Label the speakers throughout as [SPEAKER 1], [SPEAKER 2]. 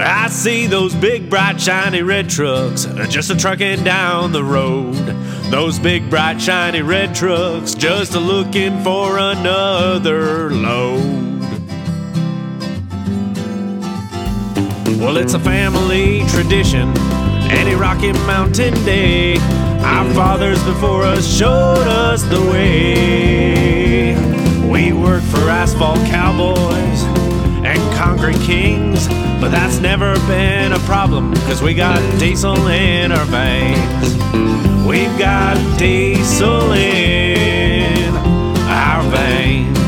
[SPEAKER 1] I see those big, bright, shiny red trucks just a trucking down the road. Those big, bright, shiny red trucks just a looking for another load. Well, it's a family tradition, any Rocky Mountain day. Our fathers before us showed us the way. We work for asphalt cowboys concrete kings, but that's never been a problem because we got diesel in our veins. We've got diesel in our veins.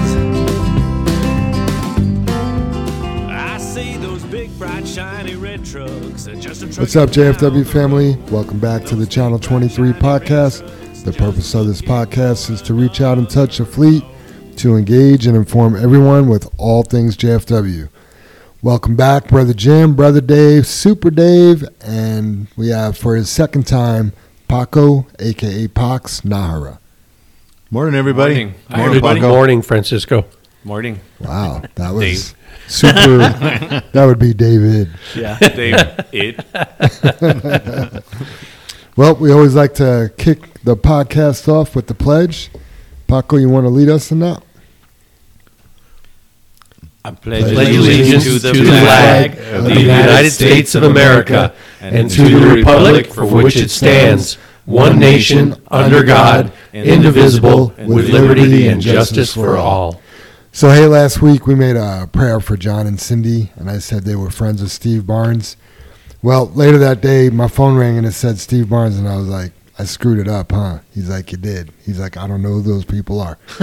[SPEAKER 1] I see those big, bright, shiny red trucks. Just a
[SPEAKER 2] What's up, JFW family? Welcome back to the Channel 23 podcast. The purpose of this podcast is to reach out and touch the fleet, to engage and inform everyone with all things JFW. Welcome back, Brother Jim, Brother Dave, Super Dave, and we have for his second time, Paco, aka Pox Najera.
[SPEAKER 3] Morning, everybody.
[SPEAKER 1] Morning.
[SPEAKER 3] Morning,
[SPEAKER 1] everybody.
[SPEAKER 3] Paco.
[SPEAKER 4] Morning, Francisco.
[SPEAKER 1] Morning.
[SPEAKER 2] Wow, that was
[SPEAKER 1] Dave.
[SPEAKER 2] super. that would be David.
[SPEAKER 1] Yeah, Dave. It.
[SPEAKER 2] Well, we always like to kick the podcast off with the pledge. Paco, you want to lead us in that?
[SPEAKER 1] I
[SPEAKER 2] pledge
[SPEAKER 4] Pledge allegiance to the flag of the United States of America and to the republic for which it stands, one nation, under God, indivisible, with liberty and justice for all.
[SPEAKER 2] So, hey, last week we made a prayer for John and Cindy, and I said they were friends of Steve Barnes. Well, later that day, my phone rang and it said Steve Barnes, and I was like, I screwed it up, huh? He's like, You did. He's like, I don't know who those people are.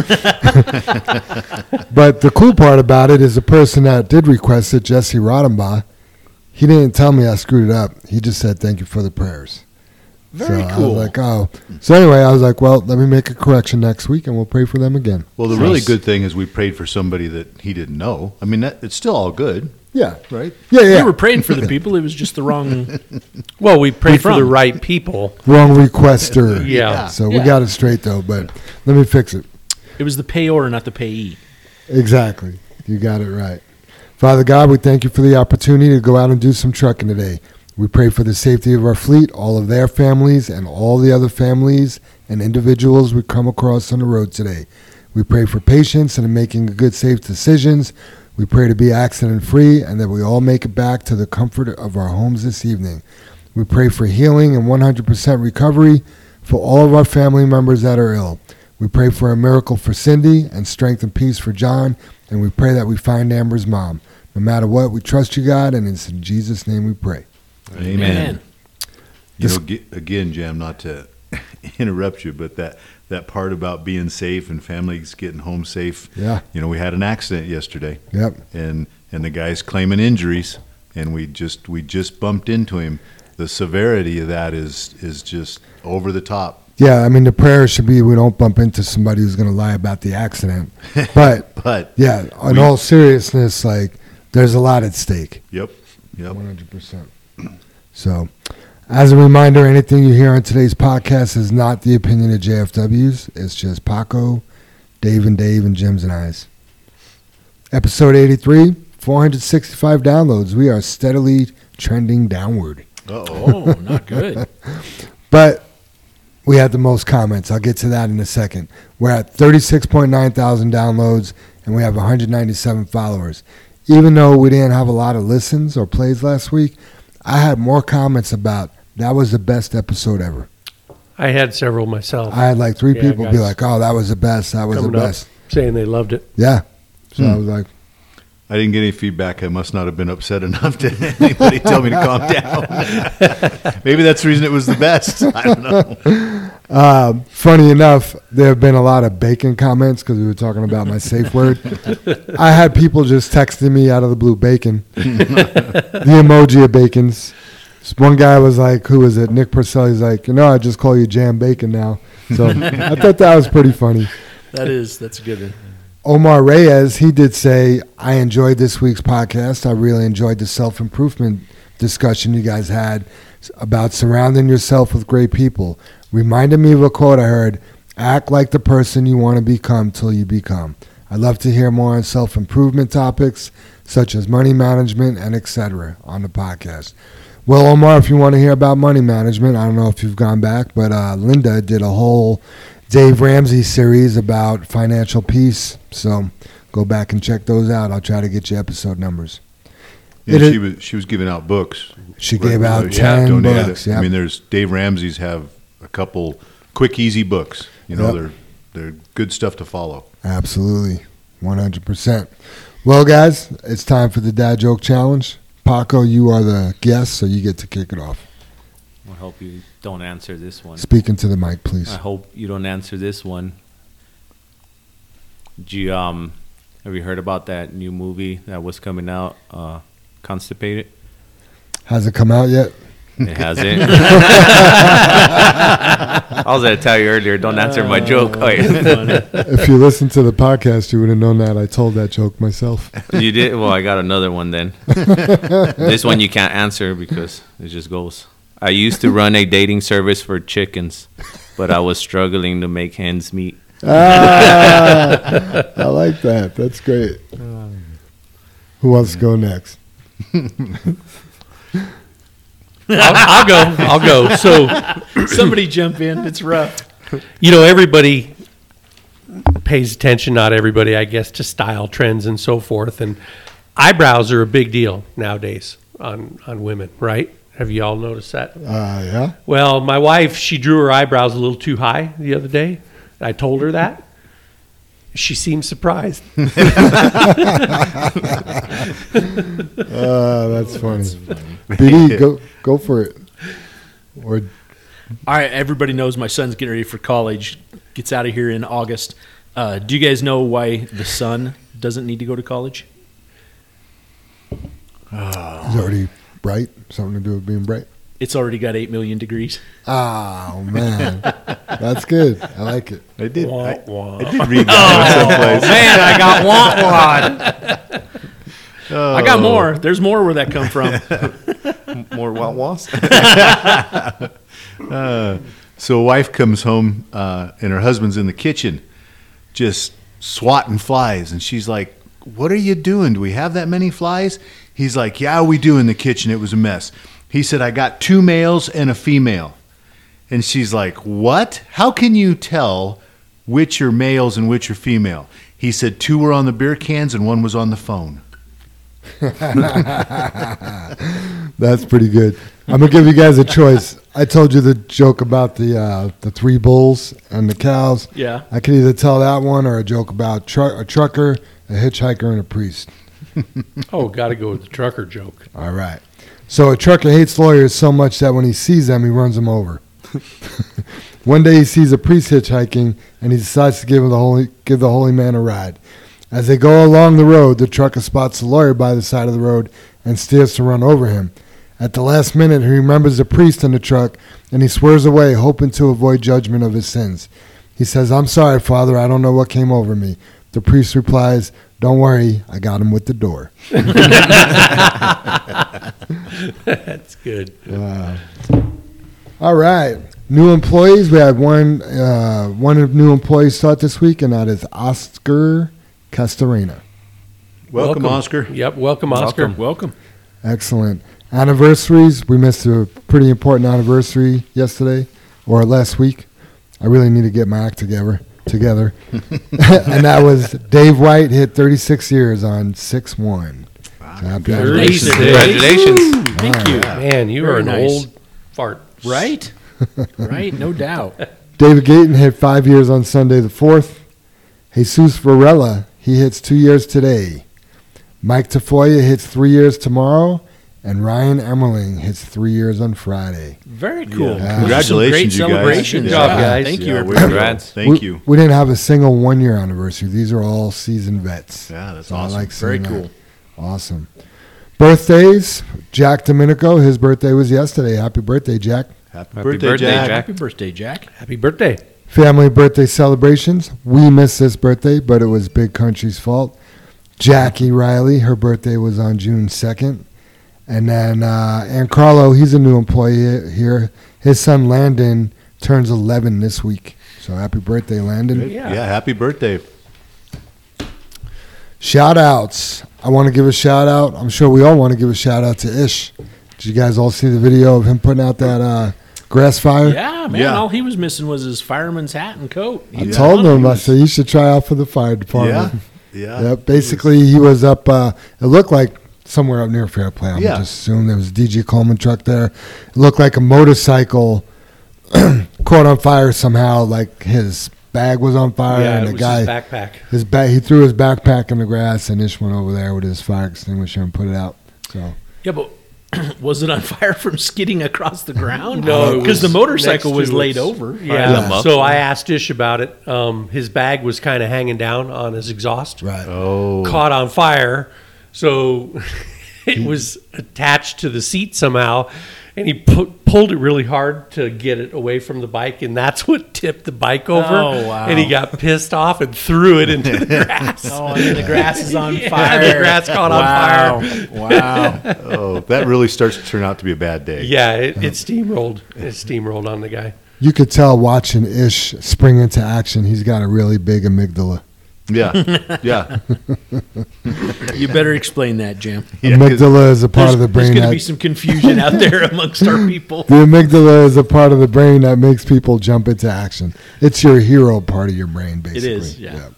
[SPEAKER 2] but the cool part about it is the person that did request it, Jesse Rodenbaugh, he didn't tell me I screwed it up. He just said, Thank you for the prayers.
[SPEAKER 4] Very
[SPEAKER 2] so I
[SPEAKER 4] cool.
[SPEAKER 2] was like, oh. So anyway, I was like, well, let me make a correction next week, and we'll pray for them again.
[SPEAKER 3] Well, the really good thing is we prayed for somebody that he didn't know. I mean, that, it's still all good,
[SPEAKER 2] Yeah,
[SPEAKER 3] right?
[SPEAKER 2] yeah, yeah.
[SPEAKER 5] We were praying for the people. It was just the wrong.
[SPEAKER 4] Well, we prayed for the right people.
[SPEAKER 2] Wrong requester.
[SPEAKER 4] Yeah.
[SPEAKER 2] So we
[SPEAKER 5] Yeah.
[SPEAKER 2] got it straight though, but let me fix it.
[SPEAKER 5] It was the payor, not the payee.
[SPEAKER 2] Exactly. You got it right. Father God, we thank you for the opportunity to go out and do some trucking today. We pray for the safety of our fleet, all of their families, and all the other families and individuals we come across on the road today. We pray for patience and making good, safe decisions. We pray to be accident free and that we all make it back to the comfort of our homes this evening. We pray for healing and 100% recovery for all of our family members that are ill. We pray for a miracle for Cindy and strength and peace for John, and we pray that we find Ambyr's mom. No matter what, we trust you, God, and it's in Jesus' name we pray.
[SPEAKER 3] Amen. You know, again, Jam, not to interrupt you, but that, that part about being safe and families getting home safe.
[SPEAKER 2] Yeah.
[SPEAKER 3] You know, we had an accident yesterday,
[SPEAKER 2] Yep.
[SPEAKER 3] and and the guy's claiming injuries, and we just we just bumped into him. The severity of that is is just over the top.
[SPEAKER 2] Yeah, I mean, the prayer should be we don't bump into somebody who's going to lie about the accident. But,
[SPEAKER 3] But
[SPEAKER 2] yeah, in
[SPEAKER 3] We-
[SPEAKER 2] all seriousness, like, there's a lot at stake.
[SPEAKER 3] yep, yep.
[SPEAKER 2] 100%. So, as a reminder, anything you hear on today's podcast is not the opinion of JFW's. It's just Paco, Dave and Dave, and Jim's and I's. Episode 83, 465 downloads. We are steadily trending downward.
[SPEAKER 3] Uh oh.
[SPEAKER 5] Oh, not good.
[SPEAKER 2] But we had the most comments. I'll get to that in a second. We're at 36.9 thousand downloads and we have 197 followers. Even though we didn't have a lot of listens or plays last week, I had more comments about that was the best episode ever.
[SPEAKER 4] I had several myself
[SPEAKER 2] I had like three
[SPEAKER 4] Yeah,
[SPEAKER 2] people be
[SPEAKER 4] guys.
[SPEAKER 2] like, "Oh, that was the best. That was the
[SPEAKER 4] coming up
[SPEAKER 2] best."
[SPEAKER 4] saying they loved it.
[SPEAKER 2] Yeah. So
[SPEAKER 3] Hmm.
[SPEAKER 2] I was like,
[SPEAKER 3] I didn't get any feedback. I must not have been upset enough to anybody tell me to calm down. Maybe that's the reason it was the best. I don't know.
[SPEAKER 2] Um, funny enough, there have been a lot of bacon comments because we were talking about my safe word. I had people just texting me out of the blue bacon, the emoji of bacons. One guy was like, "Who is it?" Nick Purcell. He's like, "You know, I just call you Jam Bacon now." So I thought that was pretty funny.
[SPEAKER 5] That is that's a good. One.
[SPEAKER 2] Omar Reyes, he did say, I enjoyed this week's podcast. I really enjoyed the self improvement discussion you guys had about surrounding yourself with great people. Reminded me of a quote I heard act like the person you want to become till you become. I'd love to hear more on self improvement topics such as money management and etc. on the podcast. Well, Omar, if you want to hear about money management, I don't know if you've gone back, but uh, Linda did a whole Dave Ramsey series about financial peace. So go back and check those out. I'll try to get you episode numbers.
[SPEAKER 3] And
[SPEAKER 2] It
[SPEAKER 3] she was she was giving out books.
[SPEAKER 2] She gave out
[SPEAKER 3] Yeah,
[SPEAKER 2] 10
[SPEAKER 3] donated
[SPEAKER 2] books. Yeah.
[SPEAKER 3] I mean, there's Dave Ramsey's have a couple quick, easy books. You know,
[SPEAKER 2] Yep.
[SPEAKER 3] they're they're good stuff to follow.
[SPEAKER 2] Absolutely. 100%. Well, guys, it's time for the dad joke challenge. Paco, you are the guest, so you get to kick it off.
[SPEAKER 1] I hope you don't answer this one.
[SPEAKER 2] Speaking to the mic, please.
[SPEAKER 1] I hope you don't answer this one. Do you, um, have you heard about that new movie that was coming out, uh, Constipated?
[SPEAKER 2] Has it come out yet?
[SPEAKER 1] It hasn't. I was going to tell you earlier, don't answer my joke. Oh, yeah.
[SPEAKER 2] if you listened to the podcast, you would have known that I told that joke myself.
[SPEAKER 1] you did? Well, I got another one then. this one you can't answer because it just goes. I used to run a dating service for chickens, but I was struggling to make hens meet.
[SPEAKER 2] ah, I like that. That's great. Who wants to go next?
[SPEAKER 4] I'll, I'll go. I'll go. So,
[SPEAKER 5] Somebody jump in. It's rough.
[SPEAKER 4] you know, everybody pays attention, not everybody, I guess, to style trends and so forth. And eyebrows are a big deal nowadays on, on women, right? Have you all noticed that?
[SPEAKER 2] Uh, yeah.
[SPEAKER 4] Well, my wife, she drew her eyebrows a little too high the other day. I told her that. She seemed surprised.
[SPEAKER 2] Uh, that's funny. BD, go go for it. Or
[SPEAKER 5] All right, everybody knows my son's getting ready for college. Gets out of here in August. Uh, do you guys know why the son doesn't need to go to college?
[SPEAKER 2] he's already bright. Something to do with being bright.
[SPEAKER 5] It's already got eight million degrees.
[SPEAKER 2] Oh man, that's good. I like it.
[SPEAKER 3] I did.
[SPEAKER 4] Wah,
[SPEAKER 3] I,
[SPEAKER 4] wah.
[SPEAKER 3] I did read that someplace.
[SPEAKER 1] Man, I got want one.
[SPEAKER 5] I got more. There's more where that come from.
[SPEAKER 1] More what was?
[SPEAKER 3] Uh, so a wife comes home uh, and her husband's in the kitchen, just swatting flies, and she's like, "What are you doing? Do we have that many flies?" He's like, "Yeah, we do in the kitchen. It was a mess." He said, "I got two males and a female," and she's like, "What? How can you tell which are males and which are female?" He said, two were on the beer cans and one was on the phone."
[SPEAKER 2] That's pretty good. I'm gonna give you guys a choice. I told you the joke about the uh, the three bulls and the cows.
[SPEAKER 5] Yeah.
[SPEAKER 2] I could either tell that one or a joke about tru- a trucker, a hitchhiker, and a priest.
[SPEAKER 4] Oh, got to go with the trucker joke.
[SPEAKER 2] All right. So a trucker hates lawyers so much that when he sees them, he runs them over. One day he sees a priest hitchhiking, and he decides to give the holy give the holy man a ride. As they go along the road, the trucker spots the lawyer by the side of the road and steers to run over him. At the last minute, he remembers the priest in the truck, and he swears away, hoping to avoid judgment of his sins. He says, "I'm sorry, Father. I don't know what came over me." The priest replies, "Don't worry, I got him with the door."
[SPEAKER 4] That's good.
[SPEAKER 2] Wow. All right. New employees. We had one uh, one new employee start this week, and that is Oscar Castorena.
[SPEAKER 3] Welcome, Oscar.
[SPEAKER 4] Yep. Welcome, Oscar.
[SPEAKER 5] Welcome. Welcome.
[SPEAKER 2] Excellent. Anniversaries. We missed a pretty important anniversary yesterday or last week. I really need to get my act together. Together, and that was Dave White hit 36 years on 6 1.
[SPEAKER 4] Congratulations.
[SPEAKER 1] Congratulations.
[SPEAKER 5] Thank you.
[SPEAKER 4] Man, you are an
[SPEAKER 5] nice.
[SPEAKER 4] old fart.
[SPEAKER 5] Right. right. No doubt.
[SPEAKER 2] David Gayton hit five years on Sunday the 4th. Jesus Varela, he hits two years today. Mike Tafoya hits three years tomorrow. And Ryan Emmerling hits three years on Friday.
[SPEAKER 5] Very cool.
[SPEAKER 3] Yeah.
[SPEAKER 5] Those are some great
[SPEAKER 3] Congratulations, you guys.
[SPEAKER 5] celebrations.
[SPEAKER 4] Good job,
[SPEAKER 5] Yeah.
[SPEAKER 4] guys.
[SPEAKER 5] Thank you.
[SPEAKER 3] Yeah,
[SPEAKER 5] everybody.
[SPEAKER 3] we-
[SPEAKER 1] Congrats.
[SPEAKER 3] Thank
[SPEAKER 2] we,
[SPEAKER 3] you.
[SPEAKER 2] We didn't have a single one year anniversary. These are all seasoned vets.
[SPEAKER 3] Yeah, that's
[SPEAKER 2] So
[SPEAKER 3] awesome.
[SPEAKER 2] I like
[SPEAKER 5] Very
[SPEAKER 2] seeing that.
[SPEAKER 5] cool.
[SPEAKER 2] Awesome. Birthdays. Jack Domenico, his birthday was yesterday. Happy birthday, Jack.
[SPEAKER 3] Happy,
[SPEAKER 1] Happy
[SPEAKER 3] birthday,
[SPEAKER 1] birthday,
[SPEAKER 3] Jack.
[SPEAKER 1] Jack.
[SPEAKER 5] Happy birthday, Jack.
[SPEAKER 4] Happy birthday.
[SPEAKER 2] Family birthday celebrations. We missed this birthday, but it was Big Country's fault. Jackie Riley, her birthday was on June 2nd. And then uh, and Carlo, he's a new employee here. His son Landon turns 11 this week. So happy birthday, Landon.
[SPEAKER 3] Yeah. yeah happy birthday.
[SPEAKER 2] Shout outs. I want to give a shout out. I'm sure we all want to give a shout out to Ish. Did you guys all see the video of him putting out that uh, grass fire?
[SPEAKER 5] Yeah, man.
[SPEAKER 3] Yeah.
[SPEAKER 5] All he was missing was his fireman's hat and coat.
[SPEAKER 2] I
[SPEAKER 5] He was
[SPEAKER 2] told him,
[SPEAKER 5] it.
[SPEAKER 2] I said, you should try out for the fire department.
[SPEAKER 3] Yeah. Yeah.
[SPEAKER 2] Yep. Basically, he was up. Uh, it looked like somewhere up near Fairplay. I'm
[SPEAKER 3] Yeah.
[SPEAKER 2] just assuming there was a DG Coleman truck there. It looked like a motorcycle caught on fire somehow. Like his bag was on fire,
[SPEAKER 4] yeah,
[SPEAKER 2] and
[SPEAKER 4] it
[SPEAKER 2] the
[SPEAKER 4] was
[SPEAKER 2] guy
[SPEAKER 4] his backpack.
[SPEAKER 2] his ba- he threw his backpack in the grass, and Ish went over there with his fire extinguisher and put it out. So
[SPEAKER 5] Yeah, but was it on fire from skidding across the ground?
[SPEAKER 4] No,
[SPEAKER 5] because the motorcycle was laid
[SPEAKER 4] its-
[SPEAKER 5] over.
[SPEAKER 4] Yeah.
[SPEAKER 6] them up.
[SPEAKER 4] So I asked Ish about it. Um, his bag was kind of hanging down on his exhaust.
[SPEAKER 2] right.
[SPEAKER 3] Oh.
[SPEAKER 4] Caught on fire. So it was attached to the seat somehow. And he pu- pulled it really hard to get it away from the bike, and that's what tipped the bike over.
[SPEAKER 5] Oh, wow.
[SPEAKER 4] And he got pissed off and threw it into the grass.
[SPEAKER 5] Oh, and the grass is on
[SPEAKER 4] Yeah,
[SPEAKER 5] fire.
[SPEAKER 4] the grass caught on fire.
[SPEAKER 5] Wow.
[SPEAKER 3] Oh, that really starts to turn out to be a bad day.
[SPEAKER 4] Yeah, it, it steamrolled. It steamrolled on the guy.
[SPEAKER 2] You could tell watching Ish spring into action. He's got a really big amygdala.
[SPEAKER 3] Yeah. Yeah.
[SPEAKER 5] You better explain that, Jim.
[SPEAKER 3] Yeah, 'cause-
[SPEAKER 2] amygdala is a part of the brain.
[SPEAKER 5] there's
[SPEAKER 2] brain
[SPEAKER 5] going to be some confusion out there amongst our people.
[SPEAKER 2] The amygdala is a part of the brain that makes people jump into action. It's your hero part of your brain, basically.
[SPEAKER 5] is, yeah.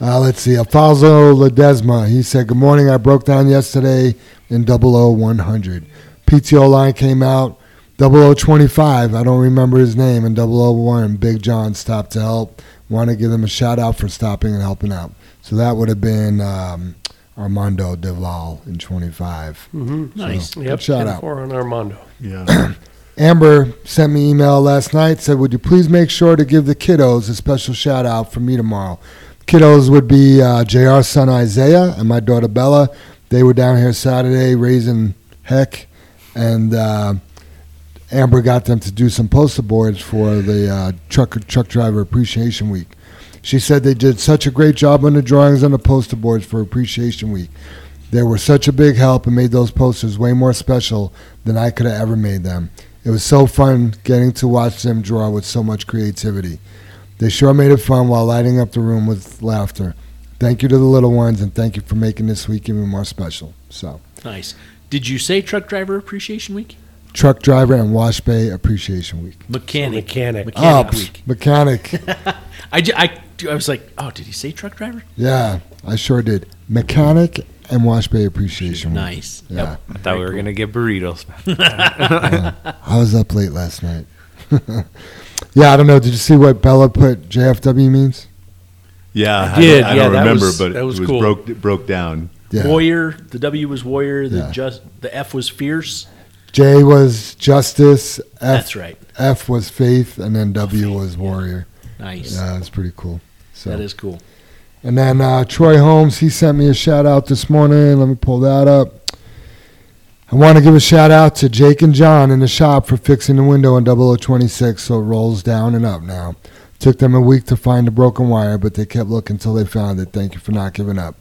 [SPEAKER 2] Uh, let's see. Alfonso Ledesma, he said, Good morning. I broke down yesterday in 00100. PTO line came out. 0025, I don't remember his name, and 001, Big John stopped to help. Want to give them a shout out for stopping and helping out. So that would have been um, Armando Deval in 25.
[SPEAKER 5] Nice.
[SPEAKER 2] So,
[SPEAKER 4] Yep,
[SPEAKER 2] shout out.
[SPEAKER 4] four on Armando.
[SPEAKER 3] yeah.
[SPEAKER 2] Ambyr sent me email last night said, "Would you please make sure to give the kiddos a special shout out for me tomorrow?" Kiddos would be uh, Jr's son Isaiah and my daughter Bella. They were down here Saturday raising heck, and uh, Ambyr got them to do some poster boards for the uh, truck truck driver appreciation week. She said they did such a great job on the drawings on the poster boards for appreciation week. They were such a big help and made those posters way more special than I could have ever made them. It was so fun getting to watch them draw with so much creativity. They sure made it fun while lighting up the room with laughter. Thank you to the little ones and thank you for making this week even more special. So,
[SPEAKER 5] Nice. Did you say Truck Driver Appreciation Week?
[SPEAKER 2] Truck Driver and Wash Bay Appreciation Week.
[SPEAKER 5] Mechanic.
[SPEAKER 4] Mechanic.
[SPEAKER 5] Mechanic
[SPEAKER 2] Oh,
[SPEAKER 5] Week.
[SPEAKER 2] mechanic.
[SPEAKER 5] I, ju- I, I was like, oh, did he say Truck Driver?
[SPEAKER 2] yeah, I sure did. Mechanic and Wash Bay Appreciation Week.
[SPEAKER 5] Nice.
[SPEAKER 2] Yeah.
[SPEAKER 6] I thought we were gonna get burritos.
[SPEAKER 2] I was up late last night. yeah, I don't know. Did you see what Bella put JFW means?
[SPEAKER 3] Yeah.
[SPEAKER 4] I did.
[SPEAKER 3] I
[SPEAKER 4] Yeah,
[SPEAKER 3] don't remember,
[SPEAKER 4] was-
[SPEAKER 3] but
[SPEAKER 4] that was
[SPEAKER 3] it was
[SPEAKER 4] cool.
[SPEAKER 3] broke it broke down.
[SPEAKER 2] Yeah.
[SPEAKER 5] Warrior. The W was Warrior. The
[SPEAKER 2] Yeah.
[SPEAKER 5] just the F was Fierce.
[SPEAKER 2] J was Justice. F,
[SPEAKER 5] That's right.
[SPEAKER 2] F was Faith, and then W was Warrior.
[SPEAKER 5] Nice.
[SPEAKER 2] Yeah, that's pretty cool. So.
[SPEAKER 5] That is cool.
[SPEAKER 2] And then uh, Troy Holmes, he sent me a shout out this morning. Let me pull that up. I want to give a shout out to Jake and John in the shop for fixing the window in 0026 so it rolls down and up now. Took them a week to find the broken wire, but they kept looking until they found it. Thank you for not giving up.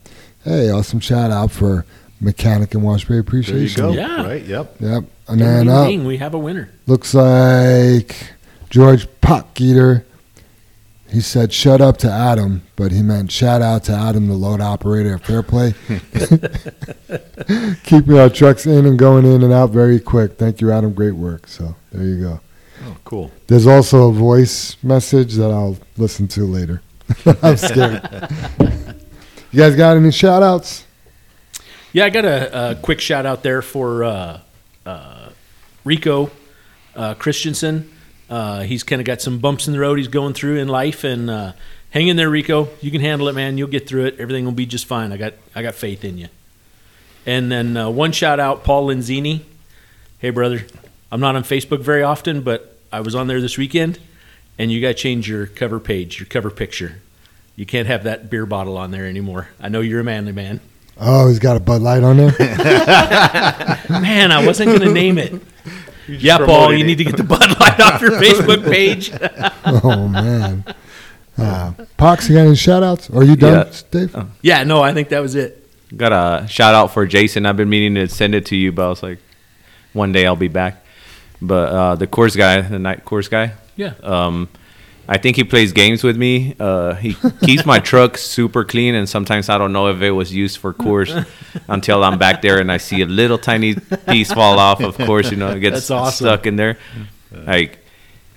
[SPEAKER 2] Hey, awesome shout out for Mechanic and Wash Bay
[SPEAKER 3] There you
[SPEAKER 2] Appreciation.
[SPEAKER 3] go.
[SPEAKER 5] Yeah.
[SPEAKER 3] Right. Yep.
[SPEAKER 2] Yep. And then
[SPEAKER 5] ding,
[SPEAKER 2] up, uh,
[SPEAKER 5] ding, we have a winner.
[SPEAKER 2] looks like George Pockgeeter. He said, shut up to Adam, but he meant shout out to Adam, the load operator at Fairplay. Keeping our uh, trucks in and going in and out very quick. Thank you, Adam. Great work. So there you go.
[SPEAKER 3] Oh, cool.
[SPEAKER 2] There's also a voice message that I'll listen to later. I'm scared. you guys got any shout outs?
[SPEAKER 5] Yeah, I got a, a quick shout out there for uh, uh, Rico uh, Christensen. Uh, he's kind of got some bumps in the road he's going through in life, and uh, hang in there, Rico. You can handle it, man. You'll get through it. Everything will be just fine. I got I got faith in you. And then uh, one shout out, Paul Lenzini. Hey, brother. I'm not on Facebook very often, but I was on there this weekend, and you got to change your cover page, your cover picture. You can't have that beer bottle on there anymore. I know you're a manly man.
[SPEAKER 2] Oh, he's got a Bud Light on there?
[SPEAKER 5] Man, I wasn't going to name it. Yeah, Paul, you
[SPEAKER 3] it.
[SPEAKER 5] need to get the Bud Light off your Facebook page.
[SPEAKER 2] oh, man. Uh, Pox, you got any shout outs? Are you done,
[SPEAKER 6] Yeah.
[SPEAKER 2] Dave?
[SPEAKER 5] yeah, no, I think that was it.
[SPEAKER 6] Got a shout out for Jason. I've been meaning to send it to you, but I was like, one day I'll be back. But uh, the course guy, the night course guy,
[SPEAKER 5] Yeah.
[SPEAKER 6] um, I think he plays games with me. Uh, he keeps my truck super clean, and sometimes I don't know if it was used for course until I'm back there and I see a little tiny piece fall off. Of course, you know it gets
[SPEAKER 5] awesome.
[SPEAKER 6] stuck in there. Like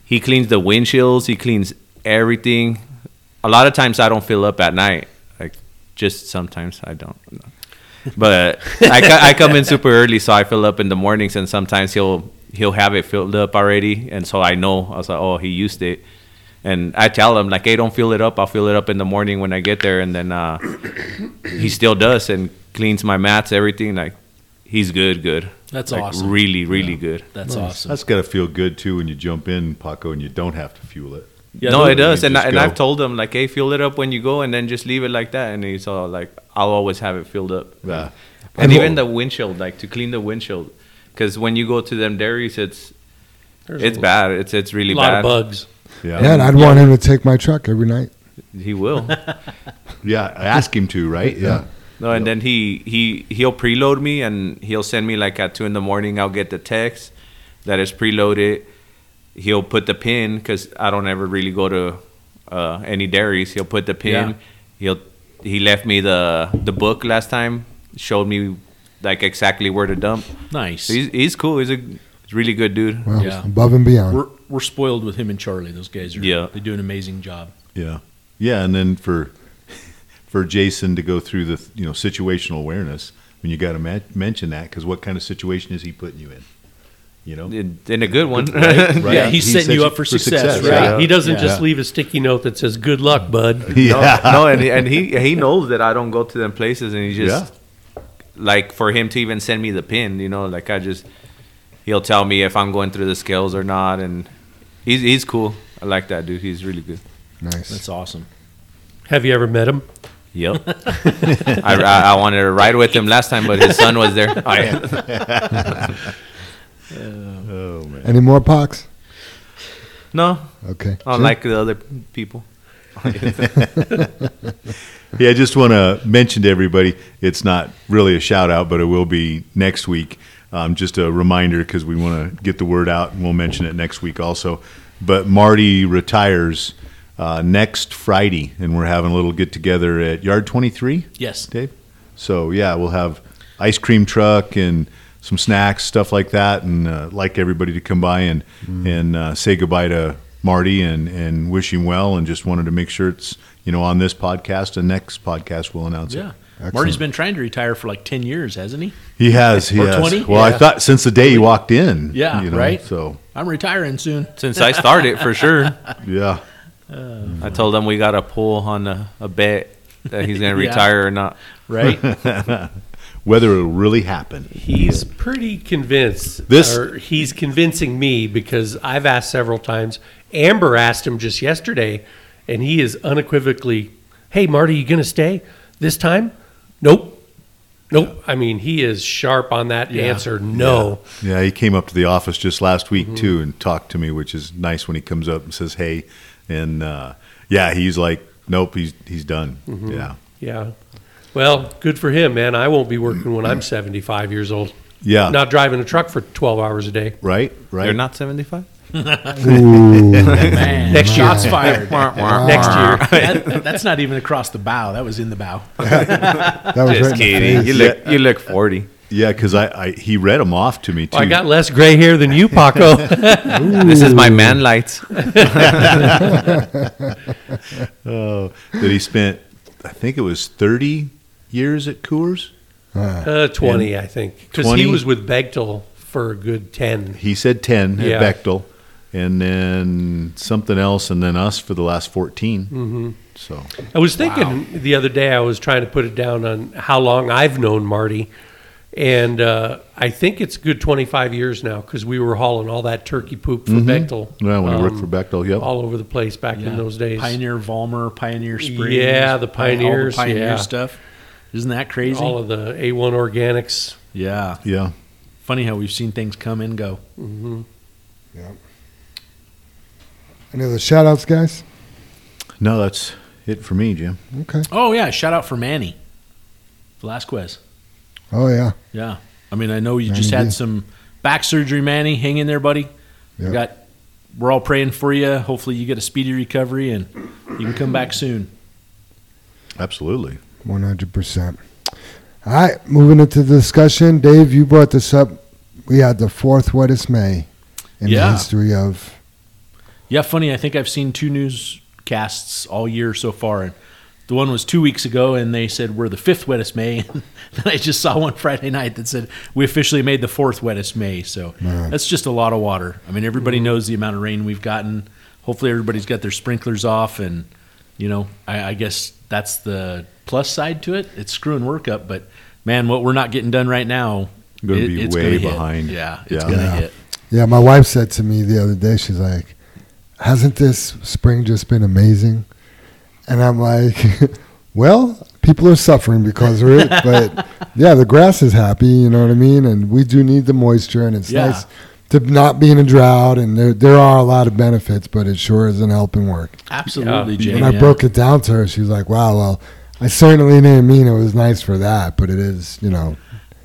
[SPEAKER 6] he cleans the windshields, he cleans everything. A lot of times I don't fill up at night. Like just sometimes I don't. But I, I come in super early, so I fill up in the mornings, and sometimes he'll he'll have it filled up already, and so I know I was like, oh, he used it, and I tell him like, hey, don't fill it up. I'll fill it up in the morning when I get there, and then uh, he still does and cleans my mats, everything. Like he's good, good.
[SPEAKER 5] That's
[SPEAKER 6] Like,
[SPEAKER 5] awesome.
[SPEAKER 6] Really, really good.
[SPEAKER 5] That's awesome.
[SPEAKER 3] That's got to feel good too when you jump in, Paco, and you don't have to fuel it.
[SPEAKER 5] Yeah,
[SPEAKER 6] no, it does, and I, and I've told him like, hey, fill it up when you go, and then just leave it like that. And he's all like, I'll always have it filled up.
[SPEAKER 3] Yeah.
[SPEAKER 6] And
[SPEAKER 2] And
[SPEAKER 6] even
[SPEAKER 2] what-
[SPEAKER 6] the windshield, like to clean the windshield, because when you go to them dairies, it's
[SPEAKER 4] There's
[SPEAKER 6] it's
[SPEAKER 4] a
[SPEAKER 6] bad. It's it's really
[SPEAKER 4] A lot
[SPEAKER 6] bad.
[SPEAKER 4] of bugs.
[SPEAKER 3] Yeah.
[SPEAKER 2] Yeah, and I'd want him to take my truck every night.
[SPEAKER 6] He will.
[SPEAKER 3] Yeah. Ask him to, right? Yeah.
[SPEAKER 6] No, and then he he he'll preload me, and he'll send me like at two in the morning. I'll get the text that is preloaded. He'll put the pin because I don't ever really go to uh, any dairies. He'll put the pin.
[SPEAKER 5] Yeah.
[SPEAKER 6] He'll he left me the the book last time. Showed me like exactly where to dump.
[SPEAKER 5] Nice.
[SPEAKER 6] So he's he's cool. He's a he's a really good dude.
[SPEAKER 2] Well,
[SPEAKER 5] Yeah.
[SPEAKER 2] above and beyond.
[SPEAKER 5] We're we're spoiled with him and Charlie. Those guys are.
[SPEAKER 6] Yeah.
[SPEAKER 5] They do an amazing job.
[SPEAKER 3] Yeah. Yeah. And then for for Jason to go through the you know situational awareness, I mean, you got to ma- mention that because what kind of situation is he putting you in? You know.
[SPEAKER 6] In, in a good one.
[SPEAKER 3] Right, right.
[SPEAKER 5] Yeah, he's
[SPEAKER 3] He
[SPEAKER 5] setting you up for success, right?
[SPEAKER 6] Yeah.
[SPEAKER 4] He doesn't
[SPEAKER 3] Yeah.
[SPEAKER 4] just leave a sticky note that says "Good luck, bud."
[SPEAKER 3] Yeah.
[SPEAKER 6] No, no, and he, and he he knows that I don't go to them places, and he just like for him to even send me the pin, you know, like I just he'll tell me if I'm going through the scales or not, and he's he's cool. I like that dude. He's really good.
[SPEAKER 2] nice.
[SPEAKER 5] That's awesome.
[SPEAKER 4] Have you ever met him?
[SPEAKER 6] Yep. I, I I wanted to ride with him last time, but his son was there. Oh, yeah.
[SPEAKER 3] Oh man.
[SPEAKER 2] Any more pox?
[SPEAKER 6] No,
[SPEAKER 2] Okay.
[SPEAKER 6] unlike the other people.
[SPEAKER 3] Yeah, I just want to mention to everybody, it's not really a shout out, but it will be next week. Um, just a reminder because we want to get the word out, and we'll mention it next week also. But Marty retires uh, next Friday, and we're having a little get together at Yard 23,
[SPEAKER 5] Yes.
[SPEAKER 3] Dave. So yeah, we'll have ice cream truck and some snacks, stuff like that, and uh, like everybody to come by and and uh, say goodbye to Marty and and wish him well, and just wanted to make sure it's you know on this podcast and next podcast we'll announce it.
[SPEAKER 5] Yeah.
[SPEAKER 3] it.
[SPEAKER 5] Marty's been trying to retire for like ten years, hasn't he?
[SPEAKER 3] He has, he
[SPEAKER 5] Or
[SPEAKER 3] has.
[SPEAKER 5] 20?
[SPEAKER 3] Well, I thought since the day he walked in,
[SPEAKER 5] Yeah,
[SPEAKER 3] you know,
[SPEAKER 5] right.
[SPEAKER 3] So
[SPEAKER 5] I'm retiring soon.
[SPEAKER 6] Since I started, for sure.
[SPEAKER 3] yeah, uh,
[SPEAKER 6] I told him we got a pull on a, a bet that he's gonna
[SPEAKER 5] Yeah.
[SPEAKER 6] retire or not.
[SPEAKER 5] Right?
[SPEAKER 3] whether it'll really happen.
[SPEAKER 4] He's pretty convinced.
[SPEAKER 3] This-
[SPEAKER 4] or he's convincing me because I've asked several times. Ambyr asked him just yesterday, and he is unequivocally, "Hey, Marty, you gonna stay this time?" Nope, nope. I mean, he is sharp on that
[SPEAKER 5] Yeah.
[SPEAKER 4] answer. No.
[SPEAKER 3] Yeah, he came up to the office just last week too and talked to me, which is nice when he comes up and says, "Hey," and uh, yeah, he's like, "Nope, he's he's done." Yeah,
[SPEAKER 4] Yeah. Well, good for him, man. I won't be working when I'm 75 years old.
[SPEAKER 3] yeah,
[SPEAKER 4] Not driving a truck for 12 hours a day.
[SPEAKER 3] right, right.
[SPEAKER 6] You're not 75.
[SPEAKER 2] Ooh,
[SPEAKER 5] Man,
[SPEAKER 4] Next year.
[SPEAKER 5] shots fired.
[SPEAKER 4] Next year.
[SPEAKER 5] That- that's not even across the bow. That was in the bow.
[SPEAKER 2] that was
[SPEAKER 6] Just
[SPEAKER 2] right in the
[SPEAKER 6] kidding.
[SPEAKER 2] face.
[SPEAKER 6] You look you look 40.
[SPEAKER 3] Yeah, because I, I he read them off to me too.
[SPEAKER 4] I got less gray hair than you, Paco.
[SPEAKER 6] This is my man lights.
[SPEAKER 3] oh, that he spent, I think it was thirty years at Coors.
[SPEAKER 4] Uh, 20, I think. Because
[SPEAKER 3] 20?
[SPEAKER 4] he was with Bechtel for a good 10.
[SPEAKER 3] He said ten
[SPEAKER 4] Yeah.
[SPEAKER 3] at Bechtel, and then something else, and then us for the last 14 Mm-hmm. So
[SPEAKER 4] I was thinking the other day, I was trying to put it down on how long I've known Marty. And uh, I think it's a good 25 years now because we were hauling all that turkey poop for Bechtel.
[SPEAKER 3] yeah, when he worked
[SPEAKER 4] um,
[SPEAKER 3] for Bechtel, yep.
[SPEAKER 4] All over the place back
[SPEAKER 5] Yeah.
[SPEAKER 4] in those days.
[SPEAKER 5] Pioneer Volmer, Pioneer Springs.
[SPEAKER 4] Yeah, the
[SPEAKER 5] Pi- all
[SPEAKER 4] Pioneers,
[SPEAKER 5] Pioneer
[SPEAKER 4] yeah.
[SPEAKER 5] stuff. Isn't that crazy?
[SPEAKER 4] All of the A1 organics.
[SPEAKER 5] yeah.
[SPEAKER 3] yeah.
[SPEAKER 5] Funny how we've seen things come and go.
[SPEAKER 2] Any other shout outs, guys?
[SPEAKER 3] No, that's it for me, Jim.
[SPEAKER 2] Okay.
[SPEAKER 5] Oh yeah, shout out for Manny Velasquez.
[SPEAKER 2] Oh, yeah.
[SPEAKER 5] Yeah, I mean I know you just had
[SPEAKER 2] D.
[SPEAKER 5] some back surgery, Manny. Hang in there, buddy.
[SPEAKER 2] Yeah.
[SPEAKER 5] We got we're all praying for you. Hopefully, you get a speedy recovery and you can come back soon.
[SPEAKER 3] Absolutely.
[SPEAKER 2] One hundred percent. All right, moving into the discussion. Dave, you brought this up. We had the fourth wettest May in the history of.
[SPEAKER 5] Yeah, funny. I think I've seen two newscasts all year so far, and the one was two weeks ago, and they said we're the fifth wettest May. And then I just saw one Friday night that said we officially made the fourth wettest May. So
[SPEAKER 2] Man.
[SPEAKER 5] that's just a lot of water. I mean, everybody mm-hmm. knows the amount of rain we've gotten. Hopefully, everybody's got their sprinklers off, and you know, I, I guess that's the plus side to it. It's screwing work up, but man, what we're not getting done right now,
[SPEAKER 3] Gonna
[SPEAKER 5] it-
[SPEAKER 3] be
[SPEAKER 5] it's
[SPEAKER 3] way
[SPEAKER 5] gonna hit.
[SPEAKER 3] behind.
[SPEAKER 5] Yeah, it's
[SPEAKER 3] Yeah.
[SPEAKER 5] gonna
[SPEAKER 2] Yeah.
[SPEAKER 5] hit.
[SPEAKER 2] Yeah, my wife said to me the other day, she's like, "Hasn't this spring just been amazing?" And I'm like, "Well, people are suffering because of it, but yeah, the grass is happy. You know what I mean? And we do need the moisture, and it's
[SPEAKER 5] Yeah.
[SPEAKER 2] nice to not be in a drought. And there there are a lot of benefits, but it sure isn't helping work."
[SPEAKER 5] Absolutely,
[SPEAKER 4] Yeah.
[SPEAKER 5] Jay.
[SPEAKER 2] When I
[SPEAKER 5] yeah.
[SPEAKER 2] broke it down to her, she was like, "Wow, well." I certainly didn't mean it was nice for that, but it is, you know,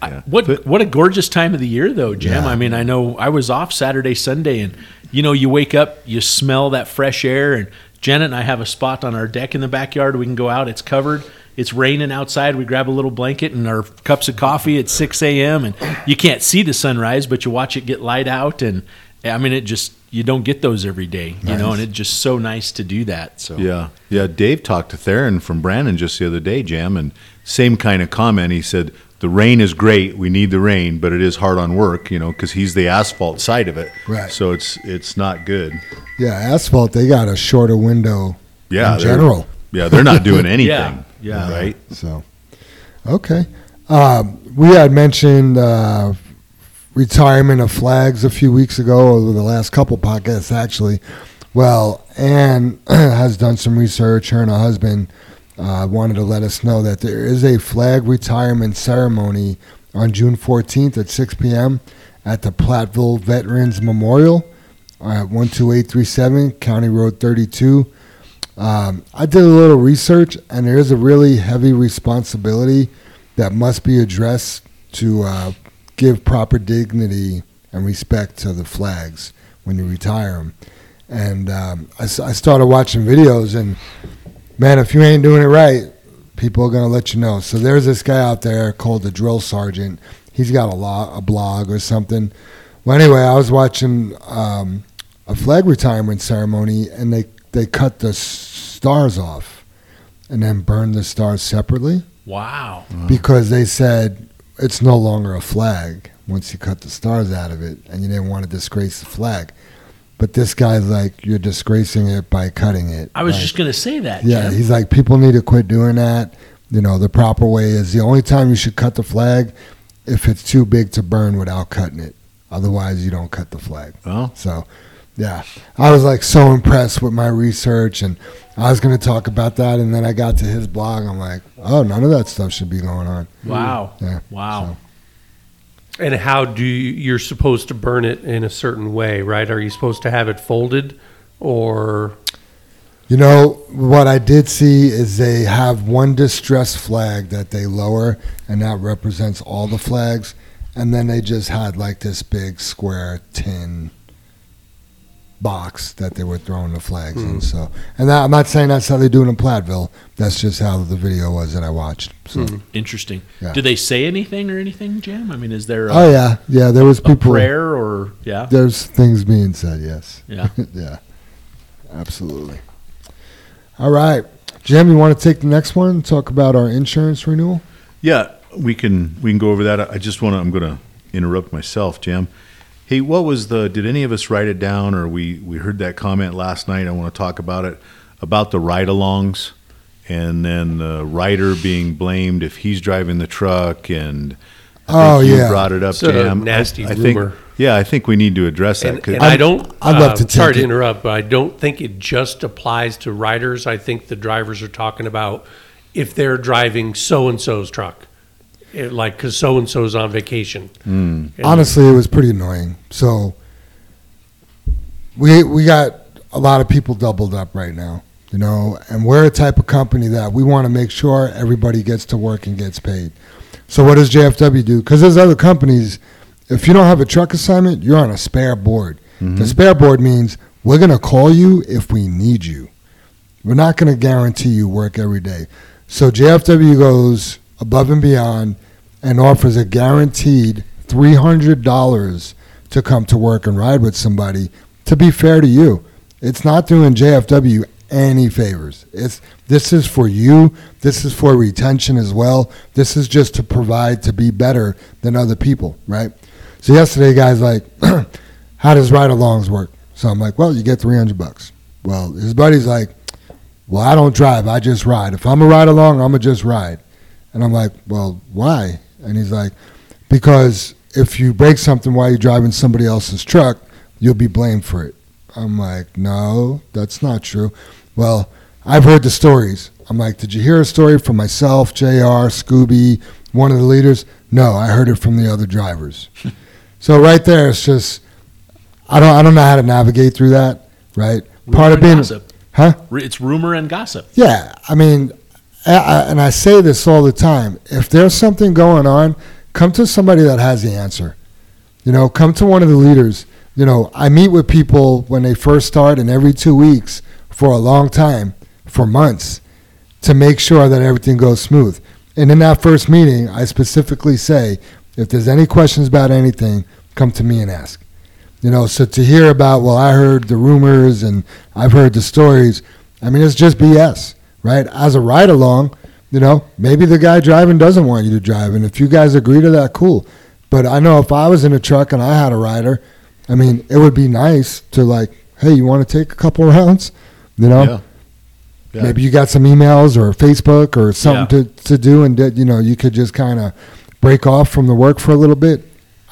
[SPEAKER 3] Yeah.
[SPEAKER 5] What
[SPEAKER 3] But-
[SPEAKER 5] what a gorgeous time of the year though, Jim.
[SPEAKER 2] Yeah.
[SPEAKER 5] I mean, I know I was off Saturday, Sunday, and you know, you wake up, you smell that fresh air, and Janet and I have a spot on our deck in the backyard. We can go out. It's covered. It's raining outside. We grab a little blanket and our cups of coffee at six a.m. and you can't see the sunrise, but you watch it get light out, and I mean, it just you don't get those every day, you know, and it's just so nice to do that. So
[SPEAKER 3] Yeah, yeah. Dave talked to Theron from Brandon just the other day, Jam, and same kind of comment. He said the rain is great. We need the rain, but it is hard on work, you know, because he's the asphalt side of it.
[SPEAKER 2] Right.
[SPEAKER 3] So it's it's not good.
[SPEAKER 2] yeah, asphalt. They got a shorter window
[SPEAKER 3] Yeah.
[SPEAKER 2] in general.
[SPEAKER 3] Yeah, they're not doing anything.
[SPEAKER 5] yeah.
[SPEAKER 3] Right.
[SPEAKER 2] So, okay. Um, we had mentioned uh, retirement of flags a few weeks ago, or the last couple podcasts, actually. Well, Anne has done some research. Her and her husband uh, wanted to let us know that there is a flag retirement ceremony on June 14th at 6 p.m. at the Platteville Veterans Memorial at 12837 County Road 32. Um, I did a little research, and there is a really heavy responsibility that must be addressed to uh, give proper dignity and respect to the flags when you retire them. And um, I, I started watching videos, and man, if you ain't doing it right, people are gonna let you know. So there's this guy out there called the drill sergeant. He's got a law, a blog or something. Well, anyway, I was watching um, a flag retirement ceremony, and they they cut the stars off, and then burned the stars separately
[SPEAKER 5] wow,
[SPEAKER 2] because they said it's no longer a flag once you cut the stars out of it, and you didn't want to disgrace the flag. But this guy's like, you're disgracing it by cutting it.
[SPEAKER 5] I was
[SPEAKER 2] Like,
[SPEAKER 5] just gonna say that.
[SPEAKER 2] yeah,
[SPEAKER 5] Jim.
[SPEAKER 2] he's like, people need to quit doing that. You know, the proper way is the only time you should cut the flag if it's too big to burn without cutting it. Otherwise, you don't cut the flag.
[SPEAKER 3] Oh,
[SPEAKER 2] So, yeah, I was like so impressed with my research, and I was going to talk about that, and then I got to his blog. I'm like, oh, none of that stuff should be going on.
[SPEAKER 5] Wow.
[SPEAKER 2] Yeah.
[SPEAKER 5] Wow.
[SPEAKER 4] And how do you, you're supposed to burn it in a certain way, right? Are you supposed to have it folded or
[SPEAKER 2] You know, what I did see is they have one distress flag that they lower, and that represents all the flags. And then they just had like this big square tin box that they were throwing the flags in. Hmm. So, and that, I'm not saying that's how they do it in Platteville. That's just how the video was that I watched. So, hmm.
[SPEAKER 5] Interesting.
[SPEAKER 2] Yeah.
[SPEAKER 5] Do they say anything or anything, Jim? I mean, is there a,
[SPEAKER 2] oh yeah, yeah, there was
[SPEAKER 5] a
[SPEAKER 2] people.
[SPEAKER 5] prayer or yeah,
[SPEAKER 2] There's things being said. Yes.
[SPEAKER 5] yeah?
[SPEAKER 2] yeah, absolutely. All right, Jim, you want to take the next one? and Talk about our insurance renewal.
[SPEAKER 3] yeah. We can we can go over that. I just want to. I'm going to interrupt myself, Jam. Hey, what was the? Did any of us write it down, or we we heard that comment last night? I want to talk about it about the ride-alongs, and then the rider being blamed if he's driving the truck, and I
[SPEAKER 2] Oh,
[SPEAKER 3] think you
[SPEAKER 2] yeah.
[SPEAKER 3] brought it up,
[SPEAKER 4] It's a
[SPEAKER 3] Jam.
[SPEAKER 4] nasty
[SPEAKER 3] I, I think,
[SPEAKER 4] rumor.
[SPEAKER 3] yeah, I think we need to address that.
[SPEAKER 4] And,
[SPEAKER 3] 'cause-
[SPEAKER 4] and I don't.
[SPEAKER 2] I'd love to
[SPEAKER 4] uh, Sorry
[SPEAKER 2] take
[SPEAKER 4] to interrupt, but I don't think it just applies to riders. I think the drivers are talking about if they're driving so and so's truck, It- like because so and so's on vacation. Hmm. And-
[SPEAKER 2] Honestly, it was pretty annoying. So we we got a lot of people doubled up right now, you know, and we're a type of company that we want to make sure everybody gets to work and gets paid. So what does JFW do? Because there's other companies. If you don't have a truck assignment, you're on a spare board. Mm-hmm. The spare board means We're going to call you if we need you. We're not going to guarantee you work every day. So JFW goes above and beyond and offers a guaranteed $300 to come to work and ride with somebody to be fair to you. It's not doing JFW any favors. It's this is for you. This is for retention as well. This is just to provide to be better than other people, right? So yesterday, guys, like, how does ride-alongs work? So I'm like, well, you get 300 bucks. Well, his buddy's like, well, I don't drive. I just ride. If I'm a ride along, I'm gonna just ride. And I'm like, well, why? And he's like, because if you break something while you're driving somebody else's truck, you'll be blamed for it. I'm like, no, that's not true. Well, I've heard the stories. I'm like, did you hear a story from myself, JR, Scooby, one of the leaders? No, I heard it from the other drivers. so right there, it's just, I don't, I don't know how to navigate through that, right?
[SPEAKER 5] Rumor and gossip.
[SPEAKER 2] huh?
[SPEAKER 5] It's rumor and gossip.
[SPEAKER 2] Yeah, I mean, And I say this all the time. If there's something going on, come to somebody that has the answer. You know, come to one of the leaders. You know, I meet with people when they first start, and every two weeks for a long time, for months, to make sure that everything goes smooth. And in that first meeting, I specifically say, if there's any questions about anything, come to me and ask. You know, so to hear about, well, I heard the rumors and I've heard the stories, I mean, it's just BS, right? As a ride along, you know, maybe the guy driving doesn't want you to drive. And if you guys agree to that, cool. But I know if I was in a truck and I had a rider, I mean, it would be nice to like, hey, you want to take a couple rounds? You know,
[SPEAKER 3] Yeah. Yeah.
[SPEAKER 2] maybe you got some emails or Facebook or something to, to do, and you know you could just kind of break off from the work for a little bit.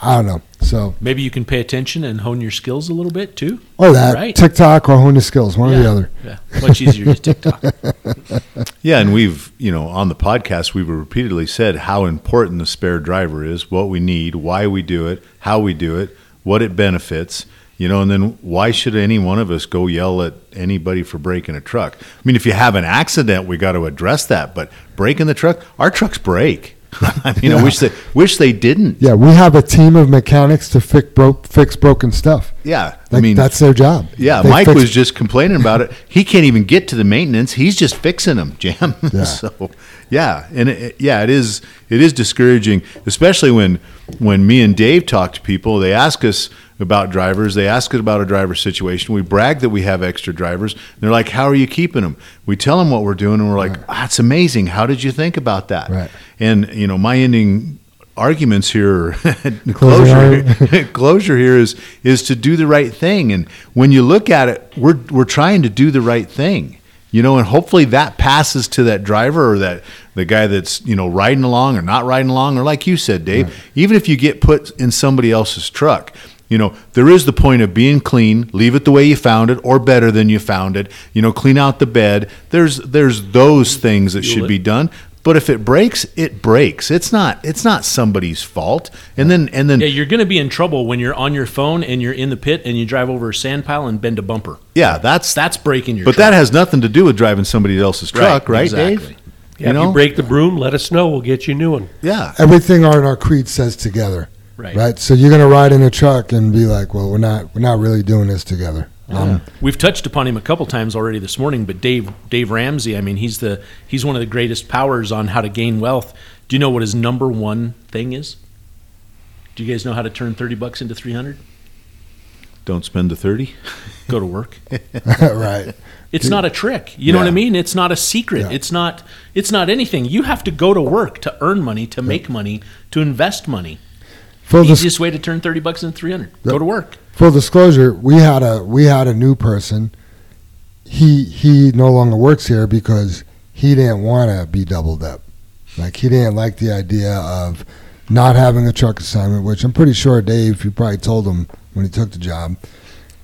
[SPEAKER 2] I don't know. So
[SPEAKER 5] Maybe you can pay attention and hone your skills a little bit too.
[SPEAKER 2] or that
[SPEAKER 5] Right.
[SPEAKER 2] TikTok or hone the skills, one or the other.
[SPEAKER 5] Yeah, much easier to TikTok.
[SPEAKER 3] Yeah, and we've, you know, on the podcast, we've repeatedly said how important the spare driver is, what we need, why we do it, how we do it, what it benefits, you know, and then why should any one of us go yell at anybody for breaking a truck? I mean, if you have an accident, we got to address that, but breaking the truck, our trucks break. I mean, I wish they wish they didn't.
[SPEAKER 2] Yeah, we have a team of mechanics to fix broke fix broken stuff.
[SPEAKER 3] Yeah,
[SPEAKER 2] Like,
[SPEAKER 3] I mean,
[SPEAKER 2] that's their job.
[SPEAKER 3] Yeah,
[SPEAKER 2] They
[SPEAKER 3] Mike
[SPEAKER 2] fix-
[SPEAKER 3] was just complaining about it. He can't even get to the maintenance. He's just fixing them, Jam.
[SPEAKER 2] Yeah.
[SPEAKER 3] so, yeah, and it- yeah, it is it is discouraging, especially when when me and Dave talk to people. They ask us about drivers. They ask us about a driver situation. We brag that we have extra drivers. They're like, "How are you keeping them?" We tell them what we're doing, and we're like, "That's amazing. How did you think about that?"
[SPEAKER 2] Right.
[SPEAKER 3] And you know, my ending arguments here closure closure here is is to do the right thing and when you look at it we're we're trying to do the right thing you know and hopefully that passes to that driver or that the guy that's you know riding along or not riding along or like you said Dave even if you get put in somebody else's truck you know there is the point of being clean leave it the way you found it or better than you found it you know clean out the bed there's there's those things that
[SPEAKER 5] Fuel
[SPEAKER 3] should
[SPEAKER 5] it.
[SPEAKER 3] be done but if it breaks it breaks it's not it's not somebody's fault and then and then
[SPEAKER 5] Yeah, you're going to be in trouble when you're on your phone and you're in the pit and you drive over a sand pile and bend a bumper.
[SPEAKER 3] yeah that's
[SPEAKER 5] That's breaking your.
[SPEAKER 3] but
[SPEAKER 5] truck.
[SPEAKER 3] that has nothing to do with driving somebody else's truck right,
[SPEAKER 5] exactly.
[SPEAKER 3] Dave
[SPEAKER 4] Yeah,
[SPEAKER 3] You know?
[SPEAKER 4] if you break the broom, let us know. We'll get you a new one.
[SPEAKER 3] yeah
[SPEAKER 2] everything on our creed says together.
[SPEAKER 5] Right.
[SPEAKER 2] Right. So you're gonna ride in a truck and be like, well, we're not we're not really doing this together. Um,
[SPEAKER 5] We've touched upon him a couple times already this morning, but Dave Dave Ramsey, I mean, he's the he's one of the greatest powers on how to gain wealth. Do you know what his number one thing is? Do you guys know how to turn thirty bucks into three hundred?
[SPEAKER 3] don't spend the 30
[SPEAKER 5] Go to work.
[SPEAKER 2] right.
[SPEAKER 5] It's not a trick. You know what I mean? It's not a secret.
[SPEAKER 2] Yeah.
[SPEAKER 5] It's not it's not anything. You have to go to work to earn money, to make money, to invest money.
[SPEAKER 2] Full, dis-
[SPEAKER 5] Easiest way to turn thirty bucks into three hundred. Go to work.
[SPEAKER 2] full disclosure, we had a we had a new person. He he no longer works here because he didn't want to be doubled up. Like he didn't like the idea of not having a truck assignment, which I'm pretty sure Dave, you probably told him when he took the job.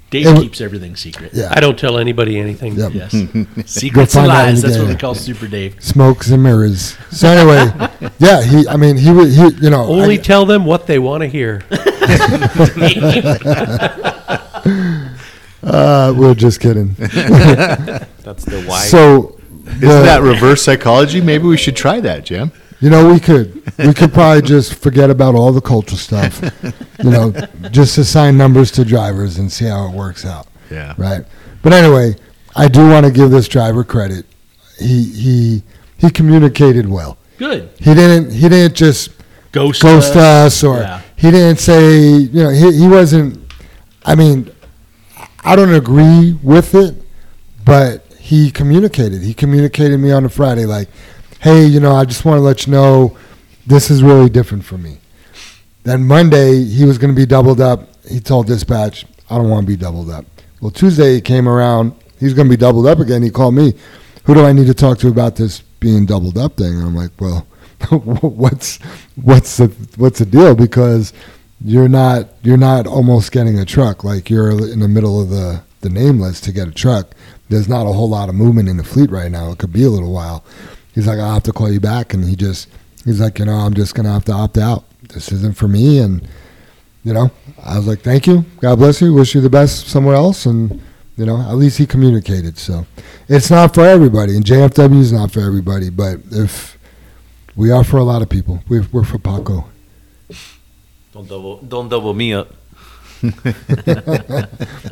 [SPEAKER 5] Dave
[SPEAKER 2] It
[SPEAKER 5] keeps everything secret.
[SPEAKER 2] Yeah.
[SPEAKER 4] I don't tell anybody anything.
[SPEAKER 2] Yep.
[SPEAKER 5] Yes. Secrets
[SPEAKER 2] find
[SPEAKER 5] and
[SPEAKER 2] out
[SPEAKER 5] lies.
[SPEAKER 2] you
[SPEAKER 5] That's
[SPEAKER 2] get
[SPEAKER 5] what we call Super Dave.
[SPEAKER 2] Smokes and mirrors. So anyway, yeah, he. I mean, he would. He, you know,
[SPEAKER 4] Only
[SPEAKER 2] I-
[SPEAKER 4] tell them what they want to hear.
[SPEAKER 2] uh, we're just kidding.
[SPEAKER 6] That's the why.
[SPEAKER 2] So,
[SPEAKER 3] isn't
[SPEAKER 2] the-
[SPEAKER 3] that reverse psychology maybe we should try that jam
[SPEAKER 2] You know, we could we could probably just forget about all the cultural stuff. You know, just assign numbers to drivers and see how it works out.
[SPEAKER 3] Yeah.
[SPEAKER 2] Right. But anyway, I do want to give this driver credit. He he he communicated well.
[SPEAKER 5] Good.
[SPEAKER 2] He didn't he didn't just
[SPEAKER 5] Ghost,
[SPEAKER 2] ghost us or
[SPEAKER 5] Yeah.
[SPEAKER 2] he didn't say you know he, he wasn't i mean i don't agree with it but he communicated he communicated me on a friday like hey you know i just want to let you know this is really different for me. Then monday he was going to be doubled up. He told dispatch i don't want to be doubled up. Well tuesday he came around. He's going to be doubled up again. He called me who do i need to talk to about this being doubled up thing? And i'm like well what's what's the what's the deal? Because you're not you're not almost getting a truck. Like you're in the middle of the the name list to get a truck. There's not a whole lot of movement in the fleet right now. It could be a little while he's like i'll have to call you back and he just he's like you know i'm just gonna have to opt out this isn't for me and you know i was like thank you god bless you wish you the best somewhere else and you know at least he communicated so it's not for everybody and jfw is not for everybody but if we are for a lot of people. We're, we're for Paco.
[SPEAKER 6] Don't double, don't double me up.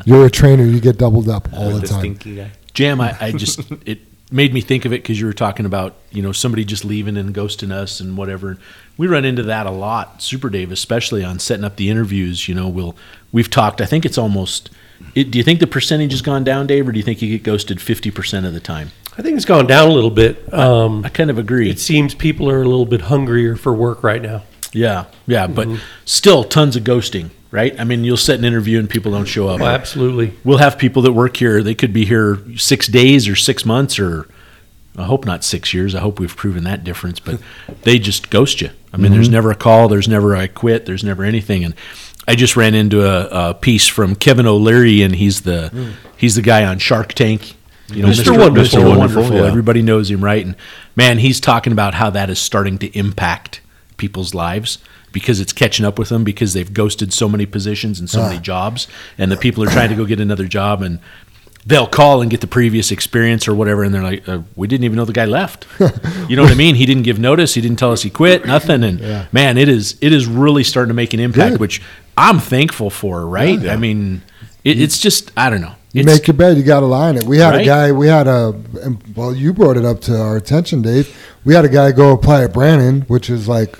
[SPEAKER 2] You're a trainer. You get doubled up all
[SPEAKER 6] with
[SPEAKER 2] the time.
[SPEAKER 6] stinky guy.
[SPEAKER 5] Jam, I, I just it made me think of it because you were talking about you know somebody just leaving and ghosting us and whatever. We run into that a lot, Super Dave, especially on setting up the interviews. You know, we'll we've talked. I think it's almost. It, do you think the percentage has gone down, Dave, or do you think you get ghosted fifty percent of the time?
[SPEAKER 4] I think it's gone down a little bit. Um,
[SPEAKER 5] I kind of agree.
[SPEAKER 4] it seems people are a little bit hungrier for work right now.
[SPEAKER 5] Yeah, yeah, but
[SPEAKER 2] Mm-hmm.
[SPEAKER 5] still tons of ghosting, right? I mean, you'll set an interview and people don't show up.
[SPEAKER 4] Oh, absolutely.
[SPEAKER 5] We'll have people that work here. They could be here six days or six months or I hope not six years. I hope we've proven that difference. But they just ghost you. I mean, there's never a call. There's never I quit. There's never anything. And I just ran into a, a piece from Kevin O'Leary, and he's the he's the guy on Shark Tank. You know,
[SPEAKER 4] Mr. Wonderful.
[SPEAKER 5] Mr.
[SPEAKER 3] Wonderful,
[SPEAKER 5] Wonderful.
[SPEAKER 3] yeah.
[SPEAKER 5] Everybody knows him, right? And man, he's talking about how that is starting to impact people's lives because it's catching up with them because they've ghosted so many positions and so many jobs, and the people are trying to go get another job and they'll call and get the previous experience or whatever, and they're like, uh, "We didn't even know the guy left." you know what I mean? He didn't give notice. He didn't tell us he quit. Nothing. And man, it is it is really starting to make an impact,
[SPEAKER 2] Good.
[SPEAKER 5] which I'm thankful for. Right? I mean, it, it's just I don't know.
[SPEAKER 2] You
[SPEAKER 5] It's-
[SPEAKER 2] make your bed, you got to lie in it. We had
[SPEAKER 5] Right?
[SPEAKER 2] a guy, we had a, well, you brought it up to our attention, Dave. We had a guy go apply at Brannon, which is like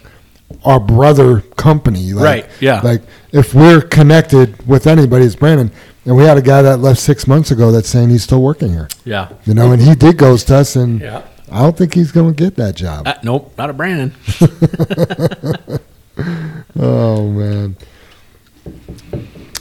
[SPEAKER 2] our brother company. Like,
[SPEAKER 5] Right, yeah.
[SPEAKER 2] Like if we're connected with anybody, it's Brannon. And we had a guy that left six months ago that's saying he's still working here.
[SPEAKER 5] yeah.
[SPEAKER 2] You know, and he did ghost us, and
[SPEAKER 4] Yeah.
[SPEAKER 2] I don't think he's going to get that job.
[SPEAKER 5] Uh, nope, not a Brannon.
[SPEAKER 2] Oh man,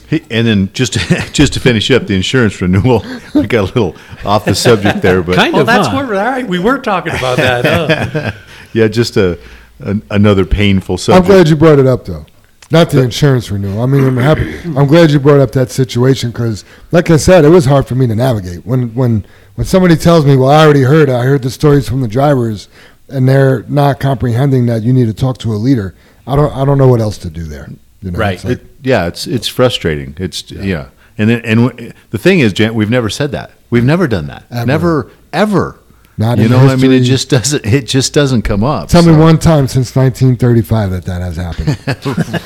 [SPEAKER 3] He, and then just to, just to finish up the insurance renewal, we got a little off the subject there, but
[SPEAKER 5] Kind
[SPEAKER 4] Well,
[SPEAKER 5] of.
[SPEAKER 4] that's
[SPEAKER 5] huh?
[SPEAKER 4] what, all right, we were talking about that. huh?
[SPEAKER 3] yeah, just a, an another painful subject.
[SPEAKER 2] I'm glad you brought it up though. Not the insurance renewal. I mean, I'm happy. I'm glad you brought up that situation because, like I said, it was hard for me to navigate. When when when somebody tells me, "Well, I already heard. I heard the stories from the drivers," and they're not comprehending that you need to talk to a leader. I don't. I don't know what else to do there. You know,
[SPEAKER 5] Right.
[SPEAKER 2] it's like-
[SPEAKER 3] It, yeah, it's it's oh. frustrating. It's yeah, and then and w- the thing is, Jan, we've never said that. We've never done that.
[SPEAKER 2] Ever.
[SPEAKER 3] Never ever.
[SPEAKER 2] Not
[SPEAKER 3] you
[SPEAKER 2] in
[SPEAKER 3] know, I mean, it just doesn't. It just doesn't come up.
[SPEAKER 2] Tell me one time since 1935 that that has happened.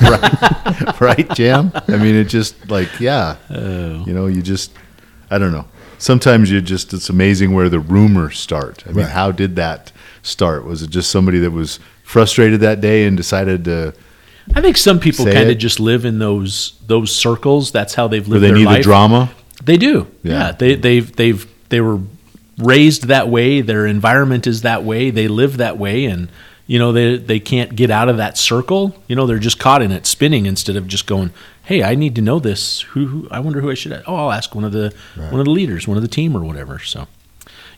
[SPEAKER 3] right, right, Jam. I mean, it just like yeah,
[SPEAKER 5] Oh.
[SPEAKER 3] you know, you just I don't know. Sometimes you just it's amazing where the rumors start. I mean,
[SPEAKER 2] Right.
[SPEAKER 3] how did that start? Was it just somebody that was frustrated that day and decided to?
[SPEAKER 5] I think some people
[SPEAKER 3] Say
[SPEAKER 5] kind
[SPEAKER 3] it.
[SPEAKER 5] of just live in those those circles. That's how they've lived
[SPEAKER 3] they
[SPEAKER 5] their
[SPEAKER 3] need
[SPEAKER 5] life.
[SPEAKER 3] the drama.
[SPEAKER 5] They do.
[SPEAKER 3] Yeah.
[SPEAKER 5] Yeah. They they've they've they were raised that way. Their environment is that way. They live that way, and you know they they can't get out of that circle. You know they're just caught in it, spinning instead of just going. Hey, I need to know this. Who, who I wonder who I should. Oh, I'll ask one of the one of the leaders, one of the team, or whatever. So.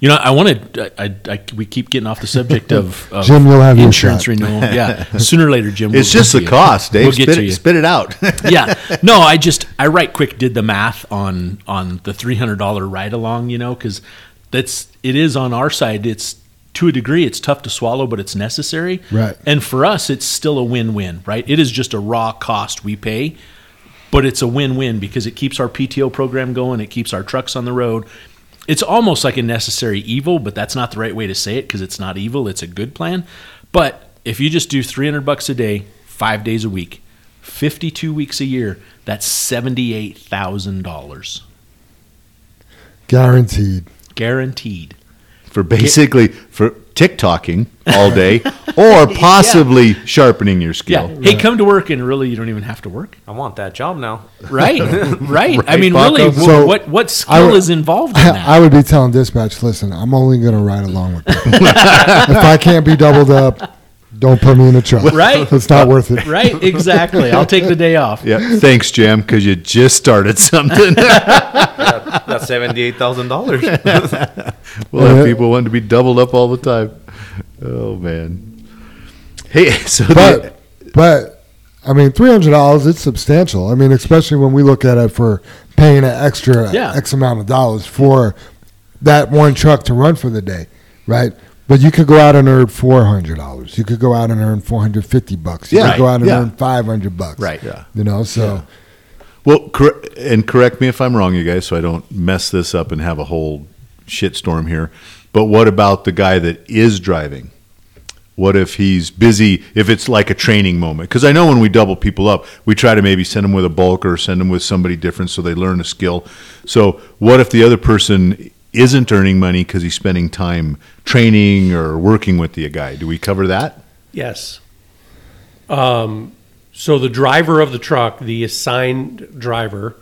[SPEAKER 5] You know, I wanted. I, I, I we keep getting off the subject of, of
[SPEAKER 2] Jim, you'll have your
[SPEAKER 5] insurance
[SPEAKER 2] shot.
[SPEAKER 5] renewal. Yeah, sooner or later, Jim.
[SPEAKER 3] It's
[SPEAKER 5] we'll
[SPEAKER 3] just the cost, Dave.
[SPEAKER 5] We'll get
[SPEAKER 3] spit,
[SPEAKER 5] to
[SPEAKER 3] it,
[SPEAKER 5] you
[SPEAKER 3] spit it out.
[SPEAKER 5] yeah. No, I just I right quick did the math on on the three hundred dollar ride along. You know, because that's it is on our side. It's to a degree it's tough to swallow, but it's necessary.
[SPEAKER 2] Right.
[SPEAKER 5] And for us, it's still a win win. Right. It is just a raw cost we pay, but it's a win win because it keeps our PTO program going. It keeps our trucks on the road. It's almost like a necessary evil, but that's not the right way to say it because it's not evil. It's a good plan. But if you just do 300 bucks a day, five days a week, 52 weeks a year, that's $78,000.
[SPEAKER 2] Guaranteed.
[SPEAKER 5] guaranteed.
[SPEAKER 3] For basically for TikToking all day, or possibly sharpening your skill.
[SPEAKER 5] Yeah.
[SPEAKER 3] skill.
[SPEAKER 5] Hey, come to work, and really, you don't even have to work.
[SPEAKER 6] I want that job now.
[SPEAKER 5] Right. right. I mean,
[SPEAKER 2] Paco?
[SPEAKER 5] really, wh-
[SPEAKER 2] So,
[SPEAKER 5] what what
[SPEAKER 2] I
[SPEAKER 5] skill
[SPEAKER 2] would-
[SPEAKER 5] is involved in that?
[SPEAKER 2] I would be telling dispatch, listen, I'm only going to ride along with you. if I can't be doubled up, don't put me in a truck.
[SPEAKER 5] Right.
[SPEAKER 2] It's not worth it.
[SPEAKER 5] right. Exactly. I'll take the day off.
[SPEAKER 3] Yeah, thanks, Jim, because you just started something.
[SPEAKER 6] That's seventy-eight thousand dollars.
[SPEAKER 3] We'll have uh-huh. people wanting to be doubled up all the time. Oh man. Hey, so the,
[SPEAKER 2] But, but I mean, three hundred dollars. It's substantial. I mean, especially when we look at it for paying an extra
[SPEAKER 5] Yeah.
[SPEAKER 2] X amount of dollars for that one truck to run for the day, right? But you could go out and earn four hundred dollars. You could go out and earn four hundred fifty bucks. You
[SPEAKER 3] Yeah,
[SPEAKER 2] could go out and
[SPEAKER 3] yeah.
[SPEAKER 2] earn five hundred bucks.
[SPEAKER 5] Right.
[SPEAKER 3] Yeah.
[SPEAKER 2] You know, so
[SPEAKER 3] well, cor- and correct me if I'm wrong, you guys, so I don't mess this up and have a whole shitstorm here. But what about the guy that is driving? What if he's busy? If it's like a training moment? Because I know when we double people up, we try to maybe send them with a bulk or send them with somebody different so they learn a skill. So what if the other person isn't earning money because he's spending time training or working with the guy? Do we cover that?
[SPEAKER 4] Yes. Um, so the driver of the truck, the assigned driver,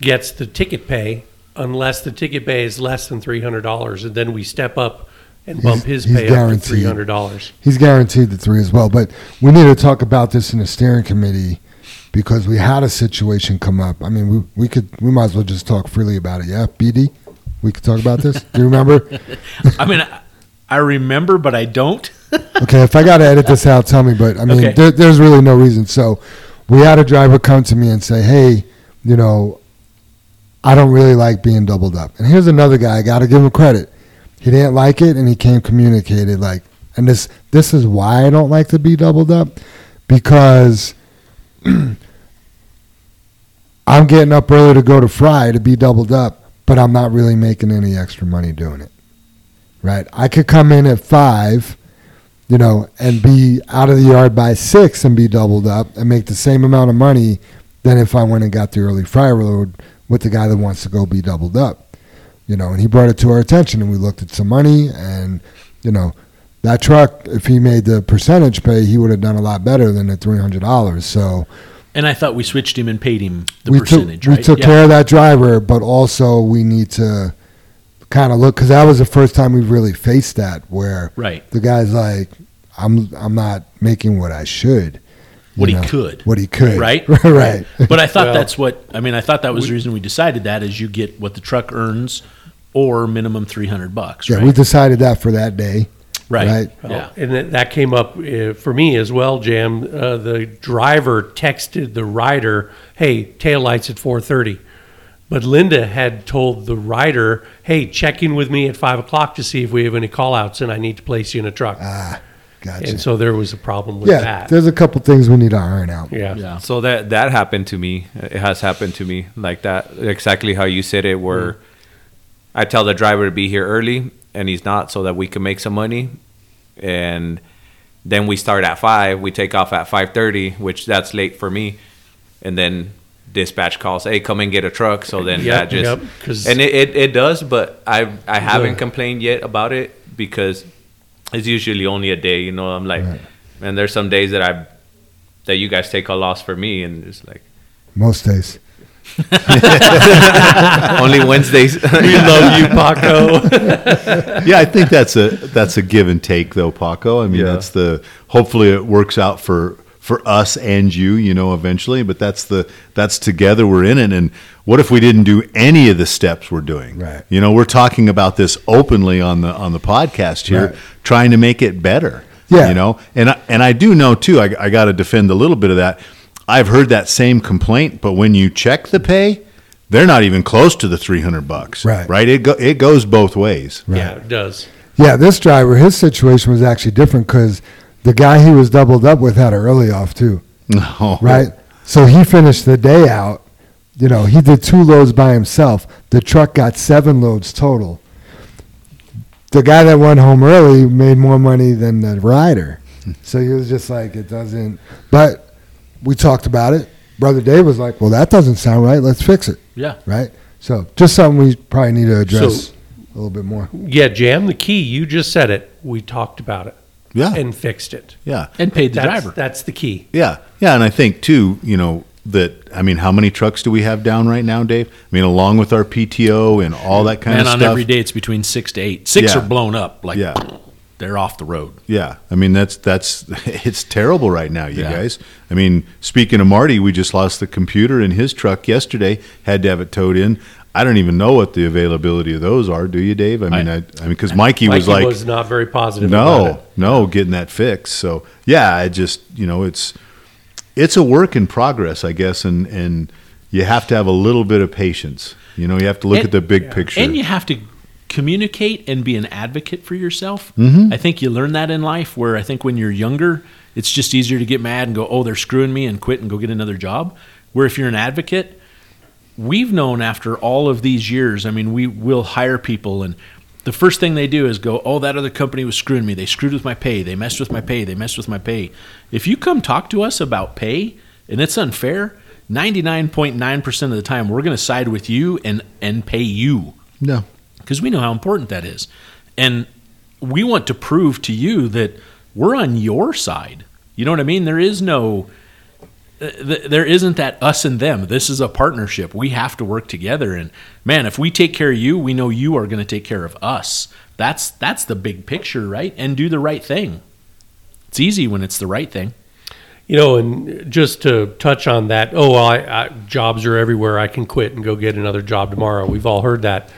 [SPEAKER 4] gets the ticket pay unless the ticket pay is less than three hundred dollars, and then we step up and bump
[SPEAKER 2] He's-
[SPEAKER 4] his
[SPEAKER 2] he's
[SPEAKER 4] pay up to
[SPEAKER 2] guaranteed.
[SPEAKER 4] three hundred dollars.
[SPEAKER 2] he's guaranteed the three as well. But we need to talk about this in the steering committee because we had a situation come up. I mean, we, we could we might as well just talk freely about it. Yeah, BD, we could talk about this. Do you remember?
[SPEAKER 5] I mean, I, I remember, but I don't.
[SPEAKER 2] Okay, if I got to edit this out, tell me. But I mean,
[SPEAKER 5] Okay.
[SPEAKER 2] there, there's really no reason. So we had a driver come to me and say, "Hey, you know, I don't really like being doubled up." And here's another guy. I got to give him credit. He didn't like it, and he came communicated like, and this this is why I don't like to be doubled up because I'm getting up early to go to fry to be doubled up, but I'm not really making any extra money doing it. Right? I could come in at five you know, and be out of the yard by six and be doubled up and make the same amount of money than if I went and got the early fry load with the guy that wants to go be doubled up. You know, and he brought it to our attention and we looked at some money and, you know, that truck, if he made the percentage pay, he would have done a lot better than the three hundred dollars. So
[SPEAKER 5] And I thought we switched him and paid him the
[SPEAKER 2] we
[SPEAKER 5] percentage.
[SPEAKER 2] took
[SPEAKER 5] right?
[SPEAKER 2] we took
[SPEAKER 5] Yeah.
[SPEAKER 2] care of that driver, but also we need to kind of look because that was the first time we really faced that where
[SPEAKER 5] Right.
[SPEAKER 2] the guy's like, I'm I'm not making what I should. You
[SPEAKER 5] What he could.
[SPEAKER 2] What he could.
[SPEAKER 5] Right?
[SPEAKER 2] right.
[SPEAKER 5] But I thought
[SPEAKER 4] Well,
[SPEAKER 5] that's what I mean. I thought that was the reason we decided that is you get what the truck earns, or minimum three hundred bucks.
[SPEAKER 2] Yeah,
[SPEAKER 5] right?
[SPEAKER 2] we decided that for that day.
[SPEAKER 5] right.
[SPEAKER 2] right.
[SPEAKER 5] Yeah.
[SPEAKER 4] And that- that came up uh, for me as well, Jam. Uh, the driver texted the rider, "Hey, taillights at 4:30," but Linda had told the rider, "Hey, check in with me at five o'clock to see if we have any callouts, and I need to place you in a truck."
[SPEAKER 2] Ah, gotcha.
[SPEAKER 4] and so there was a problem with
[SPEAKER 2] yeah,
[SPEAKER 4] that.
[SPEAKER 2] there's a couple things we need to iron out.
[SPEAKER 4] Yeah.
[SPEAKER 5] Yeah.
[SPEAKER 6] So that that happened to me. It has happened to me like that. Exactly how you said it. Where I tell the driver to be here early, and he's not, so that we can make some money. And then we start at five. We take off at five thirty, which that's late for me. And then dispatch calls, "Hey, come and get a truck." So then
[SPEAKER 4] Yep,
[SPEAKER 6] that just
[SPEAKER 4] yep, 'cause-
[SPEAKER 6] and it, it, it does, but I I haven't
[SPEAKER 4] Yeah.
[SPEAKER 6] complained yet about it because it's usually only a day. You know, I'm like, and there's some days that I that you guys take a loss for me, and it's like
[SPEAKER 2] Most days.
[SPEAKER 6] only Wednesdays.
[SPEAKER 4] We love you, Paco.
[SPEAKER 3] yeah, I think that's a that's a give and take though, Paco. I mean,
[SPEAKER 6] Yeah.
[SPEAKER 3] that's the hopefully it works out for for us and you, you know, eventually. But that's the that's together we're in it. And what if we didn't do any of the steps we're doing?
[SPEAKER 2] Right.
[SPEAKER 3] You know, we're talking about this openly on the on the podcast here,
[SPEAKER 2] Right.
[SPEAKER 3] trying to make it better.
[SPEAKER 2] Yeah.
[SPEAKER 3] You know, and I, and I do know too. I, I got to defend a little bit of that. I've heard that same complaint, but when you check the pay, they're not even close to the three hundred bucks.
[SPEAKER 2] Right.
[SPEAKER 3] Right. It go, it goes both ways.
[SPEAKER 4] Yeah, it does.
[SPEAKER 2] Yeah, this driver, his situation was actually different because the guy he was doubled up with had an early off too.
[SPEAKER 3] No.
[SPEAKER 2] right? So he finished the day out. You know, he did two loads by himself. The truck got seven loads total. The guy that went home early made more money than the rider. So he was just like, it doesn't. But we talked about it. Brother Dave was like, well, that doesn't sound right. Let's fix it.
[SPEAKER 5] Yeah.
[SPEAKER 2] Right? So just something we probably need to address a little bit more.
[SPEAKER 4] Yeah, Jam, the key, you just said it. We talked about it
[SPEAKER 3] Yeah,
[SPEAKER 4] and fixed it.
[SPEAKER 3] yeah,
[SPEAKER 5] and paid the
[SPEAKER 4] That's,
[SPEAKER 5] driver.
[SPEAKER 4] that's the key.
[SPEAKER 3] yeah, yeah. And I think too, you know, that I mean, how many trucks do we have down right now, Dave? I mean, along with our PTO and all that kind
[SPEAKER 5] Man,
[SPEAKER 3] of stuff.
[SPEAKER 5] And on every day it's between six to eight. Six
[SPEAKER 3] Yeah.
[SPEAKER 5] are blown up, like
[SPEAKER 3] Yeah.
[SPEAKER 5] they're off the road.
[SPEAKER 3] Yeah, I mean that's that's it's terrible right now, you
[SPEAKER 5] Yeah.
[SPEAKER 3] guys. I mean, speaking of Marty, we just lost the computer in his truck yesterday. Had to have it towed in. I don't even know what the availability of those are. Do you, Dave? I mean, I, I, mean, because Mikey, was
[SPEAKER 4] Mikey
[SPEAKER 3] like,
[SPEAKER 4] was not very positive about
[SPEAKER 3] no,
[SPEAKER 4] it.
[SPEAKER 3] no, getting that fixed. So yeah, I just you know it's it's a work in progress, I guess, and and you have to have a little bit of patience. You know, you have to look
[SPEAKER 5] And-
[SPEAKER 3] at the big picture.
[SPEAKER 5] And you have to communicate and be an advocate for yourself. Mm-hmm. I think you learn that in life where I think when you're younger, it's just easier to get mad and go, oh, they're screwing me and quit and go get another job. Where if you're an advocate, we've known after all of these years, I mean, we will hire people and the first thing they do is go, oh, that other company was screwing me. They screwed with my pay. They messed with my pay. They messed with my pay. If you come talk to us about pay and it's unfair, 99.9% of the time, we're going to side with you and, and pay you
[SPEAKER 3] no,
[SPEAKER 5] because we know how important that is. And we want to prove to you that we're on your side. You know what I mean? There is no, there isn't that us and them. This is a partnership. We have to work together. And man, if we take care of you, we know you are going to take care of us. That's that's the big picture, right? And do the right thing. It's easy when it's the right thing.
[SPEAKER 4] You know, and just to touch on that, oh, I, I, jobs are everywhere. I can quit and go get another job tomorrow. We've all heard that.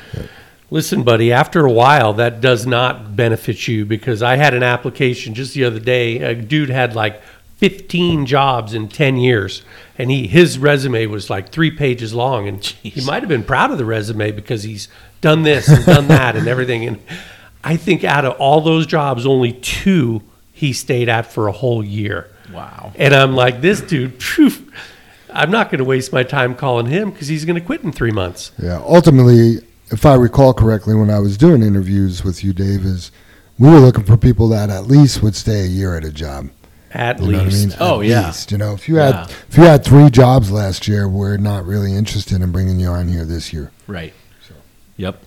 [SPEAKER 4] Listen, buddy, after a while, that does not benefit you because I had an application just the other day. A dude had like 15 jobs in 10 years, and he his resume was like three pages long. And he might have been proud of the resume because he's done this and done that and everything. And I think out of all those jobs, only two he stayed at for a whole year.
[SPEAKER 5] Wow.
[SPEAKER 4] And I'm like, this dude, phew, I'm not going to waste my time calling him because he's going to quit in three months.
[SPEAKER 2] Yeah. Ultimately, if I recall correctly, when I was doing interviews with you, Dave, is we were looking for people that at least would stay a year at a job.
[SPEAKER 4] At
[SPEAKER 2] You know what I
[SPEAKER 4] least.
[SPEAKER 2] mean?
[SPEAKER 5] Oh,
[SPEAKER 2] At
[SPEAKER 5] yeah.
[SPEAKER 2] least, you know, if you had
[SPEAKER 5] Yeah.
[SPEAKER 2] if you had three jobs last year, we're not really interested in bringing you on here this year.
[SPEAKER 5] Right. So. Yep.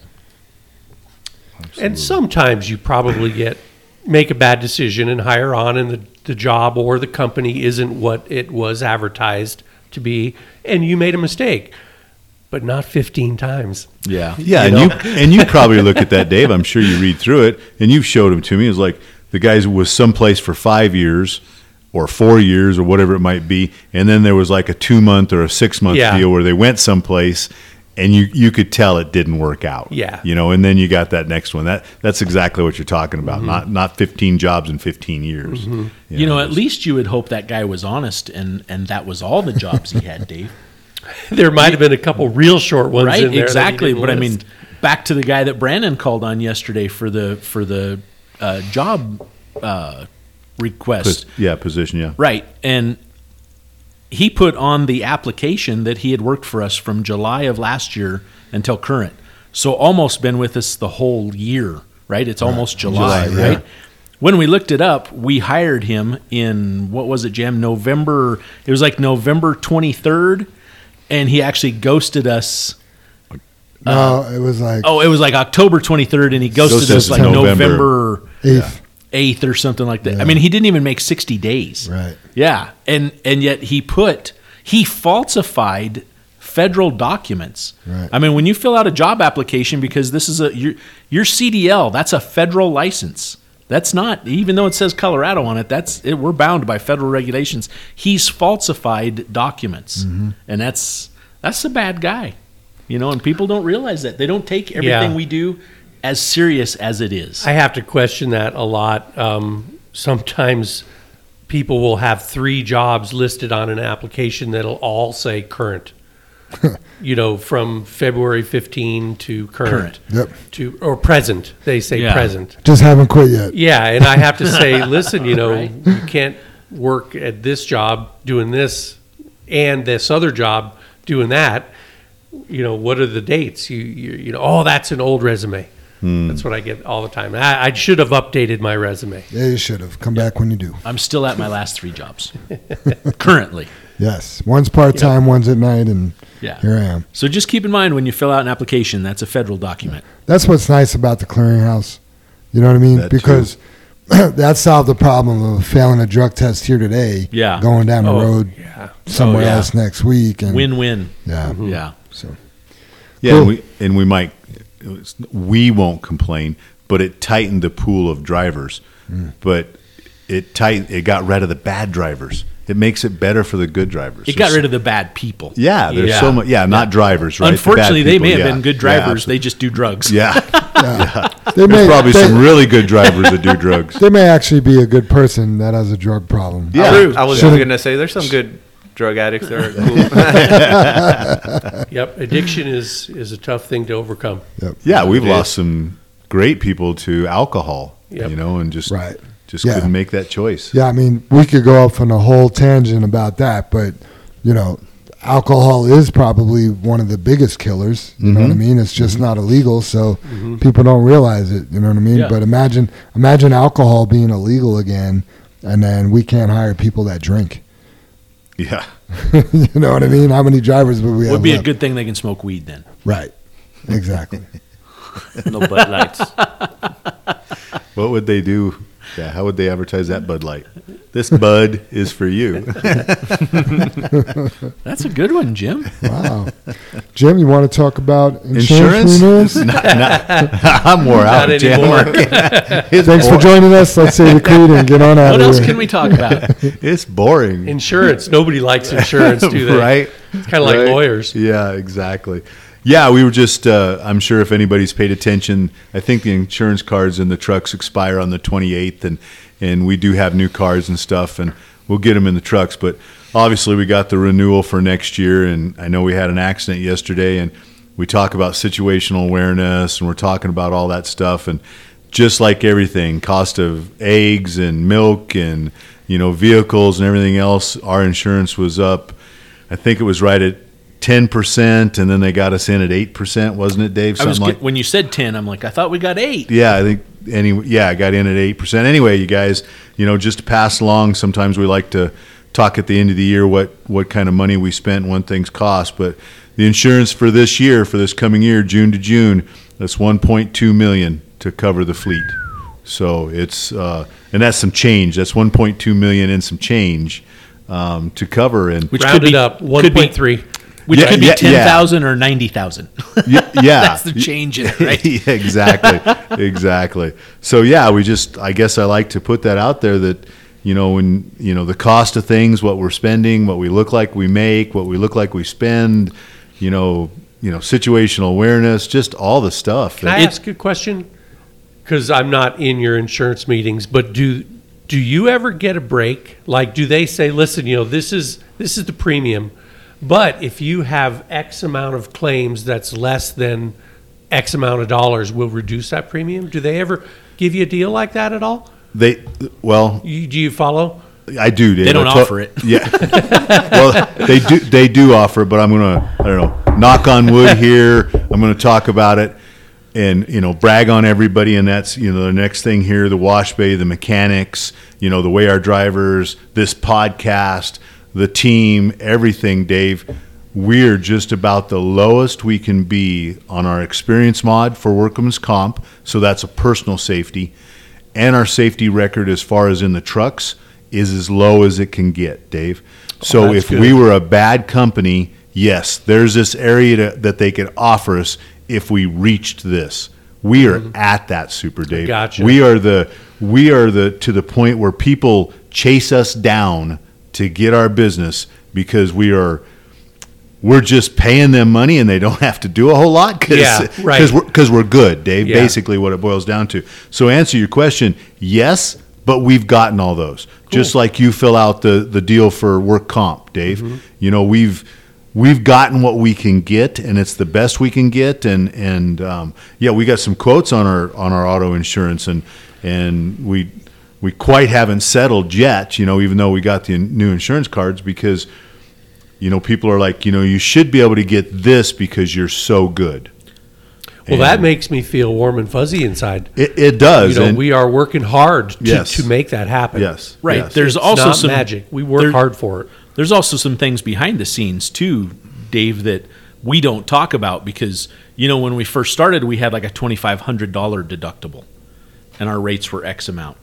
[SPEAKER 4] And sometimes you probably get make a bad decision and hire on, and the, the job or the company isn't what it was advertised to be, and you made a mistake, but not 15 times.
[SPEAKER 5] Yeah.
[SPEAKER 3] Yeah, and you and you probably look at that, Dave. I'm sure you read through it, and you've showed them to me. It's like the guy was someplace for five years, or four years, or whatever it might be, and then there was like a two month or a six month
[SPEAKER 4] Yeah.
[SPEAKER 3] deal where they went someplace, and you you could tell it didn't work out.
[SPEAKER 4] Yeah.
[SPEAKER 3] you know, and then you got that next one. That that's exactly what you're talking about. Mm-hmm. Not not 15 jobs in 15 years. Mm-hmm.
[SPEAKER 5] You know, at least you would hope that guy was honest and and that was all the jobs he had, Dave.
[SPEAKER 4] There might have been a couple real short ones
[SPEAKER 5] right?
[SPEAKER 4] in there.
[SPEAKER 5] Exactly.
[SPEAKER 4] didn't
[SPEAKER 5] But I mean, back to the guy that Brannon called on yesterday for the for the uh, job uh, request.
[SPEAKER 3] Pos- yeah, position. Yeah,
[SPEAKER 5] Right. And he put on the application that he had worked for us from July of last year until current. So almost been with us the whole year, right? It's almost July,
[SPEAKER 2] July, yeah.
[SPEAKER 5] right? When we looked it up, we hired him in what was it, Jim? November. It was like November 23rd, and he actually ghosted us.
[SPEAKER 2] No, it was like
[SPEAKER 5] Oh, it was like October 23rd, and he ghosted,
[SPEAKER 3] Ghosted
[SPEAKER 5] us
[SPEAKER 3] us
[SPEAKER 5] like November,
[SPEAKER 3] November.
[SPEAKER 2] Eighth,
[SPEAKER 5] eighth or something like that. I mean, he didn't even make 60 days.
[SPEAKER 2] right?
[SPEAKER 5] Yeah, and and yet he put he falsified federal documents.
[SPEAKER 2] Right.
[SPEAKER 5] I mean, when you fill out a job application because this is a your your CDL, that's a federal license. That's not even though it says Colorado on it. That's it, we're bound by federal regulations. He's falsified documents,
[SPEAKER 2] Mm-hmm.
[SPEAKER 5] and that's that's a bad guy. You know, and people don't realize that they don't take everything
[SPEAKER 4] Yeah.
[SPEAKER 5] we do as serious as it is.
[SPEAKER 4] I have to question that a lot. Um, sometimes people will have three jobs listed on an application that'll all say current. you know, from February 15 to current,
[SPEAKER 5] Current.
[SPEAKER 2] Yep.
[SPEAKER 4] to or present. They say
[SPEAKER 5] Yeah.
[SPEAKER 4] present.
[SPEAKER 2] Just haven't quit yet.
[SPEAKER 4] Yeah, and I have to say, listen, you know,
[SPEAKER 5] Right.
[SPEAKER 4] you can't work at this job doing this and this other job doing that. You know, what are the dates? You you, you know, oh, that's an old resume. Hmm. That's what I get all the time. I, I should have updated my resume.
[SPEAKER 2] Yeah, you should have come back when you do.
[SPEAKER 5] I'm still at my last three jobs currently.
[SPEAKER 2] Yes, one's part time, one's at night, and
[SPEAKER 5] Yeah.
[SPEAKER 2] here I am.
[SPEAKER 5] So just keep in mind when you fill out an application, that's a federal document.
[SPEAKER 2] That's what's nice about the clearinghouse. You know what I mean?
[SPEAKER 3] That
[SPEAKER 2] because that solved the problem of failing a drug test here today.
[SPEAKER 5] Yeah.
[SPEAKER 2] Going down the
[SPEAKER 4] Oh,
[SPEAKER 2] road
[SPEAKER 4] yeah.
[SPEAKER 2] Oh, somewhere
[SPEAKER 5] Oh, yeah.
[SPEAKER 2] else next week. And
[SPEAKER 5] Win-win.
[SPEAKER 2] Yeah.
[SPEAKER 5] Yeah.
[SPEAKER 2] So
[SPEAKER 3] Yeah,
[SPEAKER 2] Cool.
[SPEAKER 3] and we and we might we won't complain, but it tightened the pool of drivers.
[SPEAKER 2] Mm.
[SPEAKER 3] But it tight it got rid of the bad drivers. It makes it better for the good drivers.
[SPEAKER 5] It got rid of the bad people.
[SPEAKER 3] Yeah, there's
[SPEAKER 5] Yeah.
[SPEAKER 3] so much. Yeah, not drivers, right? The
[SPEAKER 5] Unfortunately, they may have
[SPEAKER 3] yeah.
[SPEAKER 5] been good
[SPEAKER 3] Yeah,
[SPEAKER 5] drivers. they just do drugs.
[SPEAKER 3] Yeah,
[SPEAKER 2] they
[SPEAKER 3] there's
[SPEAKER 2] may
[SPEAKER 3] probably
[SPEAKER 2] they,
[SPEAKER 3] some really good drivers that do drugs.
[SPEAKER 2] they may actually be a good person that has a drug problem.
[SPEAKER 3] Yeah,
[SPEAKER 6] I was
[SPEAKER 2] Should've-
[SPEAKER 6] going to say there's some good drug addicts are cool.
[SPEAKER 4] Yep, addiction is is a tough thing to overcome.
[SPEAKER 3] yeah. We've
[SPEAKER 6] It
[SPEAKER 3] lost some great people to alcohol.
[SPEAKER 4] Yep.
[SPEAKER 3] You know, and just
[SPEAKER 2] Right.
[SPEAKER 3] just
[SPEAKER 2] Yeah.
[SPEAKER 3] couldn't make that choice.
[SPEAKER 2] Yeah, I mean, we could go off on a whole tangent about that, but you know, alcohol is probably one of the biggest killers. You know what mm-hmm. I mean? It's just mm-hmm. not illegal, so mm-hmm. people don't realize it. You know what I mean?
[SPEAKER 5] Yeah.
[SPEAKER 2] But imagine, imagine alcohol being illegal again, and then we can't hire people that drink.
[SPEAKER 3] Yeah.
[SPEAKER 2] you know what I mean? How many drivers would we have?
[SPEAKER 5] Would be a good thing they can smoke weed then.
[SPEAKER 2] right. Exactly.
[SPEAKER 6] no Bud Lights.
[SPEAKER 3] What would they do? Yeah, how would they advertise that Bud Light? This Bud is for you.
[SPEAKER 5] That's a good one, Jim.
[SPEAKER 2] wow. Jim, you want to talk about insurance,
[SPEAKER 3] Insurance? Not- not- I'm more out.
[SPEAKER 4] Not
[SPEAKER 3] Jim.
[SPEAKER 4] anymore.
[SPEAKER 3] It's
[SPEAKER 2] Thanks for joining us. Let's say the creed and get on out
[SPEAKER 5] What
[SPEAKER 2] of
[SPEAKER 5] else
[SPEAKER 2] here.
[SPEAKER 5] can we talk about?
[SPEAKER 3] It's boring.
[SPEAKER 4] Insurance. Nobody likes insurance, do they?
[SPEAKER 3] right?
[SPEAKER 4] It's kind of like
[SPEAKER 3] Right?
[SPEAKER 4] lawyers.
[SPEAKER 3] Yeah, exactly. Yeah, we were just, uh, I'm sure if anybody's paid attention, I think the insurance cards in the trucks expire on the 28th, and, and we do have new cards and stuff, and we'll get them in the trucks. But obviously, we got the renewal for next year, and I know we had an accident yesterday, and we talk about situational awareness, and we're talking about all that stuff, and just like everything, cost of eggs and milk and you know vehicles and everything else, our insurance was up. I think it was right at ten percent, and then they got us in at eight percent, wasn't it, Dave?
[SPEAKER 5] I was
[SPEAKER 3] Something
[SPEAKER 5] get, when you said ten, I'm like, I thought we got eight.
[SPEAKER 3] yeah, I think any yeah, I got in at eight percent. Anyway, you guys, you know, just to pass along. Sometimes we like to talk at the end of the year what what kind of money we spent, and what things cost. But the insurance for this year, for this coming year, June to June, that's one point two million to cover the fleet. So it's uh, and that's some change. That's one point two million and some change um, to cover. And
[SPEAKER 5] Which
[SPEAKER 4] Rounded
[SPEAKER 5] could be
[SPEAKER 4] up, 1.3.
[SPEAKER 5] Which
[SPEAKER 3] Yeah,
[SPEAKER 5] could be
[SPEAKER 3] yeah,
[SPEAKER 5] ten
[SPEAKER 3] yeah.
[SPEAKER 5] or ninety thousand.
[SPEAKER 3] yeah, yeah.
[SPEAKER 5] That's the change in it, right?
[SPEAKER 3] exactly, exactly. So yeah, we just I guess I like to put that out there that you know when you know the cost of things, what we're spending, what we look like we make, what we look like we spend, you know, you know, situational awareness, just all the stuff.
[SPEAKER 4] Can I
[SPEAKER 3] that-
[SPEAKER 4] ask a question? Because I'm not in your insurance meetings, but do do you ever get a break? Like, do they say, "Listen, you know, this is this is the premium, but if you have X amount of claims that's less than X amount of dollars, we'll reduce that premium"? Do they ever give you a deal like that at all?
[SPEAKER 3] they well,
[SPEAKER 4] You, do you follow?
[SPEAKER 3] I do. Dave.
[SPEAKER 5] They don't
[SPEAKER 3] I
[SPEAKER 5] offer it.
[SPEAKER 3] Yeah. well, they do. They do offer it, but I'm gonna. I don't know. Knock on wood here. I'm gonna talk about it, and you know, brag on everybody. And that's you know the next thing here: the wash bay, the mechanics. You know, the way our drivers, this podcast, the team, everything. Dave, we're just about the lowest we can be on our experience mod for workman's comp. So that's a personal safety and our safety record as far as in the trucks is as low as it can get, Dave. So
[SPEAKER 4] that's
[SPEAKER 3] if
[SPEAKER 4] good.
[SPEAKER 3] we were a bad company, yes, there's this area to, that they could offer us if we reached this. We are mm-hmm. at that super Dave.
[SPEAKER 4] Gotcha.
[SPEAKER 3] We are the we are the to the point where people chase us down to get our business because we are we're just paying them money and they don't have to do a whole lot because
[SPEAKER 4] Yeah, right.
[SPEAKER 3] we're, 'cause we're good, Dave.
[SPEAKER 4] Yeah.
[SPEAKER 3] Basically, what it boils down to. So, answer your question: Yes, but we've gotten all those. Just like you fill out the the deal for work comp, Dave.
[SPEAKER 4] Mm-hmm.
[SPEAKER 3] You know we've we've gotten what we can get, and it's the best we can get. And and um, yeah, we got some quotes on our on our auto insurance, and and we we quite haven't settled yet. You know, even though we got the new insurance cards because you know people are like, you know, you should be able to get this because you're so good.
[SPEAKER 4] Well,
[SPEAKER 3] And
[SPEAKER 4] that makes me feel warm and fuzzy inside.
[SPEAKER 3] it, it does.
[SPEAKER 4] You know,
[SPEAKER 3] and-
[SPEAKER 4] we are working hard to,
[SPEAKER 3] Yes.
[SPEAKER 4] to make that happen.
[SPEAKER 3] yes,
[SPEAKER 5] Right.
[SPEAKER 3] yes.
[SPEAKER 5] There's
[SPEAKER 4] It's
[SPEAKER 5] also
[SPEAKER 4] not
[SPEAKER 5] some
[SPEAKER 4] magic. We work
[SPEAKER 5] there-
[SPEAKER 4] hard for it.
[SPEAKER 5] There's also some things behind the scenes too, Dave, that we don't talk about because you know when we first started, we had like a twenty five hundred dollar deductible, and our rates were X amount,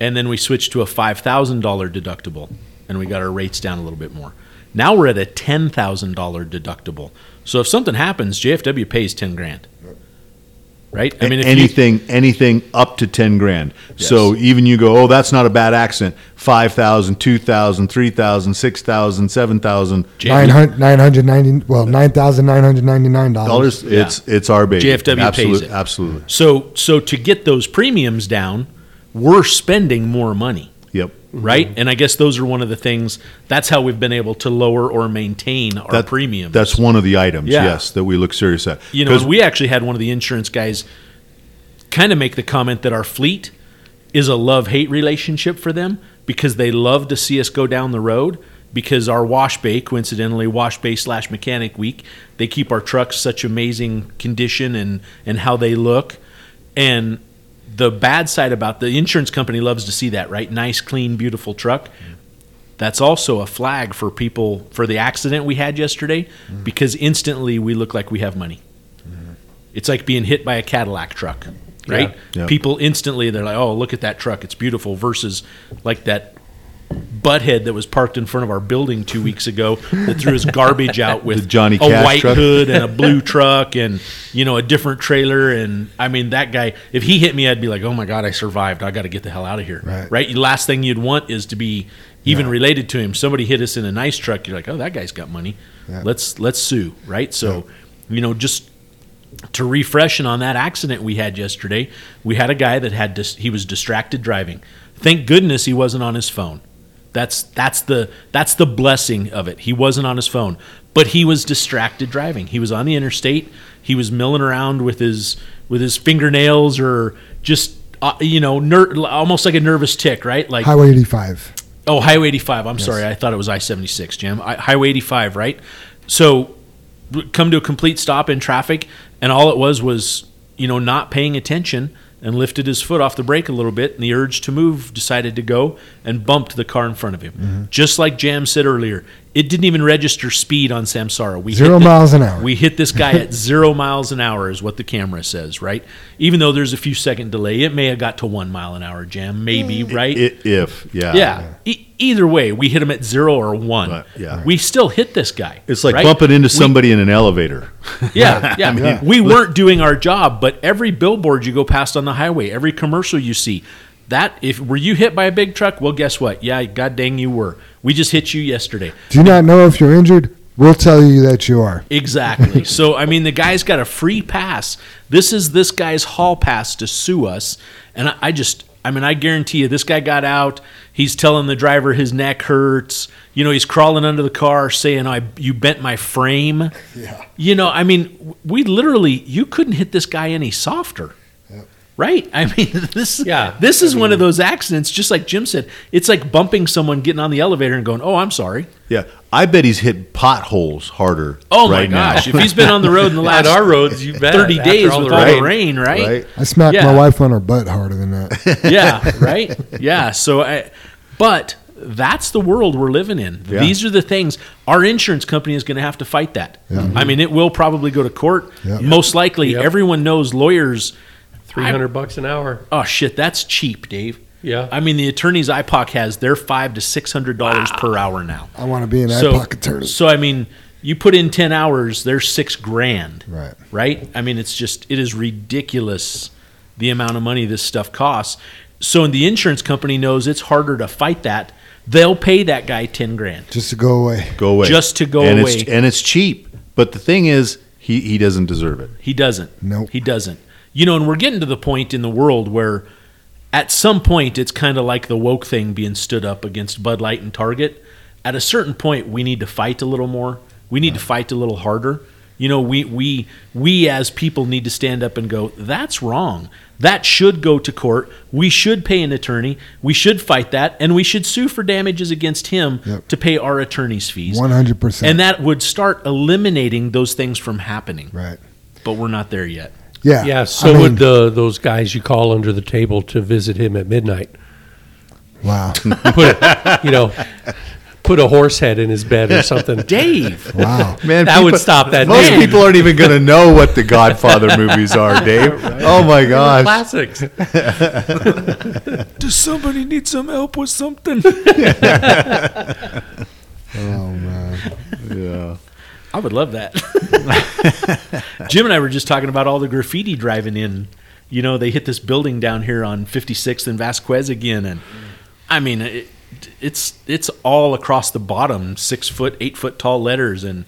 [SPEAKER 5] and then we switched to a five thousand dollar deductible, and we got our rates down a little bit more. Now we're at a ten thousand dollar deductible. So if something happens, JFW pays ten grand. Right? I mean, if you-
[SPEAKER 3] anything, anything up to ten grand. So even you go, oh, that's not a bad accident. Five thousand, two thousand, three thousand, six thousand, seven thousand
[SPEAKER 2] Nine hundred, nine hundred ninety. Well, nine thousand nine hundred ninety nine dollars.
[SPEAKER 3] dollars. It's it's our baby.
[SPEAKER 5] JFW pays it.
[SPEAKER 3] Absolutely.
[SPEAKER 5] So so to get those premiums down, we're spending more money.
[SPEAKER 3] Yep.
[SPEAKER 5] right? And I guess those are one of the things. That's how we've been able to lower or maintain our
[SPEAKER 3] That-
[SPEAKER 5] premiums.
[SPEAKER 3] That's one of the items.
[SPEAKER 5] Yeah.
[SPEAKER 3] Yes, that we look serious at.
[SPEAKER 5] you know. we actually had one of the insurance guys kind of make the comment that our fleet is a love hate relationship for them because they love to see us go down the road. Because our wash bay, coincidentally, wash bay slash mechanic week, they keep our trucks such amazing condition and and how they look. And the bad side about the insurance company loves to see that, right? Nice, clean, beautiful truck. That's also a flag for people for the accident we had yesterday because instantly we look like we have money. It's like being hit by a Cadillac truck, right?
[SPEAKER 3] Yeah. Yeah.
[SPEAKER 5] People instantly they're like, "Oh, look at that truck. It's beautiful." versus like that butthead that was parked in front of our building two weeks ago that threw his garbage out with
[SPEAKER 3] The Johnny
[SPEAKER 5] a white
[SPEAKER 3] truck.
[SPEAKER 5] hood and a blue truck and you know a different trailer. And I mean that guy if he hit me I'd be like oh my god I survived. I got to get the hell out of here.
[SPEAKER 2] Right.
[SPEAKER 5] right? Last thing you'd want is to be even related to him. Somebody hit us in a nice truck. You're like oh that guy's got money.
[SPEAKER 2] Yeah.
[SPEAKER 5] let's let's sue. Right? So you know just to refresh and on that accident we had yesterday, we had a guy that had dis- he was distracted driving. Thank goodness he wasn't on his phone. That's that's the that's the blessing of it. He wasn't on his phone, but he was distracted driving. He was on the interstate. He was milling around with his with his fingernails or just uh, you know ner- almost like a nervous tick, right? Like
[SPEAKER 2] Highway eighty five.
[SPEAKER 5] Oh, Highway 85. I'm sorry. I thought it was I 76, Jim. I, Highway 85, right? So, come to a complete stop in traffic, and all it was was, you know, not paying attention and lifted his foot off the brake a little bit, and the urge to move decided to go and bumped the car in front of him.
[SPEAKER 2] Mm-hmm.
[SPEAKER 5] Just like Jam said earlier, it didn't even register speed on Samsara. We
[SPEAKER 2] Zero
[SPEAKER 5] hit the-
[SPEAKER 2] miles an hour.
[SPEAKER 5] We hit this guy at zero miles an hour, is what the camera says, right? Even though there's a few second delay, it may have got to one mile an hour, Jam, maybe, right?
[SPEAKER 3] I- if yeah,
[SPEAKER 5] Yeah. E- either way, we hit him at zero or one.
[SPEAKER 3] Right, yeah.
[SPEAKER 5] We still hit this guy.
[SPEAKER 3] It's like
[SPEAKER 5] right?
[SPEAKER 3] bumping into
[SPEAKER 5] We-
[SPEAKER 3] somebody in an elevator.
[SPEAKER 5] yeah, yeah.
[SPEAKER 2] Yeah.
[SPEAKER 5] We weren't doing our job, but every billboard you go past on the highway, every commercial you see, that if were you hit by a big truck, well, guess what? Yeah, god dang, you were. We just hit you yesterday.
[SPEAKER 2] Do you not know if you're injured? We'll tell you that you are.
[SPEAKER 5] Exactly. so I mean, the guy's got a free pass. This is this guy's hall pass to sue us, and I, I just, I mean, I guarantee you, this guy got out. He's telling the driver his neck hurts. You know, he's crawling under the car saying, "I, you bent my frame."
[SPEAKER 2] Yeah.
[SPEAKER 5] You know, I mean, we literally, you couldn't hit this guy any softer. Right? I mean, this
[SPEAKER 4] Yeah.
[SPEAKER 5] this is one of those accidents, just like Jim said. It's like bumping someone getting on the elevator and going, "Oh, I'm sorry."
[SPEAKER 3] Yeah, I bet he's hit potholes harder.
[SPEAKER 5] Oh
[SPEAKER 3] right
[SPEAKER 5] my gosh!
[SPEAKER 3] now.
[SPEAKER 5] If he's been on the road in the last
[SPEAKER 4] our roads, you bet.
[SPEAKER 5] 30 days
[SPEAKER 4] all
[SPEAKER 5] with
[SPEAKER 4] the
[SPEAKER 5] all
[SPEAKER 4] rain.
[SPEAKER 5] the rain, right?
[SPEAKER 3] right?
[SPEAKER 2] I smacked
[SPEAKER 5] Yeah.
[SPEAKER 2] my wife on her butt harder than that.
[SPEAKER 5] Yeah, right? Yeah. So, I, but that's the world we're living in.
[SPEAKER 3] Yeah.
[SPEAKER 5] These are the things. Our insurance company is going to have to fight that.
[SPEAKER 2] Yeah.
[SPEAKER 5] I mean, it will probably go to court.
[SPEAKER 2] Yeah.
[SPEAKER 5] Most likely,
[SPEAKER 4] Yep.
[SPEAKER 5] everyone knows lawyers.
[SPEAKER 4] Three hundred bucks an hour.
[SPEAKER 5] Oh shit, that's cheap, Dave.
[SPEAKER 4] Yeah.
[SPEAKER 5] I mean, the attorneys IPOC has they're five to six hundred dollars per hour now.
[SPEAKER 2] I want to be an
[SPEAKER 5] So,
[SPEAKER 2] IPOC attorney.
[SPEAKER 5] so I mean, you put in ten hours, there's six grand.
[SPEAKER 2] Right.
[SPEAKER 5] right? I mean, it's just it is ridiculous the amount of money this stuff costs. So, and the insurance company knows it's harder to fight that. They'll pay that guy ten grand.
[SPEAKER 2] Just to go away.
[SPEAKER 3] Go away.
[SPEAKER 5] Just to go
[SPEAKER 3] and
[SPEAKER 5] away.
[SPEAKER 3] It's, and it's cheap. But the thing is, he, he doesn't deserve it.
[SPEAKER 5] He doesn't.
[SPEAKER 2] Nope.
[SPEAKER 5] He doesn't. You know, and we're getting to the point in the world where at some point it's kind of like the woke thing being stood up against Bud Light and Target. At a certain point we need to fight a little more. We need to fight a little harder. You know, we we we as people need to stand up and go, that's wrong. That should go to court. We should pay an attorney. We should fight that and we should sue for damages against him
[SPEAKER 2] Yep.
[SPEAKER 5] to pay our attorney's fees.
[SPEAKER 2] 100%.
[SPEAKER 5] And that would start eliminating those things from happening
[SPEAKER 2] Right.
[SPEAKER 5] but we're not there yet.
[SPEAKER 2] Yeah.
[SPEAKER 4] Yeah, so
[SPEAKER 2] I mean,
[SPEAKER 4] would the, those guys you call under the table to visit him at midnight.
[SPEAKER 2] Wow.
[SPEAKER 4] Put, a- you know, put a horse head in his bed or something.
[SPEAKER 5] Dave.
[SPEAKER 2] Wow.
[SPEAKER 3] Man,
[SPEAKER 4] That would stop that
[SPEAKER 3] Most
[SPEAKER 4] man.
[SPEAKER 3] people aren't even going to know what the Godfather movies are, Dave. Oh my gosh.
[SPEAKER 4] Classics.
[SPEAKER 5] Does somebody need some help with something?
[SPEAKER 2] Oh man.
[SPEAKER 3] Yeah.
[SPEAKER 5] I would love that. Jim and I were just talking about all the graffiti driving in. You know, they hit this building down here on 56th and Vasquez again, and I mean, it, it's it's all across the bottom, six foot, eight foot tall letters, and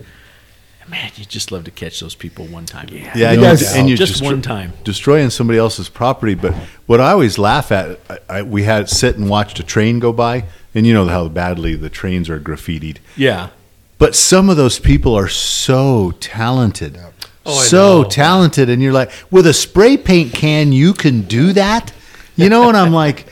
[SPEAKER 5] man, you just love to catch those people one time. Yeah,
[SPEAKER 3] Yeah,
[SPEAKER 2] You
[SPEAKER 3] and,
[SPEAKER 2] guys-
[SPEAKER 3] and you're
[SPEAKER 5] just
[SPEAKER 3] destro-
[SPEAKER 5] one time.
[SPEAKER 3] destroying somebody else's property. But what I always laugh at, I, I, we had sit and watched a train go by, and you know how badly the trains are graffitied.
[SPEAKER 5] Yeah,
[SPEAKER 3] But some of those people are so talented,
[SPEAKER 4] Oh,
[SPEAKER 3] so
[SPEAKER 4] know.
[SPEAKER 3] talented, and you're like, with a spray paint can, you can do that, you know? And I'm like,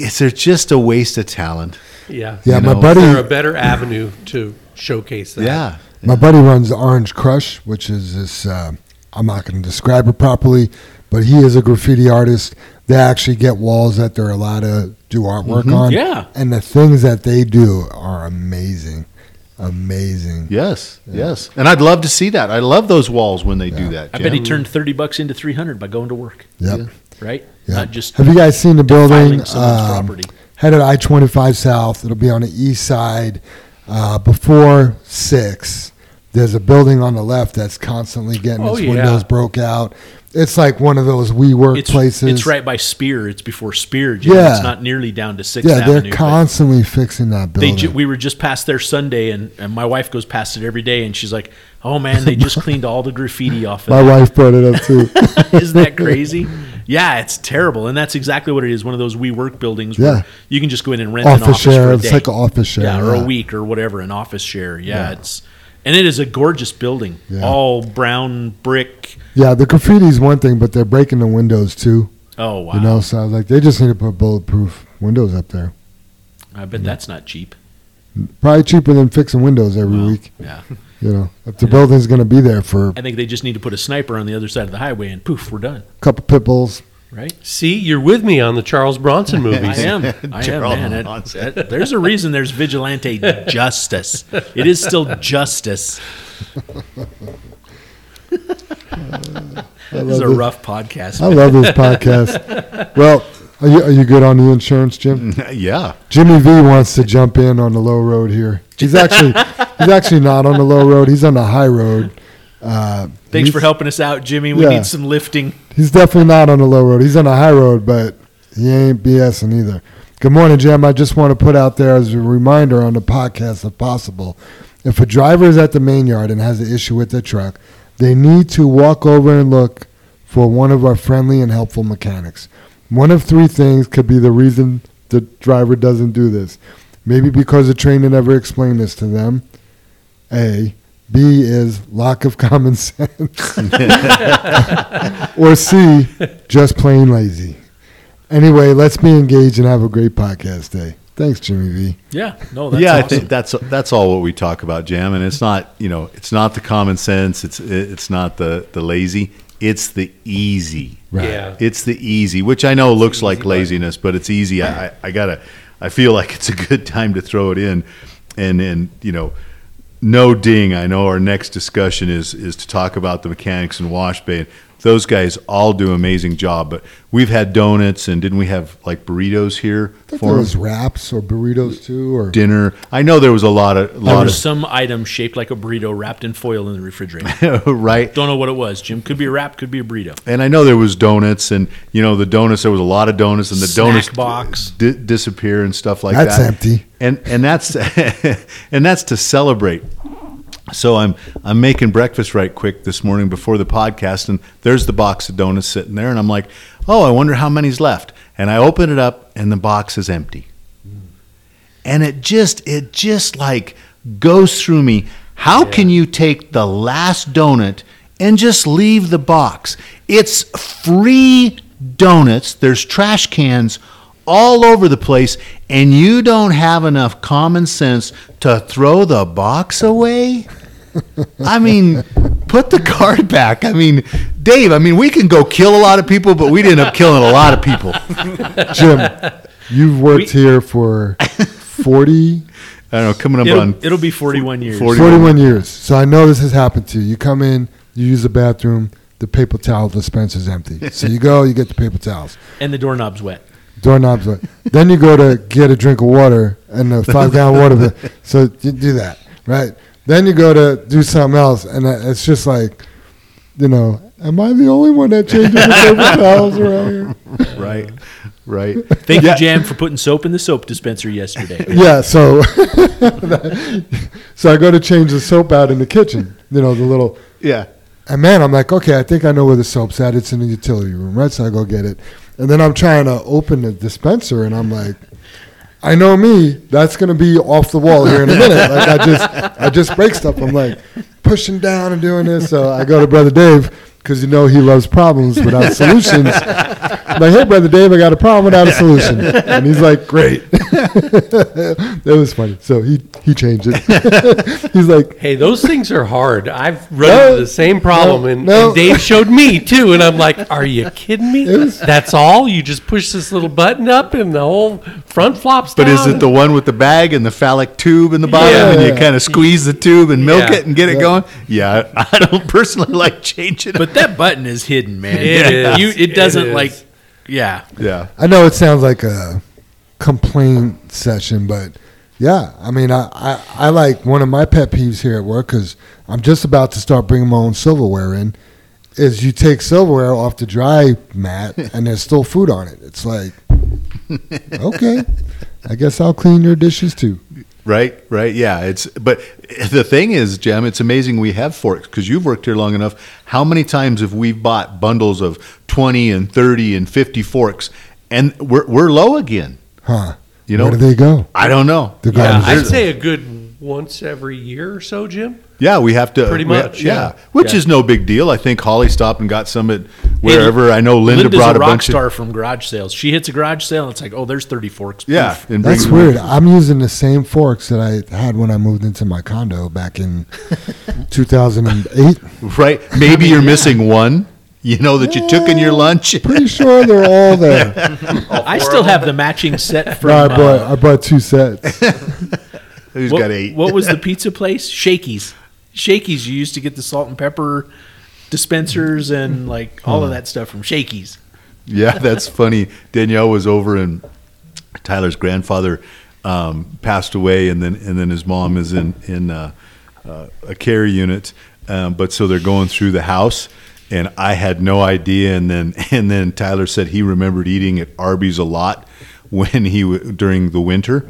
[SPEAKER 3] is there just a waste of talent?
[SPEAKER 4] Yeah.
[SPEAKER 2] Yeah,
[SPEAKER 3] You
[SPEAKER 2] my
[SPEAKER 3] know,
[SPEAKER 2] buddy.
[SPEAKER 4] Is there a better avenue to showcase that?
[SPEAKER 3] Yeah,
[SPEAKER 2] My buddy runs Orange Crush, which is this. Uh, I'm not going to describe it properly, but he is a graffiti artist. They actually get walls that they're allowed to do artwork on.
[SPEAKER 5] Yeah.
[SPEAKER 2] and the things that they do are amazing, amazing.
[SPEAKER 3] yes, yes. And I'd love to see that. I love those walls when they do that.
[SPEAKER 5] I bet he turned 30 bucks into 300 by going to work.
[SPEAKER 2] Yep.
[SPEAKER 5] Right?
[SPEAKER 2] Yeah.
[SPEAKER 5] Not just
[SPEAKER 2] Have you guys seen the building? um,
[SPEAKER 5] property.
[SPEAKER 2] headed I 25 South. It'll be on the east side. Uh, before 6, there's a building on the left that's constantly getting
[SPEAKER 4] Oh,
[SPEAKER 2] its
[SPEAKER 4] yeah.
[SPEAKER 2] windows broke out. It's like one of those WeWork
[SPEAKER 5] It's,
[SPEAKER 2] places.
[SPEAKER 5] it's right by Speer. It's before Speer. Jim.
[SPEAKER 2] Yeah.
[SPEAKER 5] It's not nearly down to 6th
[SPEAKER 2] Yeah,
[SPEAKER 5] Avenue.
[SPEAKER 2] they're constantly fixing that
[SPEAKER 5] They
[SPEAKER 2] building.
[SPEAKER 5] ju- we were just past there Sunday, and, and my wife goes past it every day, and she's like, "Oh man, they just cleaned all the graffiti off." Of
[SPEAKER 2] My
[SPEAKER 5] that."
[SPEAKER 2] wife brought it up too.
[SPEAKER 5] Isn't that crazy? Yeah, it's terrible, and that's exactly what it is. One of those WeWork buildings where
[SPEAKER 2] Yeah.
[SPEAKER 5] you can just go in and rent an
[SPEAKER 2] office
[SPEAKER 5] office
[SPEAKER 2] share.
[SPEAKER 5] for a
[SPEAKER 2] It's like an office share.
[SPEAKER 5] yeah, or
[SPEAKER 2] yeah.
[SPEAKER 5] a week or whatever, an office share. Yeah, it's and it is a gorgeous building,
[SPEAKER 2] Yeah.
[SPEAKER 5] all brown brick.
[SPEAKER 2] Yeah, the graffiti's one thing, but they're breaking the windows too.
[SPEAKER 5] Oh wow!
[SPEAKER 2] You know, so I was like, they just need to put bulletproof windows up there.
[SPEAKER 5] I bet that's not cheap.
[SPEAKER 2] Probably cheaper than fixing windows every
[SPEAKER 5] Well,
[SPEAKER 2] week.
[SPEAKER 5] Yeah,
[SPEAKER 2] You know, if the building's going to be there for
[SPEAKER 5] I think they just need to put a sniper on the other side of the highway, and poof, we're done.
[SPEAKER 2] a couple pit bulls.
[SPEAKER 5] Right?
[SPEAKER 4] See, you're with me on the Charles Bronson movies.
[SPEAKER 5] I
[SPEAKER 4] movies.
[SPEAKER 5] am. I am,
[SPEAKER 3] Charles
[SPEAKER 5] man. It-
[SPEAKER 3] Bronson.
[SPEAKER 5] it- there's a reason there's vigilante justice. It is still justice. This is a
[SPEAKER 2] this.
[SPEAKER 5] rough podcast.
[SPEAKER 2] I love this podcast. Well, are you, are you good on the insurance, Jim?
[SPEAKER 3] yeah.
[SPEAKER 2] Jimmy V wants to jump in on the low road here. He's actually he's actually not on the low road. He's on the high road. Uh,
[SPEAKER 5] Thanks for helping us out, Jimmy. We
[SPEAKER 2] Yeah.
[SPEAKER 5] need some lifting.
[SPEAKER 2] He's definitely not on the low road. He's on the high road, but he ain't BSing either. Good morning, Jim. I just want to put out there as a reminder on the podcast, if possible, if a driver is at the main yard and has an issue with their truck, they need to walk over and look for one of our friendly and helpful mechanics. One of three things could be the reason the driver doesn't do this. Maybe because the trainer never explained this to them. A. B is lack of common sense. or C, just plain lazy. Anyway, let's be engaged and have a great podcast day. Thanks, Jimmy V.
[SPEAKER 5] Yeah, no, that's
[SPEAKER 3] yeah, I think that's that's all what we talk about, Jam. And it's not you know it's not the common sense. It's it's not the the lazy. It's the easy.
[SPEAKER 2] Right.
[SPEAKER 4] Yeah.
[SPEAKER 3] It's the easy, which I know looks like laziness, but it's easy. I, I, I gotta. I feel like it's a good time to throw it in, and and you know, no ding. I know our next discussion is is to talk about the mechanics in Wash Bay. Those guys all do an amazing job. But we've had donuts, and didn't we have like burritos here
[SPEAKER 2] I think
[SPEAKER 3] for
[SPEAKER 2] there
[SPEAKER 3] 'em?
[SPEAKER 2] was wraps or burritos too, or
[SPEAKER 3] dinner. I know there was a lot of
[SPEAKER 5] There
[SPEAKER 3] lot
[SPEAKER 5] was some item shaped like a burrito wrapped in foil in the refrigerator.
[SPEAKER 3] right.
[SPEAKER 5] Don't know what it was, Jim. Could be a wrap, could be a burrito.
[SPEAKER 3] And I know there was donuts, and you know the donuts. There was a lot of donuts, and the
[SPEAKER 5] Snack
[SPEAKER 3] donuts
[SPEAKER 5] box.
[SPEAKER 3] di- disappear and stuff like
[SPEAKER 2] That's
[SPEAKER 3] that.
[SPEAKER 2] empty.
[SPEAKER 3] And and that's and that's to celebrate. So I'm I'm making breakfast right quick this morning before the podcast, and there's the box of donuts sitting there, and I'm like, oh, I wonder how many's left. And I open it up, and the box is empty. Mm. And it just it just like goes through me. How can you take the last donut and just leave the box? It's free donuts. There's trash cans all over the place, and you don't have enough common sense to throw the box away? I mean, put the card back. I mean, Dave, I mean, we can go kill a lot of people, but we'd end up killing a lot of people.
[SPEAKER 2] Jim, you've worked here for 40,
[SPEAKER 3] I don't know, coming up
[SPEAKER 5] It'll,
[SPEAKER 3] on
[SPEAKER 5] it'll be 41 years.
[SPEAKER 3] 40
[SPEAKER 2] 41 years. So I know this has happened to you. You come in, you use the bathroom, the paper towel dispenser's empty. So you go, you get the paper towels.
[SPEAKER 5] And the doorknob's wet.
[SPEAKER 2] Doorknobs. wet. then you go to get a drink of water and a five gallon water. bill. So you do that, right? Then you go to do something else, and it's just like, you know, am I the only one that changes the paper towels around here?
[SPEAKER 3] right, right.
[SPEAKER 5] Thank you, Jam, for putting soap in the soap dispenser yesterday.
[SPEAKER 2] Yeah. So, so I go to change the soap out in the kitchen. You know, the little
[SPEAKER 3] Yeah,
[SPEAKER 2] And man, I'm like, okay, I think I know where the soap's at. It's in the utility room, right? So I go get it. And then I'm trying to open the dispenser, and I'm like, I know me. That's gonna be off the wall here in a minute. Like I just, I just break stuff. I'm like pushing down and doing this. So I go to brother Dave because you know he loves problems without solutions. I'm like, hey, brother Dave, I got a problem without a solution, and he's like, great. that was funny. So he he changed it. he's like,
[SPEAKER 4] Hey, those things are hard. I've run
[SPEAKER 2] No,
[SPEAKER 4] into the same problem,
[SPEAKER 2] no,
[SPEAKER 4] and,
[SPEAKER 2] no.
[SPEAKER 4] and Dave showed me too. And I'm like, "Are you kidding me?
[SPEAKER 2] was-
[SPEAKER 4] That's all? You just push this little button up, and the whole front flops down.
[SPEAKER 3] but
[SPEAKER 4] down."
[SPEAKER 3] is it the one with the bag and the phallic tube in the bottom,
[SPEAKER 4] Yeah.
[SPEAKER 3] and you kind of squeeze the tube and milk
[SPEAKER 4] Yeah.
[SPEAKER 3] it and get it going? Yeah, I don't personally like changing. it.
[SPEAKER 5] But that button is hidden, man.
[SPEAKER 4] It is.
[SPEAKER 5] You, it doesn't
[SPEAKER 4] It is.
[SPEAKER 5] like, yeah.
[SPEAKER 3] yeah,
[SPEAKER 2] I know it sounds like a complaint session, but yeah, I mean, I, I, I like one of my pet peeves here at work because I'm just about to start bringing my own silverware in. Is you take silverware off the dry mat and there's still food on it. It's like, okay, I guess I'll clean your dishes too.
[SPEAKER 3] Right, right. Yeah, it's. But the thing is, Jim, it's amazing we have forks because you've worked here long enough. How many times have we bought bundles of twenty and thirty and fifty forks, and we're we're low again?
[SPEAKER 2] Huh?
[SPEAKER 3] You know,
[SPEAKER 2] Where do they go?
[SPEAKER 3] I don't know.
[SPEAKER 2] They're
[SPEAKER 4] yeah. I'd say a good once every year or so, Jim.
[SPEAKER 3] Yeah, we have to
[SPEAKER 4] Pretty
[SPEAKER 3] we-
[SPEAKER 4] much, yeah.
[SPEAKER 3] which
[SPEAKER 5] Yeah.
[SPEAKER 3] is no big deal. I think Holly stopped and got some at wherever. I know Linda
[SPEAKER 5] Linda's
[SPEAKER 3] brought
[SPEAKER 5] a
[SPEAKER 3] a
[SPEAKER 5] rock
[SPEAKER 3] bunch
[SPEAKER 5] star
[SPEAKER 3] of
[SPEAKER 5] from garage sales. She hits a garage sale, and it's like, oh, there's 30 forks.
[SPEAKER 3] yeah,
[SPEAKER 5] Poof.
[SPEAKER 3] and
[SPEAKER 2] That's
[SPEAKER 3] brings them
[SPEAKER 2] weird. I'm using the same forks that I had when I moved into my condo back in 2008.
[SPEAKER 3] Right? Maybe you're missing one. You know that you took in your lunch.
[SPEAKER 2] Pretty sure they're all there.
[SPEAKER 5] I still have the matching set from.
[SPEAKER 2] No, I
[SPEAKER 5] uh,
[SPEAKER 2] bought I bought two sets.
[SPEAKER 3] Who's
[SPEAKER 5] what,
[SPEAKER 3] got eight?
[SPEAKER 5] what was the pizza place? Shakey's. Shakey's. You used to get the salt and pepper dispensers and like all of that stuff from Shakey's.
[SPEAKER 3] Yeah, that's funny. Danielle was over and Tyler's grandfather um, passed away, and then and then his mom is in in uh, uh, a care unit. Um, but so they're going through the house, and I had no idea. And then and then Tyler said he remembered eating at Arby's a lot when he w- during the winter.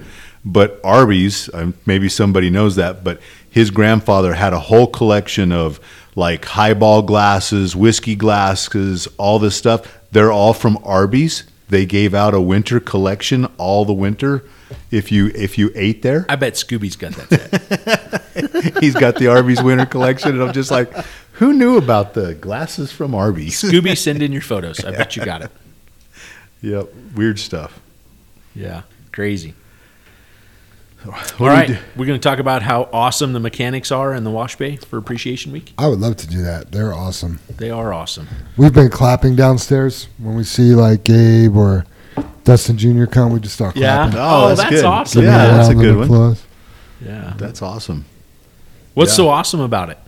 [SPEAKER 3] But Arby's, um, maybe somebody knows that, but his grandfather had a whole collection of like highball glasses, whiskey glasses, all this stuff. They're all from Arby's. They gave out a winter collection all the winter. If you if you ate there,
[SPEAKER 5] I bet Scooby's got that set.
[SPEAKER 3] he's got the Arby's winter collection, and I'm just like, who knew about the glasses from Arby's?
[SPEAKER 5] Scooby, send in your photos. I bet you got it.
[SPEAKER 3] yep, weird stuff.
[SPEAKER 5] Yeah, crazy.
[SPEAKER 3] What
[SPEAKER 5] All
[SPEAKER 3] do we
[SPEAKER 5] we're going to talk about how awesome the mechanics are in the wash bay for Appreciation Week.
[SPEAKER 2] I would love to do that. They're awesome.
[SPEAKER 5] They are awesome.
[SPEAKER 2] We've been clapping downstairs when we see like Gabe or Dustin Jr. come. We just start
[SPEAKER 5] Yeah.
[SPEAKER 2] clapping.
[SPEAKER 5] Oh,
[SPEAKER 3] that's
[SPEAKER 5] that's
[SPEAKER 3] good.
[SPEAKER 5] awesome.
[SPEAKER 2] Giving
[SPEAKER 3] Yeah, that's a good one.
[SPEAKER 2] applause.
[SPEAKER 5] Yeah.
[SPEAKER 3] That's awesome.
[SPEAKER 5] What's
[SPEAKER 3] Yeah.
[SPEAKER 5] so awesome about it?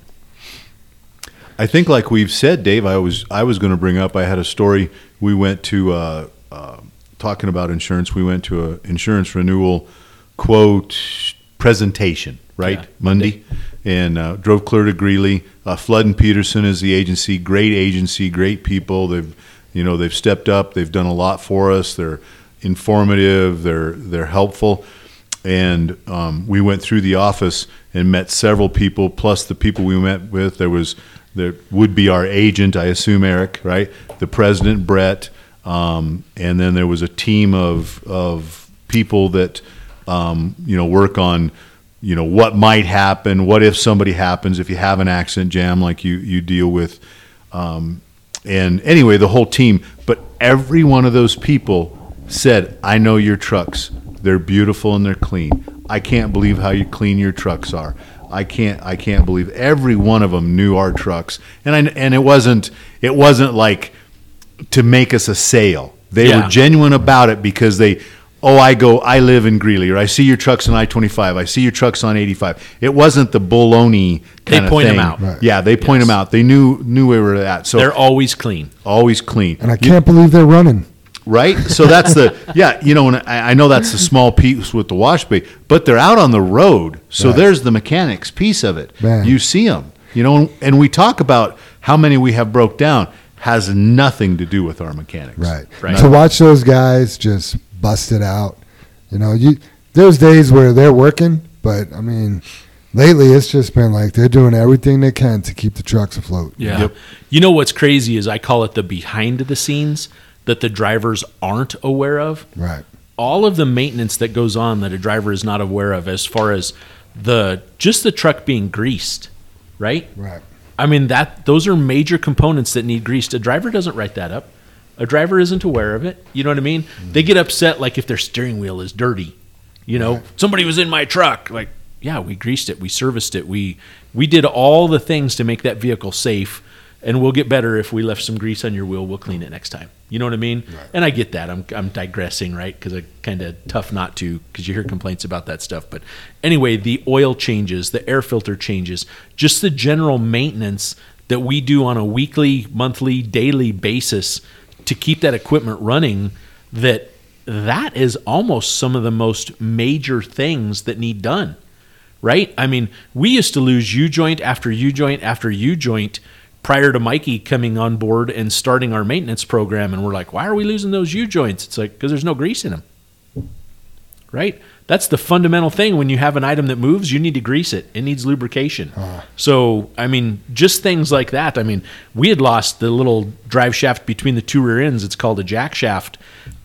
[SPEAKER 3] I think, like we've said, Dave, I was I was going to bring up. I had a story. We went to uh, uh, talking about insurance. We went to an insurance renewal quote presentation, right?
[SPEAKER 5] Yeah.
[SPEAKER 3] Monday, and uh, drove clear to Greeley. Uh, Flood and Peterson is the agency. Great agency, great people. They've you know they've stepped up. They've done a lot for us. They're informative. They're they're helpful and um, we went through the office and met several people plus the people we met with there was there would be our agent i assume eric right the president brett um, and then there was a team of of people that um, you know work on you know what might happen what if somebody happens if you have an accident jam like you you deal with um, and anyway the whole team but every one of those people said i know your trucks they're beautiful and they're clean i can't believe how you clean your trucks are I can't I can't believe every one of them knew our trucks, and I, and it wasn't it wasn't like to make us a sale. They
[SPEAKER 5] Yeah.
[SPEAKER 3] were genuine about it because they. Oh, I go. I live in Greeley, or I see your trucks on I twenty five. I see your trucks on eighty five. It wasn't the baloney
[SPEAKER 5] They
[SPEAKER 3] kind of
[SPEAKER 5] point 'em
[SPEAKER 3] thing.
[SPEAKER 5] out.
[SPEAKER 2] Right.
[SPEAKER 3] Yeah, they point
[SPEAKER 5] Yes.
[SPEAKER 3] them out. They knew knew where we were at. So
[SPEAKER 5] They're always clean.
[SPEAKER 3] always clean.
[SPEAKER 2] And I can't believe they're running.
[SPEAKER 3] right? So that's the yeah, you know, and I, I know that's the small piece with the wash bay, but they're out on the road, so
[SPEAKER 2] Right.
[SPEAKER 3] there's the mechanics piece of it.
[SPEAKER 2] Man.
[SPEAKER 3] You see them, you know, and we talk about how many we have broke down has nothing to do with our mechanics.
[SPEAKER 2] Right.
[SPEAKER 5] Right.
[SPEAKER 2] To watch those guys just bust it out. You know, you there's days where they're working, but I mean, lately it's just been like they're doing everything they can to keep the trucks afloat.
[SPEAKER 5] Yeah.
[SPEAKER 3] Yep.
[SPEAKER 5] You know what's crazy is I call it the behind the scenes that the drivers aren't aware of.
[SPEAKER 2] Right.
[SPEAKER 5] All of the maintenance that goes on that a driver is not aware of as far as the just the truck being greased, right?
[SPEAKER 2] Right.
[SPEAKER 5] I mean that those are major components that need greased. A driver doesn't write that up. A driver isn't aware of it. You know what I mean? Mm-hmm. They get upset like if their steering wheel is dirty. You know, somebody was in my truck. Like, yeah, we greased it, we serviced it, we we did all the things to make that vehicle safe, and we'll get better if we left some grease on your wheel. We'll clean it next time. You know what I mean? And I get that. I'm I'm digressing, right? Because I kind of tough not to, because you hear complaints about that stuff. But anyway, the oil changes, the air filter changes, just the general maintenance that we do on a weekly, monthly, daily basis to keep that equipment running. That that is almost some of the most major things that need done right? I mean, we used to lose U joint after U joint after U joint prior to Mikey coming on board and starting our maintenance program. And we're like, why are we losing those U joints? It's like, because there's no grease in them, right? That's the fundamental thing. When you have an item that moves, you need to grease it. It needs lubrication. Uh-huh. So, I mean, just things like that. I mean, we had lost the little drive shaft between the two rear ends. It's called a jack shaft.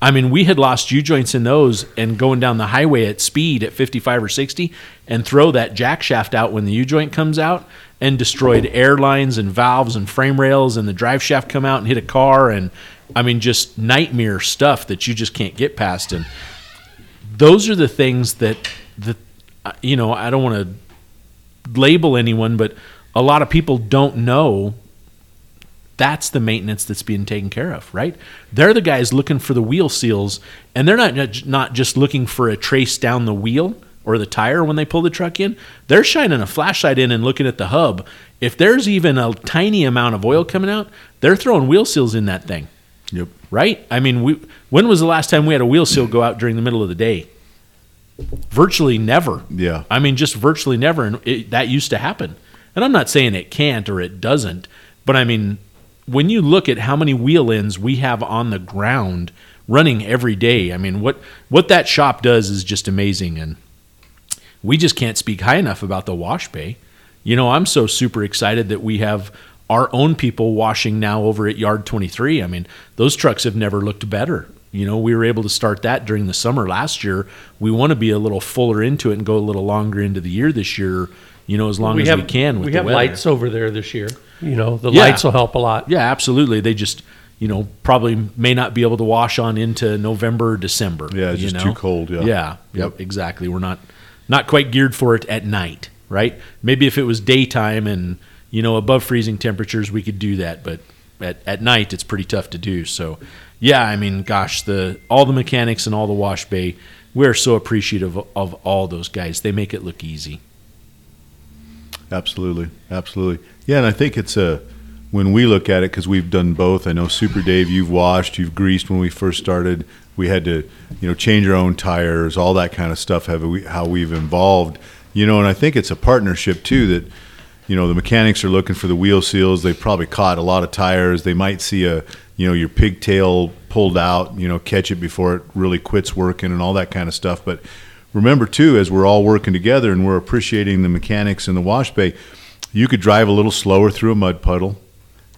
[SPEAKER 5] I mean, we had lost U joints in those and going down the highway at speed at 55 or 60 and throw that jack shaft out when the U joint comes out and destroyed air lines and valves and frame rails and the drive shaft come out and hit a car. And I mean, just nightmare stuff that you just can't get past. And those are the things that that uh, you know I don't want to label anyone, but a lot of people don't know that's the maintenance that's being taken care of, right? They're the guys looking for the wheel seals, and they're not not just looking for a trace down the wheel or the tire when they pull the truck in. They're shining a flashlight in and looking at the hub. If there's even a tiny amount of oil coming out, they're throwing wheel seals in that thing
[SPEAKER 3] Yep.
[SPEAKER 5] Right? I mean, we when was the last time we had a wheel seal go out during the middle of the day? Virtually never.
[SPEAKER 3] Yeah.
[SPEAKER 5] I mean, just virtually never, and it, that used to happen. And I'm not saying it can't or it doesn't, but I mean, when you look at how many wheel ends we have on the ground running every day, I mean, what what that shop does is just amazing, and we just can't speak high enough about the wash bay. You know, I'm so super excited that we have our own people washing now over at Yard 23. I mean, those trucks have never looked better. You know, we were able to start that during the summer last year. We want to be a little fuller into it and go a little longer into the year this year. You know, as long
[SPEAKER 4] we
[SPEAKER 5] as
[SPEAKER 4] have
[SPEAKER 5] we can. With
[SPEAKER 4] we
[SPEAKER 5] the
[SPEAKER 4] have
[SPEAKER 5] weather.
[SPEAKER 4] lights over there this year. You know, the
[SPEAKER 5] Yeah.
[SPEAKER 4] lights will help a lot.
[SPEAKER 5] Yeah, absolutely. They just, you know, probably may not be able to wash on into November, or December.
[SPEAKER 3] Yeah, it's
[SPEAKER 5] you
[SPEAKER 3] just
[SPEAKER 5] know?
[SPEAKER 3] too cold, yeah.
[SPEAKER 5] Yeah. Yep. Exactly. We're not not quite geared for it at night, right? Maybe if it was daytime and you know above freezing temperatures, we could do that, but at, at night it's pretty tough to do. So, yeah, I mean, gosh, the all the mechanics and all the wash bay, we're so appreciative of, of all those guys. They make it look easy.
[SPEAKER 3] Absolutely, absolutely. Yeah, and I think it's a when we look at it because we've done both. I know Super Dave, you've washed, you've greased. When we first started, we had to, you know, change our own tires, all that kind of stuff. Have we how we've involved, you know, and I think it's a partnership too that. You know the mechanics are looking for the wheel seals. They've probably caught a lot of tires. They might see a, you know, your pigtail pulled out. You know, catch it before it really quits working and all that kind of stuff. But remember too, as we're all working together and we're appreciating the mechanics in the wash bay, you could drive a little slower through a mud puddle.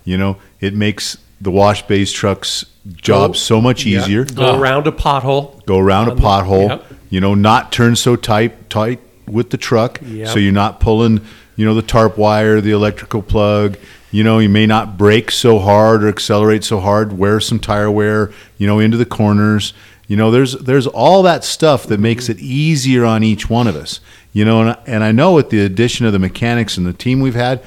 [SPEAKER 3] You know, it makes the wash bay's truck's job
[SPEAKER 4] Go-
[SPEAKER 3] so much
[SPEAKER 4] Yeah.
[SPEAKER 3] easier.
[SPEAKER 4] Go ah. around a pothole.
[SPEAKER 3] Go around a
[SPEAKER 4] On the-
[SPEAKER 3] pothole.
[SPEAKER 4] yep.
[SPEAKER 3] You know, not turn so tight tight with the truck,
[SPEAKER 4] Yep.
[SPEAKER 3] so you're not pulling. You know, the tarp wire, the electrical plug. You know, you may not brake so hard or accelerate so hard. Wear some tire wear. You know, into the corners. You know, there's there's all that stuff that makes it easier on each one of us. You know, and and I know with the addition of the mechanics and the team we've had,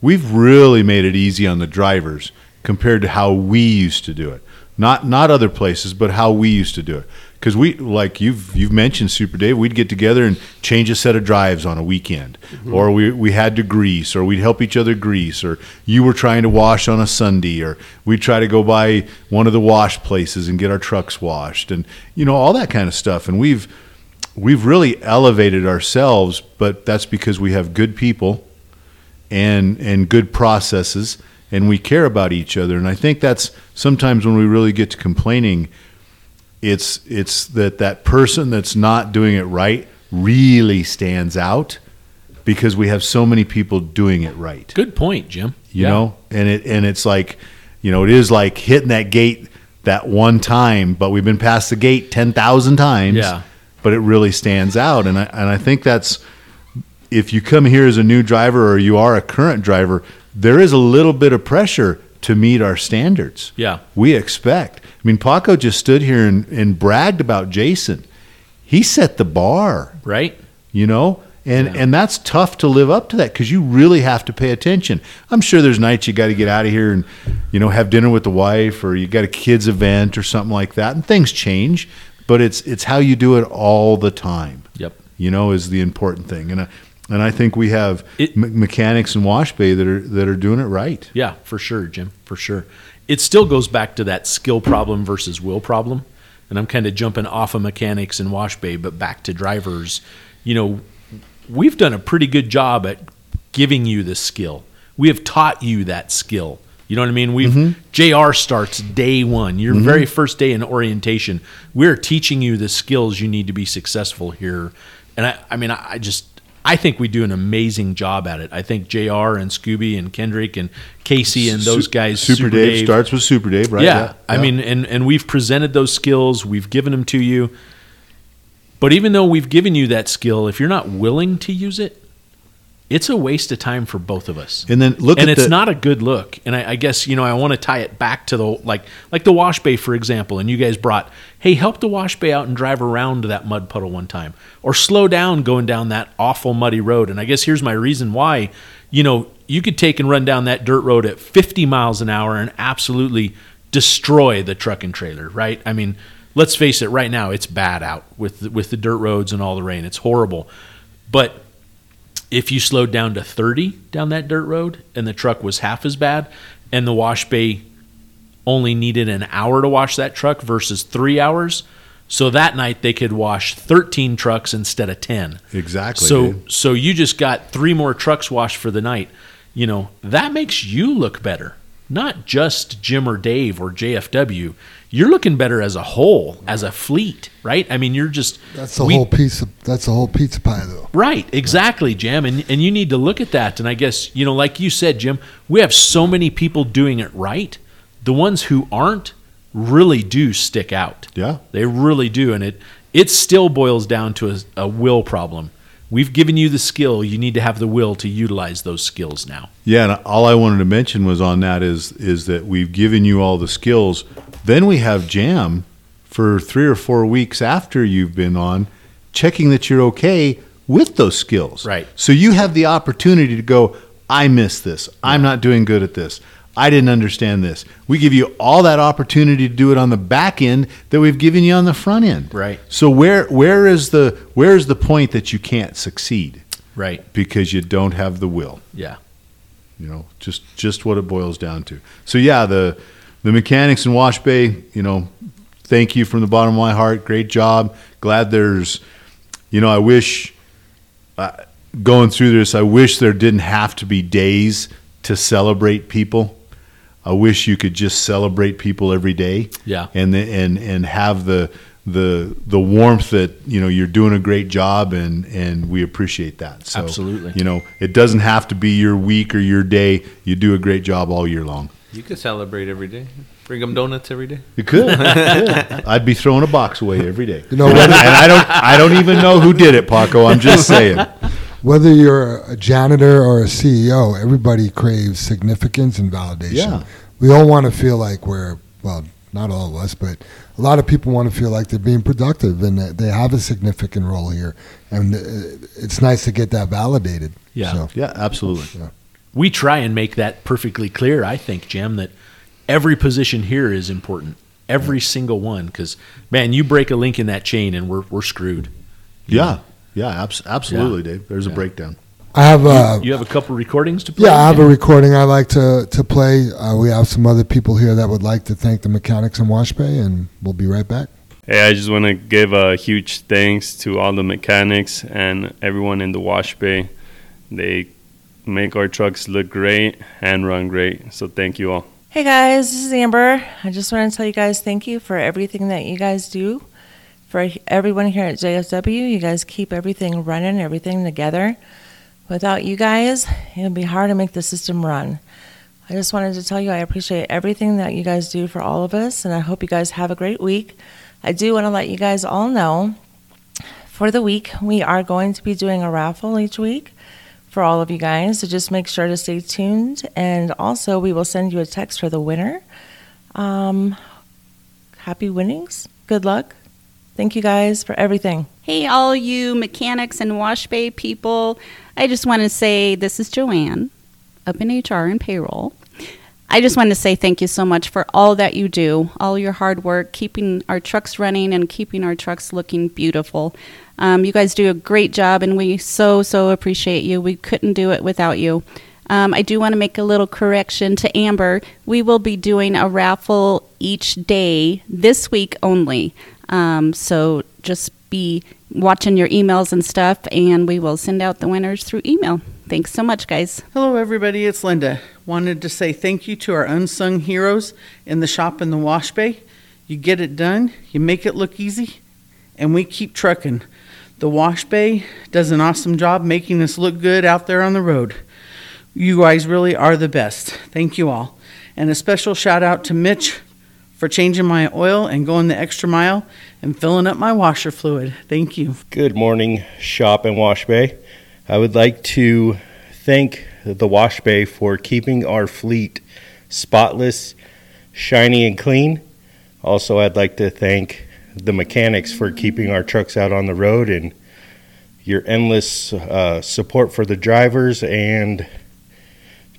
[SPEAKER 3] we've really made it easy on the drivers compared to how we used to do it. Not not other places, but how we used to do it. Because we like you've you've mentioned Super Dave, we'd get together and change a set of drives on a weekend, mm-hmm. or we we had to grease, or we'd help each other grease, or you were trying to wash on a Sunday, or we'd try to go by one of the wash places and get our trucks washed, and you know all that kind of stuff. And we've we've really elevated ourselves, but that's because we have good people and and good processes and we care about each other. And i think that's sometimes when we really get to complaining it's it's that that person that's not doing it right really stands out because we have so many people doing it right
[SPEAKER 5] Good point, Jim.
[SPEAKER 3] you
[SPEAKER 5] Yeah.
[SPEAKER 3] know and it and it's like you know it is like hitting that gate that one time but we've been past the gate 10,000 times
[SPEAKER 5] Yeah.
[SPEAKER 3] but it really stands out and I and I think that's if you come here as a new driver or you are a current driver there is a little bit of pressure to meet our standards.
[SPEAKER 5] Yeah.
[SPEAKER 3] we expect. I mean Paco just stood here and, and bragged about Jason. He set the bar.
[SPEAKER 5] Right?
[SPEAKER 3] you know? And and that's tough to live up to that because you really have to pay attention. I'm sure there's nights you got to get out of here and you know have dinner with the wife or you got a kids event or something like that and things change but it's it's how you do it all the time.
[SPEAKER 5] Yep.
[SPEAKER 3] you know is the important thing. And I, and I think we have
[SPEAKER 5] It-
[SPEAKER 3] me- mechanics in Wash Bay that are that are doing it right.
[SPEAKER 5] Yeah, for sure, Jim, for sure. It still goes back to that skill problem versus will problem. And I'm kind of jumping off of mechanics and wash bay, but back to drivers. You know, we've done a pretty good job at giving you the skill. We have taught you that skill. You know what I mean? We've mm-hmm. JR starts day one, your very mm-hmm. first day in orientation. We're teaching you the skills you need to be successful here. And I, I mean, I I just, I think we do an amazing job at it. I think JR and Scooby and Kendrick and Casey and those guys,
[SPEAKER 3] Super, Dave, starts with Super Dave, right?
[SPEAKER 5] yeah, I mean, and and we've presented those skills, we've given them to you. But even though we've given you that skill, if you're not willing to use it, it's a waste of time for both of us.
[SPEAKER 3] And then look
[SPEAKER 5] and it's
[SPEAKER 3] the-
[SPEAKER 5] not a good look. And I, I guess you know I want to tie it back to the like like the wash bay for example. And you guys brought, hey, help the wash bay out and drive around that mud puddle one time, or slow down going down that awful muddy road. And I guess here's my reason why. You know, you could take and run down that dirt road at 50 miles an hour and absolutely destroy the truck and trailer, right? I mean, let's face it. Right now, it's bad out with the, with the dirt roads and all the rain. It's horrible, but if you slowed down to 30 down that dirt road and the truck was half as bad and the wash bay only needed an hour to wash that truck versus three hours so that night they could wash 13 trucks instead of 10
[SPEAKER 3] Exactly,
[SPEAKER 5] so
[SPEAKER 3] dude.
[SPEAKER 5] so you just got three more trucks washed for the night. You know that makes you look better not just jim or dave or jfw you're looking better as a whole as a fleet right i mean you're just
[SPEAKER 2] That's the
[SPEAKER 5] we-
[SPEAKER 2] whole piece of that's the whole pizza pie though.
[SPEAKER 5] Right, exactly, Jim. And and you need to look at that. And I guess, you know, like you said, Jim, we have so many people doing it right. The ones who aren't really do stick out.
[SPEAKER 3] Yeah.
[SPEAKER 5] They really do. And it it still boils down to a, a will problem. We've given you the skill. You need to have the will to utilize those skills now.
[SPEAKER 3] Yeah, and all I wanted to mention was on that is is that we've given you all the skills. Then we have Jam for three or four weeks after you've been on, checking that you're okay with those skills.
[SPEAKER 5] Right.
[SPEAKER 3] So you have the opportunity to go, I missed this. I'm not doing good at this. I didn't understand this. We give you all that opportunity to do it on the back end that we've given you on the front end.
[SPEAKER 5] Right.
[SPEAKER 3] So where where is the where is the point that you can't succeed
[SPEAKER 5] Right.
[SPEAKER 3] because you don't have the will?
[SPEAKER 5] Yeah.
[SPEAKER 3] you know just just what it boils down to so yeah the the mechanics in wash bay you know thank you from the bottom of my heart. Great job. Glad there's you know i wish uh, going through this i wish there didn't have to be days to celebrate people. I wish you could just celebrate people every day.
[SPEAKER 5] Yeah.
[SPEAKER 3] and the, and and have the the the warmth that you know you're doing a great job and and we appreciate that. So
[SPEAKER 5] Absolutely.
[SPEAKER 3] you know it doesn't have to be your week or your day. You do a great job all year long
[SPEAKER 6] You could celebrate every day. Bring them donuts every day.
[SPEAKER 3] you could, you could. i'd be throwing a box away every day
[SPEAKER 2] You know,
[SPEAKER 3] and i don't i don't even know who did it paco i'm just saying
[SPEAKER 2] whether you're a janitor or a CEO, everybody craves significance and validation.
[SPEAKER 3] Yeah.
[SPEAKER 2] We all want to feel like we're well, not all of us, but a lot of people want to feel like they're being productive and that they have a significant role here, and uh, it's nice to get that validated.
[SPEAKER 5] Yeah.
[SPEAKER 2] So,
[SPEAKER 3] Yeah, absolutely.
[SPEAKER 5] We try and make that perfectly clear. I think, Jim, that every position here is important. Every single one, because man, you break a link in that chain, and we're we're screwed.
[SPEAKER 3] Yeah, yeah, abs- absolutely, Dave. There's a breakdown.
[SPEAKER 2] I have uh,
[SPEAKER 5] You have a couple recordings to play.
[SPEAKER 2] yeah, I have a recording I like to to play. Uh, we have some other people here that would like to thank the mechanics in Wash Bay, and we'll be right back.
[SPEAKER 7] Hey, I just want to give a huge thanks to all the mechanics and everyone in the wash bay. They make our trucks look great and run great. So thank you all.
[SPEAKER 8] Hey guys, this is Amber. I just want to tell you guys thank you for everything that you guys do. For everyone here at JFW, you guys keep everything running, everything together. Without you guys, it would be hard to make the system run. I just wanted to tell you I appreciate everything that you guys do for all of us, and I hope you guys have a great week. I do want to let you guys all know for the week, we are going to be doing a raffle each week for all of you guys. So just make sure to stay tuned. And also, we will send you a text for the winner. Um, happy winnings. Good luck. Thank you guys for everything.
[SPEAKER 9] Hey, all you mechanics and wash bay people. I just want to say this is Joanne up in HR and payroll. I just want to say thank you so much for all that you do, all your hard work, keeping our trucks running and keeping our trucks looking beautiful. Um, you guys do a great job, and we so, so appreciate you. We couldn't do it without you. Um, I do want to make a little correction to Amber. We will be doing a raffle each day this week only. Um, so just be watching your emails and stuff, and we will send out the winners through email. Thanks so much, guys.
[SPEAKER 10] Hello, everybody. It's Linda. Wanted to say thank you to our unsung heroes in the shop in the wash bay. You get it done, you make it look easy, and we keep trucking. The wash bay does an awesome job making us look good out there on the road. You guys really are the best. Thank you all. And a special shout out to Mitch for changing my oil and going the extra mile and filling up my washer fluid. Thank you.
[SPEAKER 7] Good morning, Shop and Wash Bay. I would like to thank the Wash Bay for keeping our fleet spotless, shiny, and clean. Also, I'd like to thank the mechanics for keeping our trucks out on the road and your endless uh, support for the drivers and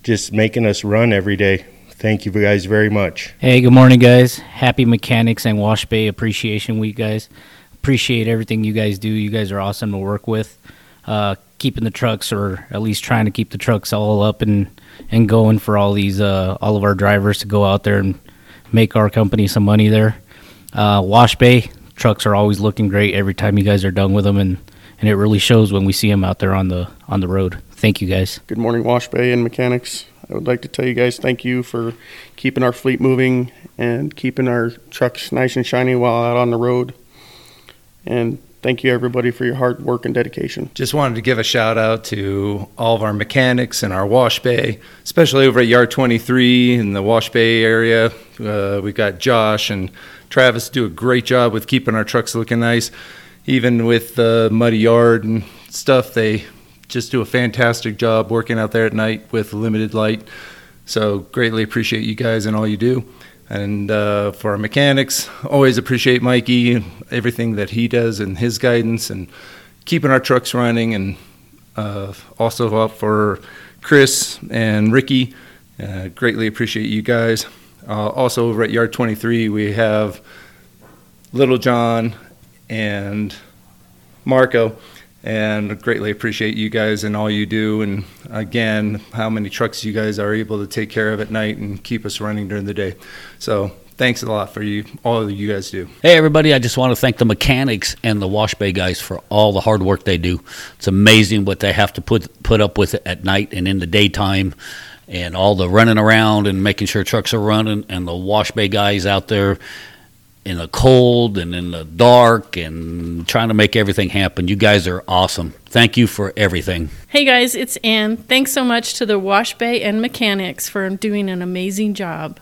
[SPEAKER 7] just making us run every day. Thank you guys very much.
[SPEAKER 11] Hey, good morning, guys. Happy Mechanics and Wash Bay Appreciation Week, guys. Appreciate everything you guys do. You guys are awesome to work with. Uh, keeping the trucks, or at least trying to keep the trucks all up and and going for all these uh, all of our drivers to go out there and make our company some money there. Uh, Wash Bay trucks are always looking great every time you guys are done with them, and and it really shows when we see them out there on the on the road. Thank you, guys.
[SPEAKER 12] Good morning, Wash Bay and mechanics. I would like to tell you guys thank you for keeping our fleet moving and keeping our trucks nice and shiny while out on the road. And thank you, everybody, for your hard work and dedication.
[SPEAKER 13] Just wanted to give a shout out to all of our mechanics and our wash bay, especially over at Yard 23 in the wash bay area. Uh, we've got Josh and Travis do a great job with keeping our trucks looking nice. Even with the muddy yard and stuff, they just do a fantastic job working out there at night with limited light. So greatly appreciate you guys and all you do. And uh, for our mechanics, always appreciate Mikey and everything that he does and his guidance and keeping our trucks running. And uh, also up for Chris and Ricky. Uh, greatly appreciate you guys. Uh, also over at Yard 23, we have Little John and Marco and greatly appreciate you guys and all you do and again how many trucks you guys are able to take care of at night and keep us running during the day. So thanks a lot for you all you guys do.
[SPEAKER 14] Hey, everybody, I just want to thank the mechanics and the wash bay guys for all the hard work they do. It's amazing what they have to put, put up with at night and in the daytime, and all the running around and making sure trucks are running, and the wash bay guys out there in the cold and in the dark and trying to make everything happen. You guys are awesome. Thank you for everything.
[SPEAKER 15] Hey guys, it's Ann. Thanks so much to the Wash Bay and mechanics for doing an amazing job.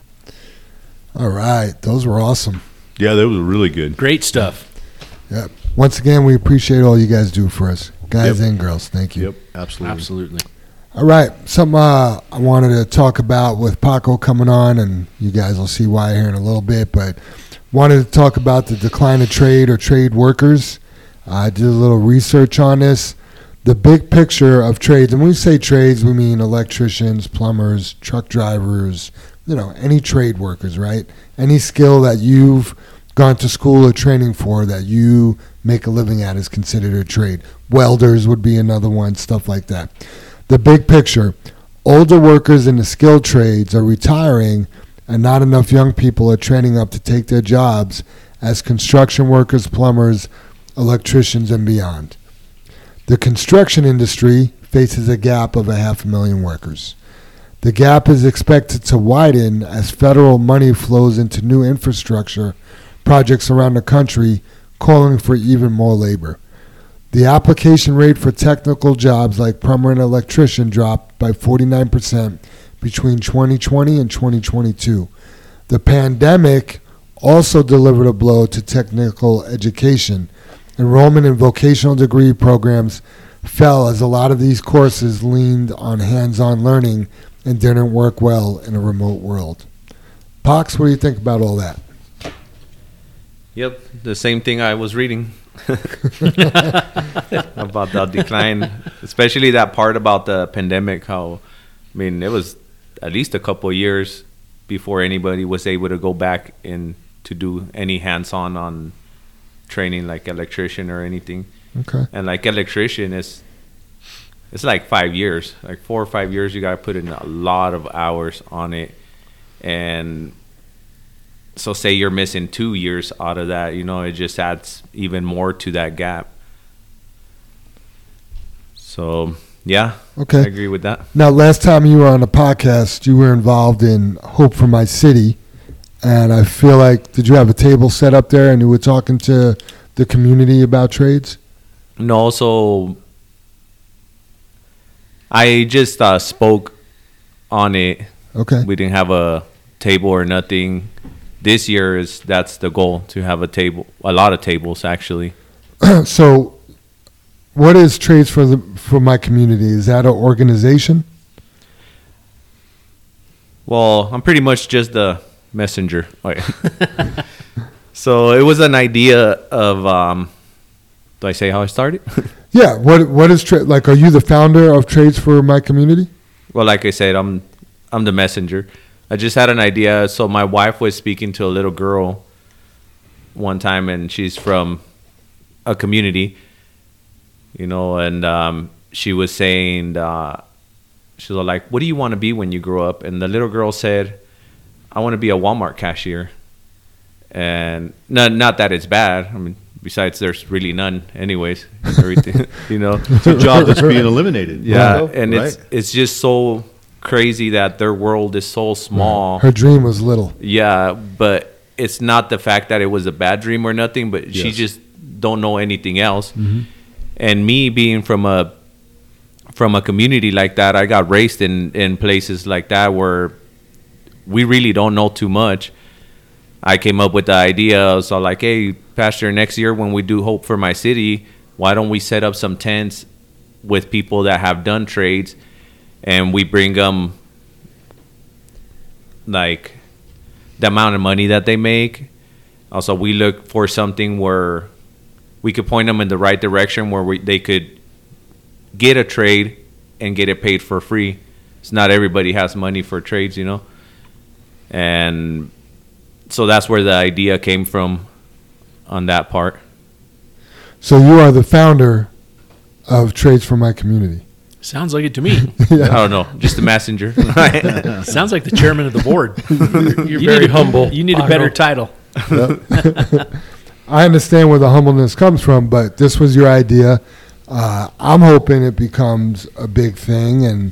[SPEAKER 2] All right, those were awesome.
[SPEAKER 3] Yeah, that was really good.
[SPEAKER 5] Great stuff.
[SPEAKER 2] Yep. Once again, we appreciate all you guys do for us, guys
[SPEAKER 3] Yep.
[SPEAKER 2] and girls. Thank you.
[SPEAKER 3] Yep, absolutely.
[SPEAKER 5] Absolutely.
[SPEAKER 2] All right, something uh, I wanted to talk about with Paco coming on, and you guys will see why here in a little bit. But wanted to talk about the decline of trade or trade workers. I did a little research on this. The big picture of trades, and when we say trades, we mean electricians, plumbers, truck drivers, you know, any trade workers, right? Any skill that you've gone to school or training for that you make a living at is considered a trade. Welders would be another one, stuff like that. The big picture older workers in the skilled trades are retiring, and not enough young people are training up to take their jobs as construction workers, plumbers, electricians, and beyond. The construction industry faces a gap of a half a million workers. The gap is expected to widen as federal money flows into new infrastructure projects around the country, calling for even more labor. The application rate for technical jobs like plumber and electrician dropped by 49% between 2020 and 2022. The pandemic also delivered a blow to technical education. Enrollment in vocational degree programs fell as a lot of these courses leaned on hands on learning and didn't work well in a remote world. Paco, what do you think about all that?
[SPEAKER 6] Yep, the same thing I was reading about the decline, especially that part about the pandemic. How, I mean, it was at least a couple of years before anybody was able to go back in to do any hands-on on training like electrician or anything.
[SPEAKER 2] Okay.
[SPEAKER 6] And like electrician is it's like five years, like four or five years. You got to put in a lot of hours on it, and so say you're missing two years out of that, you know, it just adds even more to that gap. So yeah,
[SPEAKER 2] Okay.
[SPEAKER 6] I agree with that.
[SPEAKER 2] Now, last time you were on the podcast, you were involved in Hope for My City, and I feel like did you have a table set up there and you were talking to the community about trades?
[SPEAKER 6] No, so I just uh, spoke on it.
[SPEAKER 2] Okay.
[SPEAKER 6] We didn't have a table or nothing. This year is that's the goal to have a table, a lot of tables actually.
[SPEAKER 2] so, what is Trades for the for my community? Is that an organization?
[SPEAKER 6] Well, I'm pretty much just the messenger. Like- so it was an idea of. Um, do I say how I started?
[SPEAKER 2] Yeah. What what is tra- like? Are you the founder of Trades for my community?
[SPEAKER 6] well, like I said, I'm I'm the messenger. I just had an idea. So my wife was speaking to a little girl one time, and she's from a community, you know, and um, she was saying, uh, she was like, "What do you want to be when you grow up?" And the little girl said, "I want to be a Walmart cashier." And not not that it's bad. I mean, besides, there's really none, anyways. Everything, you know,
[SPEAKER 3] It's a job that's being eliminated.
[SPEAKER 6] Yeah, and it's
[SPEAKER 3] Right.
[SPEAKER 6] it's just so crazy that their world is so small.
[SPEAKER 2] Her dream was little.
[SPEAKER 6] Yeah, but it's not the fact that it was a bad dream or nothing, but she just don't know anything else.
[SPEAKER 2] Mhm.
[SPEAKER 6] And me being from a from a community like that, I got raised in in places like that where we really don't know too much. I came up with the idea. So like, hey, Pastor, next year when we do Hope for My City, why don't we set up some tents with people that have done trades, and we bring them like the amount of money that they make. Also, we look for something where we could point them in the right direction where we, they could get a trade and get it paid for free. It's not everybody has money for trades, you know. And so that's where the idea came from on that part.
[SPEAKER 2] So you are the founder of Trades for my community.
[SPEAKER 5] Sounds like it to me.
[SPEAKER 2] Yeah.
[SPEAKER 6] I don't know, just a messenger.
[SPEAKER 5] Sounds like the chairman of the board.
[SPEAKER 11] You're
[SPEAKER 5] You
[SPEAKER 11] very
[SPEAKER 5] need a-
[SPEAKER 11] humble,
[SPEAKER 5] You need a better title.
[SPEAKER 2] Yep. I understand where the humbleness comes from, but this was your idea. Uh, I'm hoping it becomes a big thing, and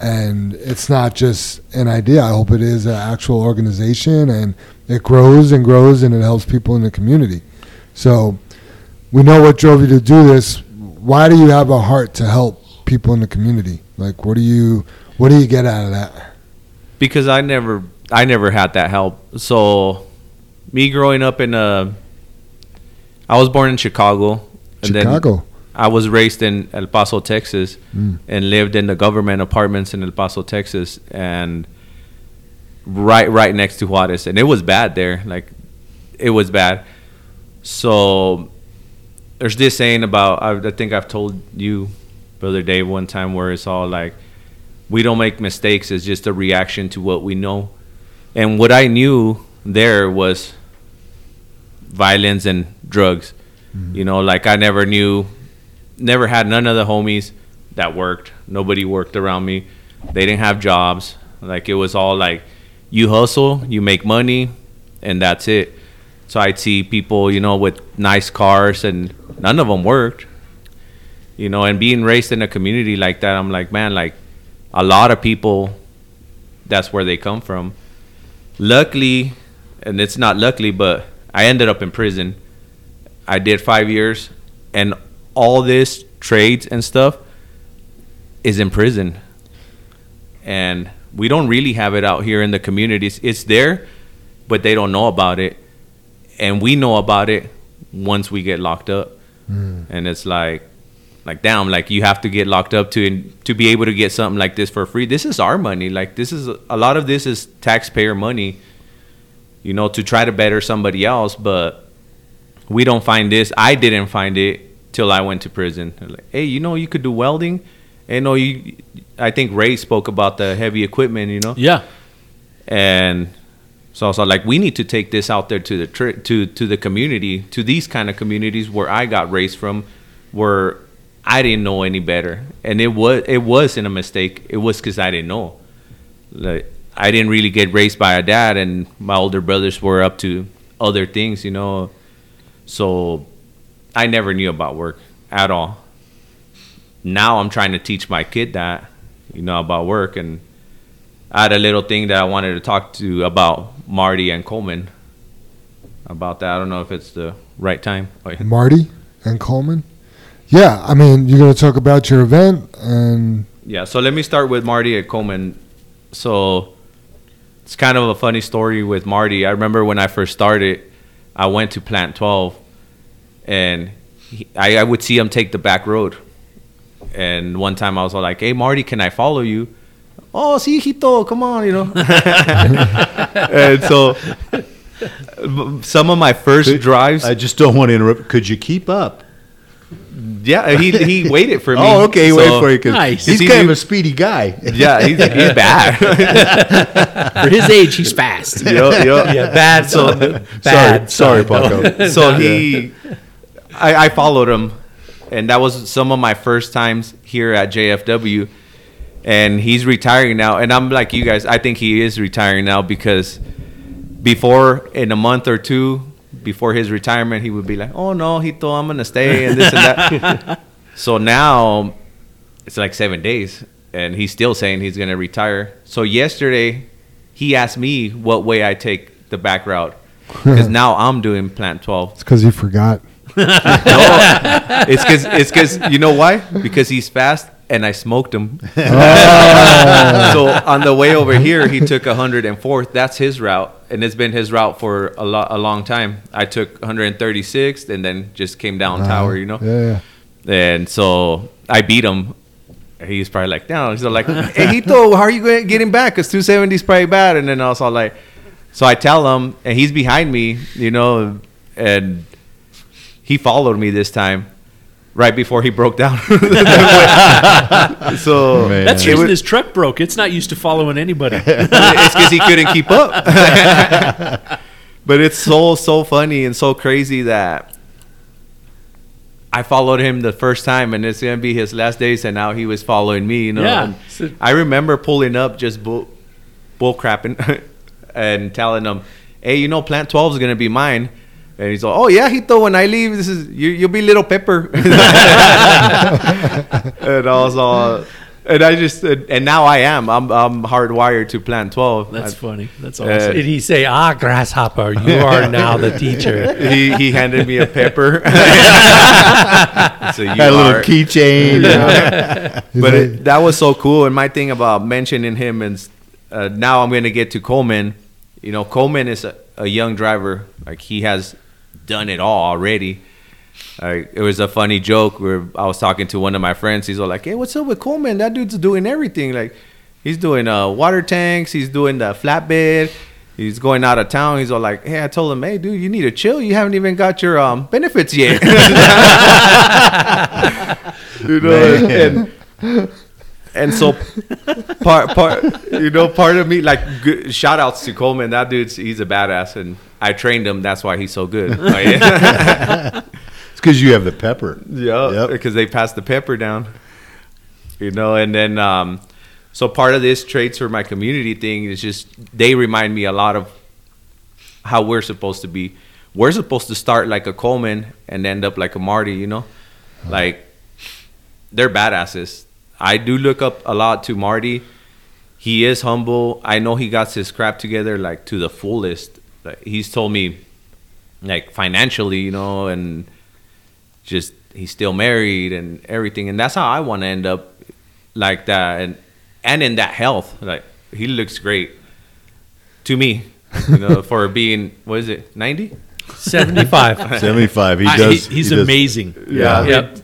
[SPEAKER 2] and it's not just an idea. I hope it is an actual organization, and it grows and grows, and it helps people in the community. So we know what drove you to do this. Why do you have a heart to help people in the community? Like, what do you what do you get out of that?
[SPEAKER 6] because I never I never had that help. So me growing up in a I was born in Chicago and
[SPEAKER 2] Chicago.
[SPEAKER 6] then I was raised in El Paso, Texas
[SPEAKER 2] Mm.
[SPEAKER 6] and lived in the government apartments in El Paso, Texas and right right next to Juarez and it was bad there like it was bad. So there's this saying about I, I think I've told you, brother Dave, one time where it's all like we don't make mistakes. It's just a reaction to what we know. And what I knew there was violence and drugs. Mm-hmm. You know, like I never knew, never had none of the homies that worked. Nobody worked around me. They didn't have jobs. Like it was all like you hustle, you make money, and that's it. So I'd see people, you know, with nice cars, and none of them worked. You know, and being raised in a community like that, I'm like, man, like a lot of people, that's where they come from. Luckily, and it's not luckily, but I ended up in prison. I did five years, and all this trades and stuff is in prison. And we don't really have it out here in the communities. It's there, but they don't know about it. And we know about it once we get locked up.
[SPEAKER 2] Mm.
[SPEAKER 6] And it's like, like damn, like you have to get locked up to to be able to get something like this for free. This is our money. Like this is a lot of this is taxpayer money. You know, to try to better somebody else, but we don't find this. I didn't find it till I went to prison. Like, hey, you know, you could do welding. And no, you. I think Ray spoke about the heavy equipment. You know.
[SPEAKER 5] Yeah.
[SPEAKER 6] And so I was like, we need to take this out there to the tri- to to the community, to these kind of communities where I got raised from, where I didn't know any better, and it was it wasn't a mistake. It was because I didn't know. Like I didn't really get raised by a dad, and my older brothers were up to other things, you know. So I never knew about work at all. Now I'm trying to teach my kid that, you know, about work, and I had a little thing that I wanted to talk to about Marty and Coleman about that. I don't know if it's the right time. Oh.
[SPEAKER 2] Marty and Coleman. Yeah, I mean, you're going to talk about your event, and
[SPEAKER 6] Yeah, so let me start with Marty at Coleman. So it's kind of a funny story with Marty. I remember when I first started, I went to Plant 12, and he, I, I would see him take the back road. And one time I was all like, "Hey, Marty, can I follow you?" Oh, sí, hijito, come on, you know. and so some of my first drives.
[SPEAKER 3] I just don't want to interrupt. Could you keep up?
[SPEAKER 6] Yeah, he he waited for me.
[SPEAKER 3] Oh, okay, wait
[SPEAKER 6] So-
[SPEAKER 3] for you. 'cause He's kind of a speedy guy.
[SPEAKER 6] Yeah, he's, he's bad.
[SPEAKER 5] For his age, he's fast.
[SPEAKER 6] Yo, yo.
[SPEAKER 5] Yeah, bad
[SPEAKER 6] So.
[SPEAKER 5] Bad
[SPEAKER 6] sorry, sorry. Paco. So he, I, I followed him, and that was some of my first times here at JFW. And he's retiring now, and I'm like you guys. I think he is retiring now because before in a month or two before his retirement, he would be like, "Oh no, Hito, I'm gonna stay," and this and that. so now it's like seven days, and he's still saying he's gonna retire. So yesterday, he asked me what way I take the back route because now I'm doing Plant 12.
[SPEAKER 2] it's because he forgot.
[SPEAKER 6] no, it's because it's because you know why? Because he's fast and I smoked him.
[SPEAKER 2] Oh.
[SPEAKER 6] so on the way over here, he took 104th. That's his route, and it's been his route for a lot a long time. I took 136th and then just came down uh-huh. Tower, you know.
[SPEAKER 2] Yeah, yeah.
[SPEAKER 6] And so I beat him. He's probably like, no. He's like, hey, Hito, how are you getting back? Because 270 is probably bad. And then I was all like, so I tell him, and he's behind me, you know, and he followed me this time. Right before he broke down, so
[SPEAKER 5] That's
[SPEAKER 6] it
[SPEAKER 5] the reason his truck broke. It's not used to following anybody.
[SPEAKER 6] it's because he couldn't keep up. but it's so so funny and so crazy that I followed him the first time, and it's gonna be his last days, and now he was following me. You know,
[SPEAKER 5] Yeah.
[SPEAKER 6] And I remember pulling up just bull, bull crapping and telling him, "Hey, you know, Plant 12 is gonna be mine." And he's like, "Oh yeah, Hito. When I leave, this is you. You'll be Little Pepper." and I was all, and I just, and now I am. I'm, I'm hardwired to Plant 12.
[SPEAKER 5] That's
[SPEAKER 6] I-
[SPEAKER 5] funny. That's
[SPEAKER 6] uh,
[SPEAKER 5] awesome.
[SPEAKER 4] Did he say, "Ah, grasshopper, you are now the teacher"?
[SPEAKER 6] he he handed me a pepper. so you
[SPEAKER 3] Had a little
[SPEAKER 6] are-
[SPEAKER 3] keychain.
[SPEAKER 6] Yeah.
[SPEAKER 2] He's
[SPEAKER 6] but it, that was so cool. And my thing about mentioning him is uh, now I'm going to get to Coleman. You know, Coleman is a, a young driver. Like he has done it all already. Like it was a funny joke where I was talking to one of my friends. He's all like, "Hey, what's up with Coleman? That dude's doing everything. Like, he's doing uh, water tanks. He's doing the flatbed. he's going out of town. He's all like, "Hey, I told him, hey, dude, you need to chill. You haven't even got your um, benefits yet." you know, and and so part part you know part of me like good, shout outs to Coleman. That dude's he's a badass, and I trained him. That's why he's so good.
[SPEAKER 3] It's because you have the pepper.
[SPEAKER 6] Yeah, because they passed the pepper down. You know, and then um, so part of this trades for my community thing is just they remind me a lot of how we're supposed to be. We're supposed to start like a Coleman and end up like a Marty. You know, like they're badasses. I do look up a lot to Marty. He is humble. I know he got his crap together like to the fullest. Like, he's told me, like financially, you know, and just he's still married and everything. And that's how I want to end up like that, and and in that health. Like he looks great to me, you know, for being what is it, ninety?
[SPEAKER 5] 75.
[SPEAKER 3] 75. He
[SPEAKER 5] I-
[SPEAKER 3] does.
[SPEAKER 5] he- he's
[SPEAKER 3] he does-
[SPEAKER 5] amazing.
[SPEAKER 3] Yeah.
[SPEAKER 5] Yep.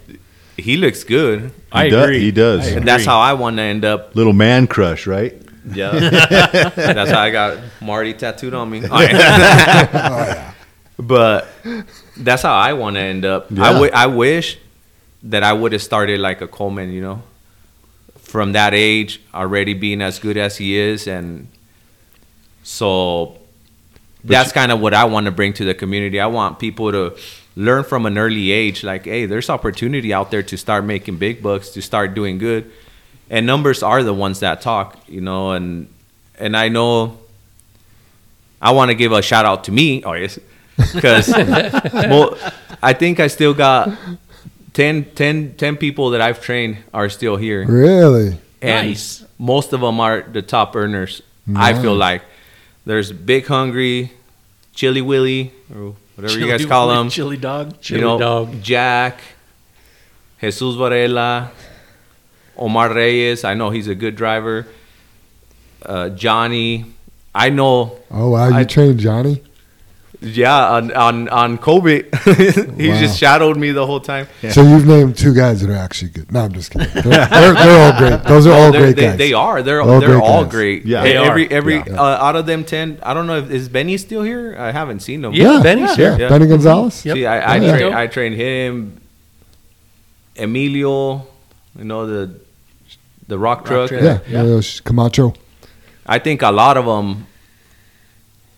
[SPEAKER 6] He looks good.
[SPEAKER 5] I
[SPEAKER 3] He does-
[SPEAKER 5] agree.
[SPEAKER 3] He does.
[SPEAKER 6] And that's how I want to end up.
[SPEAKER 3] Little man crush, right?
[SPEAKER 6] Yeah. That's how I got Marty tattooed on me. Oh, oh, but that's how I want to end up. I
[SPEAKER 3] Yeah.
[SPEAKER 6] wi- I wish that I would have started like a Coleman, you know, from that age, already being as good as he is. And so that's kind of what I want to bring to the community. I want people to learn from an early age like, hey, there's opportunity out there to start making big bucks, to start doing good. And numbers are the ones that talk, you know, and and I know I want to give a shout out to me, oh yes, because well, I think I still got 10, 10, 10 people that I've trained are still here.
[SPEAKER 2] Really?
[SPEAKER 6] And
[SPEAKER 5] Nice.
[SPEAKER 6] most of them are the top earners. I feel like there's Big Hungry, Chili Willy, or whatever you guys call
[SPEAKER 5] Willy,
[SPEAKER 6] them.
[SPEAKER 5] Chili Dog.
[SPEAKER 6] you know, Jack, Jesus Varela, Omar Reyes. I know he's a good driver. Uh, Johnny, I know.
[SPEAKER 2] Oh wow, you
[SPEAKER 6] I-
[SPEAKER 2] trained Johnny?
[SPEAKER 6] Yeah, on on on Kobe, he
[SPEAKER 2] Wow.
[SPEAKER 6] just shadowed me the whole time.
[SPEAKER 2] So you've named two guys that are actually good. No, I'm just kidding. They're, they're, they're all great. Those are
[SPEAKER 6] No,
[SPEAKER 2] all
[SPEAKER 6] they're-
[SPEAKER 2] great
[SPEAKER 6] they,
[SPEAKER 2] guys.
[SPEAKER 6] They are. They're
[SPEAKER 2] All
[SPEAKER 6] they're
[SPEAKER 2] great
[SPEAKER 6] all
[SPEAKER 2] guys.
[SPEAKER 6] great.
[SPEAKER 3] Yeah. They
[SPEAKER 6] every
[SPEAKER 5] are.
[SPEAKER 6] every
[SPEAKER 2] Yeah.
[SPEAKER 6] uh, out of them ten, I don't know if is Benny still here. I haven't seen him.
[SPEAKER 5] Yeah, Benny's
[SPEAKER 2] yeah,
[SPEAKER 5] here.
[SPEAKER 2] Benny Gonzalez.
[SPEAKER 6] See, I I,
[SPEAKER 2] yeah.
[SPEAKER 6] train, I train him, Emilio, you know the the rock truck.
[SPEAKER 5] truck.
[SPEAKER 2] Yeah,
[SPEAKER 5] Yeah.
[SPEAKER 2] yeah. Camacho.
[SPEAKER 6] I think a lot of them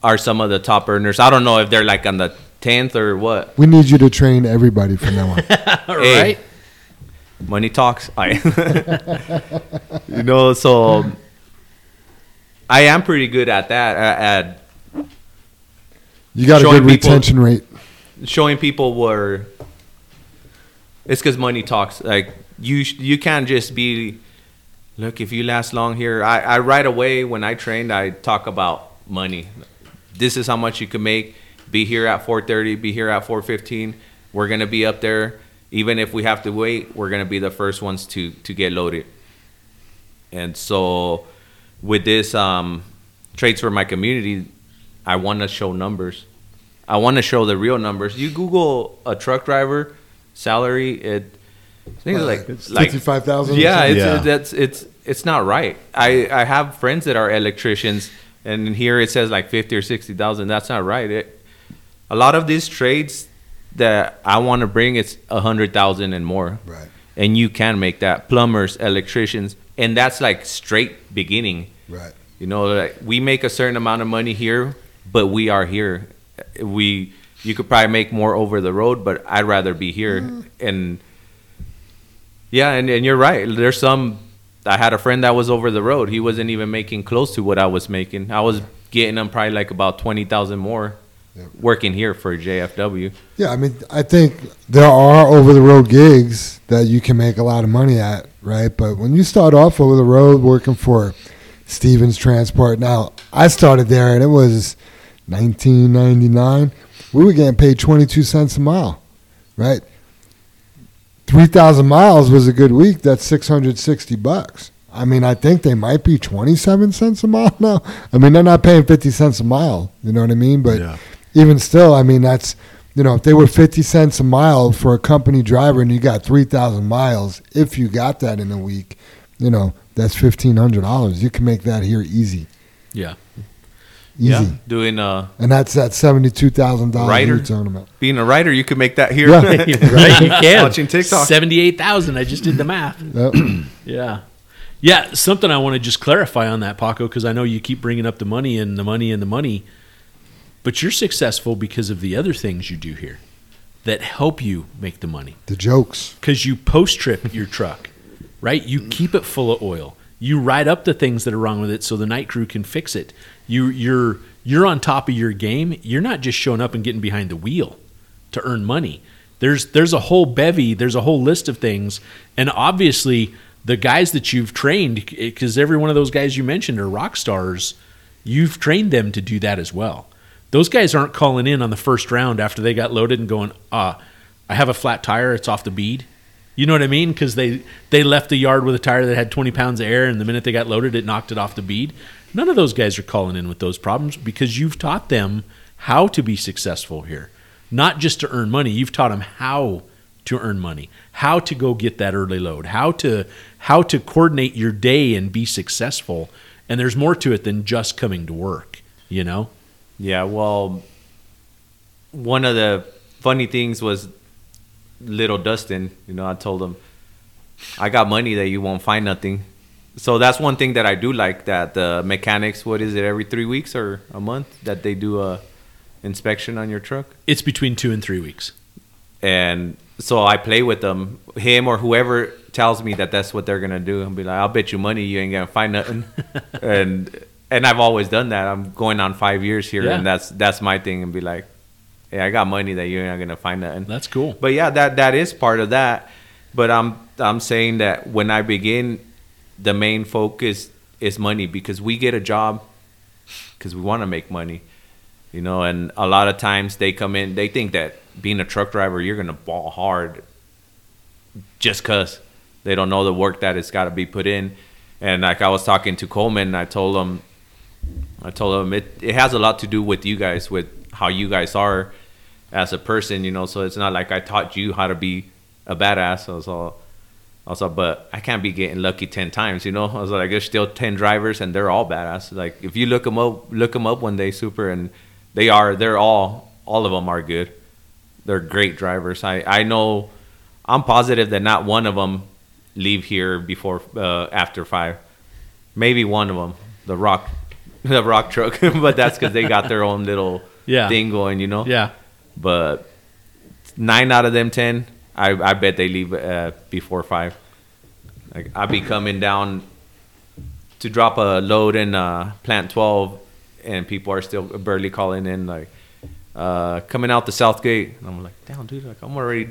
[SPEAKER 6] are some of the top earners. I don't know if they're like on the tenth or what.
[SPEAKER 2] We need you to train everybody from now on.
[SPEAKER 6] Hey,
[SPEAKER 5] right.
[SPEAKER 6] Money talks. I, you know, so I am pretty good at that. At, at
[SPEAKER 2] You got a
[SPEAKER 6] Showing
[SPEAKER 2] good
[SPEAKER 6] people-
[SPEAKER 2] retention rate.
[SPEAKER 6] showing people where it's because money talks. Like you, you can't just be. Look, if you last long here, I, I right away when I trained, I talk about money. This is how much you can make. Be here at 4:30. Be here at 4:15. We're gonna be up there. Even if we have to wait, we're gonna be the first ones to to get loaded. And so, with this um, trades for my community, I want to show numbers. I want to show the real numbers. You Google a truck driver salary, it I think it's like
[SPEAKER 2] It's
[SPEAKER 6] like
[SPEAKER 2] 55,000
[SPEAKER 6] Yeah, it's
[SPEAKER 3] Yeah.
[SPEAKER 6] that's it's it's not right. I I have friends that are electricians, and here it says like fifty or sixty thousand. That's not right. It, a lot of these trades that I want to bring, it's a hundred thousand and more.
[SPEAKER 2] Right.
[SPEAKER 6] And you can make that plumbers, electricians, and that's like straight beginning.
[SPEAKER 2] Right.
[SPEAKER 6] You know, like we make a certain amount of money here, but we are here. We you could probably make more over the road, but I'd rather be here. Mm. And yeah, and, and you're right. There's some. I had a friend that was over the road. He wasn't even making close to what I was making. I was getting him probably like about twenty thousand more, working here for JFW.
[SPEAKER 2] Yeah, I mean, I think there are over the road gigs that you can make a lot of money at, right? But when you start off over the road working for Stevens Transport, now I started there and it was 1999. We were getting paid 22 cents a mile, right? 3,000 miles was a good week. That's 660 bucks. I mean, I think they might be 27 cents a mile now. I mean, they're not paying 50 cents a mile. You know what I mean? But
[SPEAKER 3] Yeah.
[SPEAKER 2] even still, I mean, that's, you know, if they were 50 cents a mile for a company driver and you got 3,000 miles, if you got that in a week, you know, that's $1,500. You can make that here easy.
[SPEAKER 5] Yeah.
[SPEAKER 2] Easy.
[SPEAKER 6] Yeah, doing uh,
[SPEAKER 2] And that's that seventy-two thousand dollars
[SPEAKER 6] Writer.
[SPEAKER 2] you're talking about.
[SPEAKER 6] being a writer, you could make that here.
[SPEAKER 2] Yeah.
[SPEAKER 5] right, you can.
[SPEAKER 6] Watching TikTok.
[SPEAKER 5] Seventy-eight thousand. I just did the math.
[SPEAKER 2] Yep.
[SPEAKER 5] Yeah. Yeah, something I want to just clarify on that, Paco, because I know you keep bringing up the money and the money and the money, but you're successful because of the other things you do here that help you make the money.
[SPEAKER 2] the jokes.
[SPEAKER 5] Because you post trip your truck, right? You keep it full of oil. You write up the things that are wrong with it so the night crew can fix it. You, you're you're on top of your game. You're not just showing up and getting behind the wheel to earn money. There's there's a whole bevy. There's a whole list of things, and obviously the guys that you've trained, because every one of those guys you mentioned are rock stars. You've trained them to do that as well. Those guys aren't calling in on the first round after they got loaded and going, ah, I have a flat tire. It's off the bead. You know what I mean? Because they they left the yard with a tire that had 20 pounds of air, and the minute they got loaded, it knocked it off the bead. None of those guys are calling in with those problems because you've taught them how to be successful here, not just to earn money. You've taught them how to earn money, how to go get that early load, how to how to coordinate your day and be successful. And there's more to it than just coming to work. You know?
[SPEAKER 6] Yeah, well, one of the funny things was little Dustin. You know, I told him, I got money that you won't find nothing. So that's one thing that I do like that the mechanics. What is it? Every three weeks or a month that they do a inspection on your truck.
[SPEAKER 5] It's between two and three weeks.
[SPEAKER 6] And so I play with them, him or whoever tells me that that's what they're gonna do. I'll be like, I'll bet you money you ain't gonna find nothing. and and I've always done that. I'm going on five years here,
[SPEAKER 5] Yeah.
[SPEAKER 6] and that's that's my thing. And be like, yeah, I got money that you're not gonna find nothing.
[SPEAKER 5] That's cool.
[SPEAKER 6] But yeah, that that is part of that. But I'm I'm saying that when I begin, the main focus is money because we get a job because we want to make money, you know. And a lot of times they come in, they think that being a truck driver, you're gonna ball hard just cause they don't know the work that it's got to be put in. And like I was talking to Coleman, I told him, I told him it it has a lot to do with you guys, with how you guys are as a person, you know. So it's not like I taught you how to be a badass. I was all, I was all, but I can't be getting lucky ten times, you know. I was like, there's still ten drivers, and they're all badass. Like if you look them up, look them up one day, super, and they are. They're all, all of them are good. They're great drivers. I I know, I'm positive that not one of them leave here before uh, after five. Maybe one of them, the rock, the rock truck, but that's because they got their own little
[SPEAKER 5] Yeah.
[SPEAKER 6] thing going, you know.
[SPEAKER 5] Yeah.
[SPEAKER 6] But nine out of them ten, I I bet they leave uh, before five. Like I'll be coming down to drop a load in uh, plant twelve, and people are still barely calling in like uh, coming out the south gate. And I'm like, damn, dude, like I'm already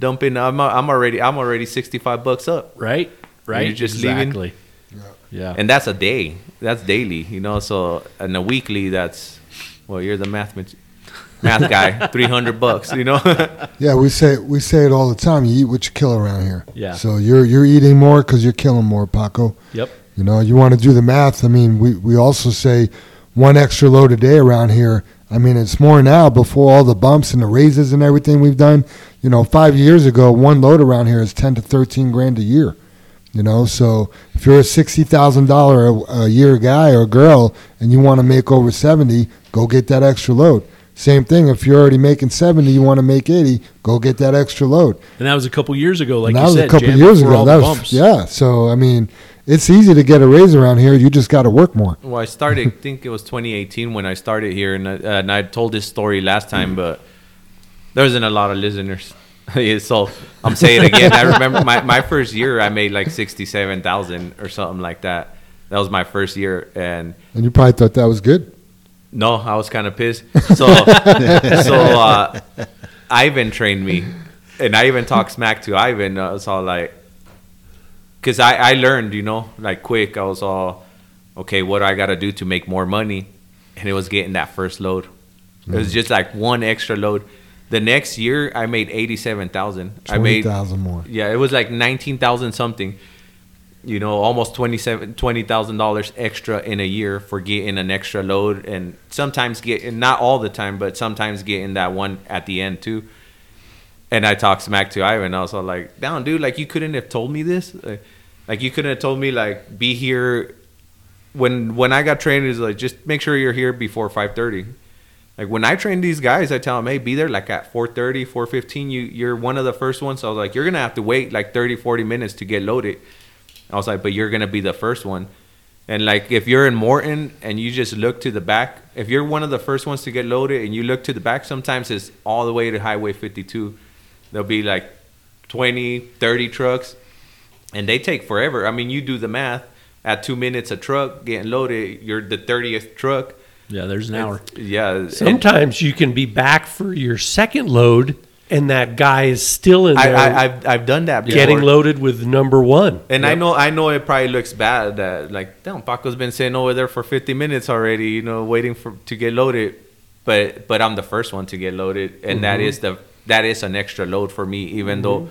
[SPEAKER 6] dumping. I'm I'm already I'm already sixty five bucks up.
[SPEAKER 5] Right.
[SPEAKER 6] And
[SPEAKER 5] Right.
[SPEAKER 6] You're just
[SPEAKER 5] exactly.
[SPEAKER 6] leaving.
[SPEAKER 5] Yeah.
[SPEAKER 6] yeah, And that's a day. That's daily, you know. So and a weekly, that's well, you're the math mat- math guy. Three hundred bucks, you know.
[SPEAKER 2] Yeah, we say we say it all the time. You eat what you kill around here.
[SPEAKER 6] Yeah.
[SPEAKER 2] So you're you're eating more because you're killing more, Paco.
[SPEAKER 5] Yep.
[SPEAKER 2] You know, you want to do the math. I mean, we we also say one extra load a day around here. I mean, it's more now before all the bumps and the raises and everything we've done. You know, five years ago, one load around here is ten to thirteen grand a year. You know, so if you're a sixty thousand dollar a year guy or girl and you want to make over seventy, go get that extra load. Same thing. If you're already making seventy, you want to make eighty, go get that extra load.
[SPEAKER 5] And that was a couple years ago, like
[SPEAKER 2] And that
[SPEAKER 5] you
[SPEAKER 2] was
[SPEAKER 5] said.
[SPEAKER 2] a couple years ago. That was yeah. So I mean, it's easy to get a raise around here. You just got to work more.
[SPEAKER 6] Well, I started. I think it was 2018 when I started here, and, I- uh, and I told this story last time, but there wasn't a lot of listeners. So I'm saying it again. I remember my, my first year, I made like 67,000 or something like that. That was my first year, and
[SPEAKER 2] And you probably thought that was good.
[SPEAKER 6] No, I was kind of pissed. So, so uh, Ivan trained me, and I even talked smack to Ivan. I was all like, because I, I learned, you know, like quick. I was all, okay, what do I got to do to make more money? And it was getting that first load. It was
[SPEAKER 2] Mm.
[SPEAKER 6] just like one extra load. The next year, I made eighty-seven thousand. I made
[SPEAKER 2] 20,000 more.
[SPEAKER 6] Yeah, it was like nineteen thousand something. You know, almost twenty-seven, twenty thousand dollars extra in a year for getting an extra load, and sometimes getting not all the time, but sometimes getting that one at the end too. And I talked smack to Ivan. I was like, "Down, dude! Like you couldn't have told me this. Like, like you couldn't have told me like be here when when I got trained, is like just make sure you're here before five thirty. Like when I train these guys, I tell them, hey, be there like at 4.30, 4.15. You, you're one of the first ones. So I was like, you're going to have to wait like 30, 40 minutes to get loaded. I was like, but you're going to be the first one. And like if you're in Morton and you just look to the back, if you're one of the first ones to get loaded and you look to the back, sometimes it's all the way to Highway 52. There'll be like 20, 30 trucks and they take forever. I mean, you do the math. At two minutes a truck getting loaded, you're the 30th truck.
[SPEAKER 5] Yeah, there's an hour.
[SPEAKER 6] Yeah. and-
[SPEAKER 4] Sometimes you can be back for your second load, and that guy is still in there.
[SPEAKER 6] I, I've, I've done that before.
[SPEAKER 4] getting loaded with number one.
[SPEAKER 6] And I know I know it probably looks bad that like damn Paco's been sitting over there for 50 minutes already, you know, waiting for to get loaded. But but I'm the first one to get loaded, and that
[SPEAKER 4] Mhm.
[SPEAKER 6] is the that is an extra load for me, even though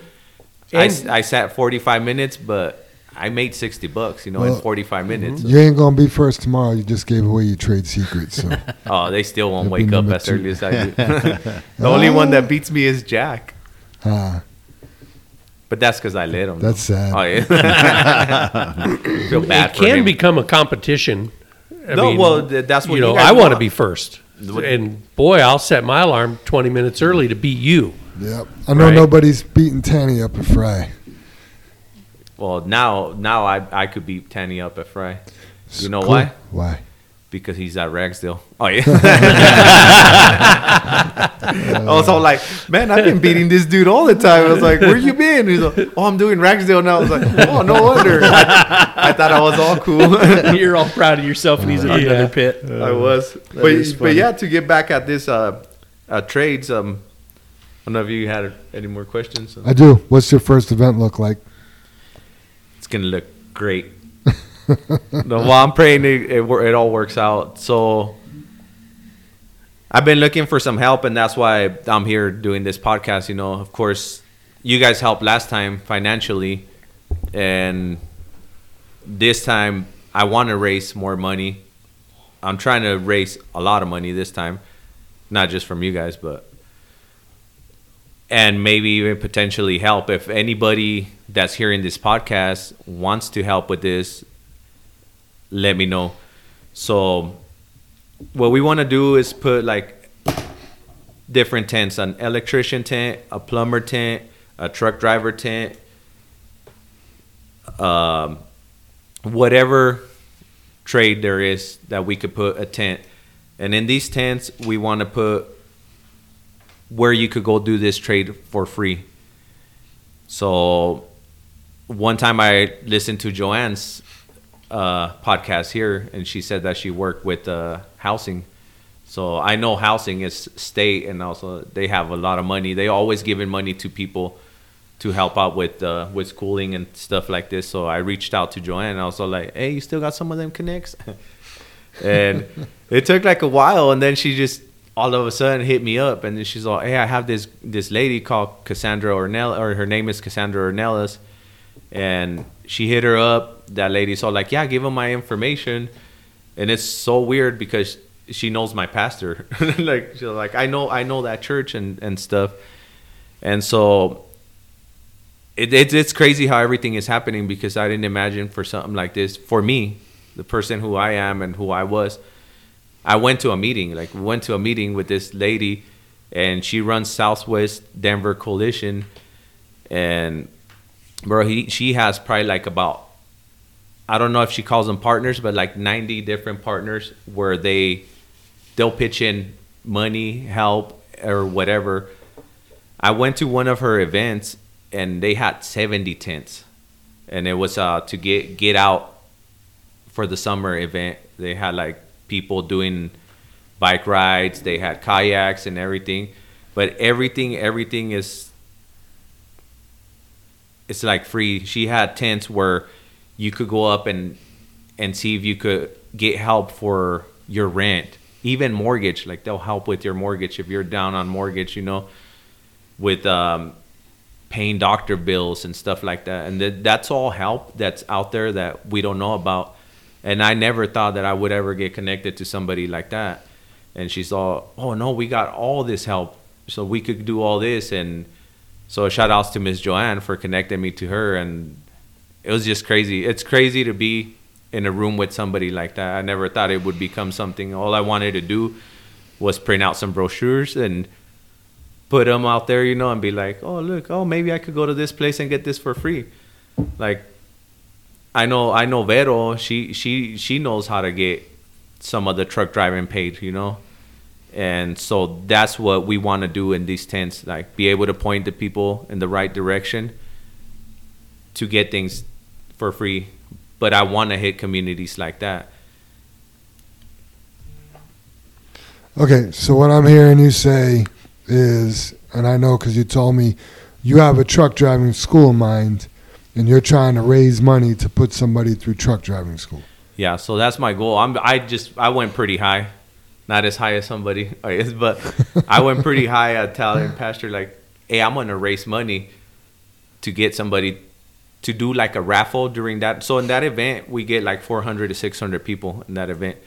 [SPEAKER 6] I, I sat 45 minutes, but I made 60 bucks, you know,
[SPEAKER 2] Well,
[SPEAKER 6] in 45 minutes.
[SPEAKER 2] You ain't gonna be first tomorrow. You just gave away your trade secrets. So
[SPEAKER 6] Oh, they still won't
[SPEAKER 2] You'll
[SPEAKER 6] wake up
[SPEAKER 2] number
[SPEAKER 6] as
[SPEAKER 2] two.
[SPEAKER 6] early as I do. the only one that beats me is Jack.
[SPEAKER 2] Ah.
[SPEAKER 6] But that's because I let him.
[SPEAKER 2] That's sad.
[SPEAKER 6] Oh yeah. Feel bad
[SPEAKER 4] it
[SPEAKER 6] for
[SPEAKER 4] can
[SPEAKER 6] him.
[SPEAKER 4] become a competition. I
[SPEAKER 6] No,
[SPEAKER 4] mean,
[SPEAKER 6] well, that's what
[SPEAKER 4] you
[SPEAKER 6] you
[SPEAKER 4] know. I want to be first, and boy, I'll set my alarm twenty minutes early to beat you.
[SPEAKER 2] Yep. I know
[SPEAKER 4] Right?
[SPEAKER 2] nobody's beating Tanny up at Fry.
[SPEAKER 6] Well, now now I I could beat Tanny up at Fry. You know
[SPEAKER 2] Cool.
[SPEAKER 6] why?
[SPEAKER 2] Why?
[SPEAKER 6] Because he's at Ragsdale. Oh yeah. I was all like, man, I've been beating this dude all the time. I was like, where you been? He's like, oh, I'm doing Ragsdale now. I was like, oh, no wonder. I, I thought I was all cool.
[SPEAKER 5] You're all proud of yourself, and he's in another pit.
[SPEAKER 6] I was. But,
[SPEAKER 5] is
[SPEAKER 6] but yeah, to get back at this uh, uh, trades, um, I don't know if you had any more questions.
[SPEAKER 2] I do. What's your first event look like?
[SPEAKER 6] Gonna look great. no, well, I'm praying it, it, it all works out. So I've been looking for some help, and that's why I'm here doing this podcast. You know, of course, you guys helped last time financially, and this time I want to raise more money. I'm trying to raise a lot of money this time, not just from you guys, but and maybe even potentially help. If anybody that's hearing this podcast wants to help with this let me know. So what we want to do is put like different tents an electrician tent a plumber tent a truck driver tent um, whatever trade there is that we could put a tent. And in these tents we want to put where you could go do this trade for free. So one time I listened to Joanne's uh, podcast here, and she said that she worked with uh, housing. So I know housing is state, and also they have a lot of money. They always giving money to people to help out with uh, with schooling and stuff like this. So I reached out to Joanne, and I was like, "Hey, you still got some of them connects?" and it took like a while, and then she just all of a sudden hit me up, and then she's like, "Hey, I have this this lady called Cassandra Ornell, or her name is Cassandra Ornelas, and she hit her up. That lady's all like, "Yeah, give him my information," and it's so weird because she knows my pastor. like she's like, "I know, I know that church and and stuff," and so. It, it's it's crazy how everything is happening because I didn't imagine for something like this for me, the person who I am and who I was. I went to a meeting, like went to a meeting with this lady, and she runs Southwest Denver Coalition, and bro, he she has probably like about, I don't know if she calls them partners, but like ninety different partners where they, they'll pitch in money, help, or whatever. I went to one of her events, and they had seventy tents, and it was uh to get get out for the summer event. They had like people doing bike rides, they had kayaks and everything. But everything, everything is it's like free. She had tents where you could go up and and see if you could get help for your rent, even mortgage. Like they'll help with your mortgage if you're down on mortgage, you know, with um, paying doctor bills and stuff like that. And th- that's all help that's out there that we don't know about. And I never thought that I would ever get connected to somebody like that. And she's all, oh no, we got all this help, so we could do all this. And so shout outs to Miss Joanne for connecting me to her. And it was just crazy. It's crazy to be in a room with somebody like that. I never thought it would become something. All I wanted to do was print out some brochures and put them out there, you know, and be like, oh look, oh maybe I could go to this place and get this for free. Like, I know, I know Vero. She she she knows how to get some of the truck driving paid, you know, and so that's what we want to do in these tents, like be able to point the people in the right direction to get things for free. But I want to hit communities like that.
[SPEAKER 2] Okay, so what I'm hearing you say is, and I know because you told me you have a truck driving school in mind, and you're trying to raise money to put somebody through truck driving school.
[SPEAKER 6] Yeah, so that's my goal. I'm I just I went pretty high, not as high as somebody is, but I went pretty high at telling Pastor like, "Hey, I'm gonna raise money to get somebody to do like a raffle during that." So in that event, we get like 400 to 600 people in that event.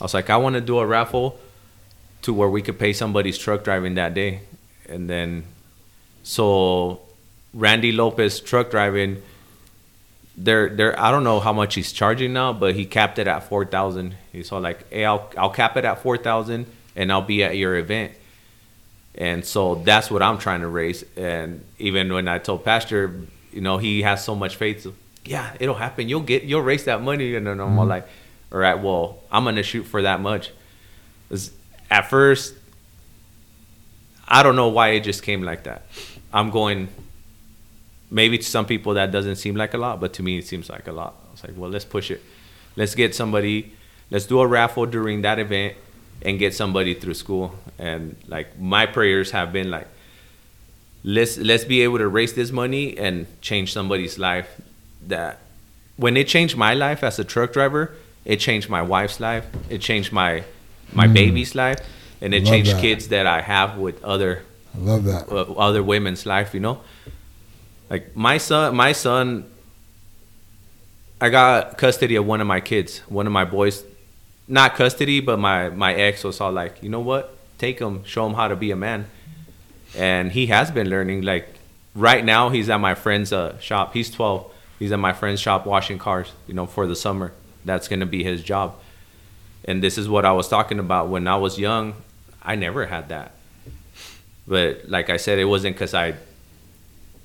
[SPEAKER 6] I was like, I want to do a raffle to where we could pay somebody's truck driving that day, and then so Randy Lopez truck driving they're they're I don't know how much he's charging now, but he capped it at four thousand. He saw like, "Hey, I'll I'll cap it at four thousand, and I'll be at your event." And so that's what I'm trying to raise. And even when I told Pastor, you know, he has so much faith. So, yeah, it'll happen. You'll get you'll raise that money, and then I'm all
[SPEAKER 2] Mhm.
[SPEAKER 6] like, "All right, well, I'm gonna shoot for that much. At first, I don't know why it just came like that. I'm going maybe to some people that doesn't seem like a lot, but to me it seems like a lot. I was like, well, let's push it. Let's get somebody. Let's do a raffle during that event and get somebody through school. And like my prayers have been like, let's let's be able to raise this money and change somebody's life. That when it changed my life as a truck driver, it changed my wife's life. It changed my my
[SPEAKER 2] Mm.
[SPEAKER 6] baby's life, and it
[SPEAKER 2] Love
[SPEAKER 6] changed
[SPEAKER 2] that.
[SPEAKER 6] kids that I have with other
[SPEAKER 2] I love that.
[SPEAKER 6] uh, other women's life, you know. Like my son, my son, I got custody of one of my kids, one of my boys. Not custody, but my my ex was all like, you know what? Take him, show him how to be a man, and he has been learning. Like right now, he's at my friend's uh, shop. He's 12. He's at my friend's shop washing cars. You know, for the summer. That's gonna be his job. And this is what I was talking about when I was young. I never had that. But like I said, it wasn't because I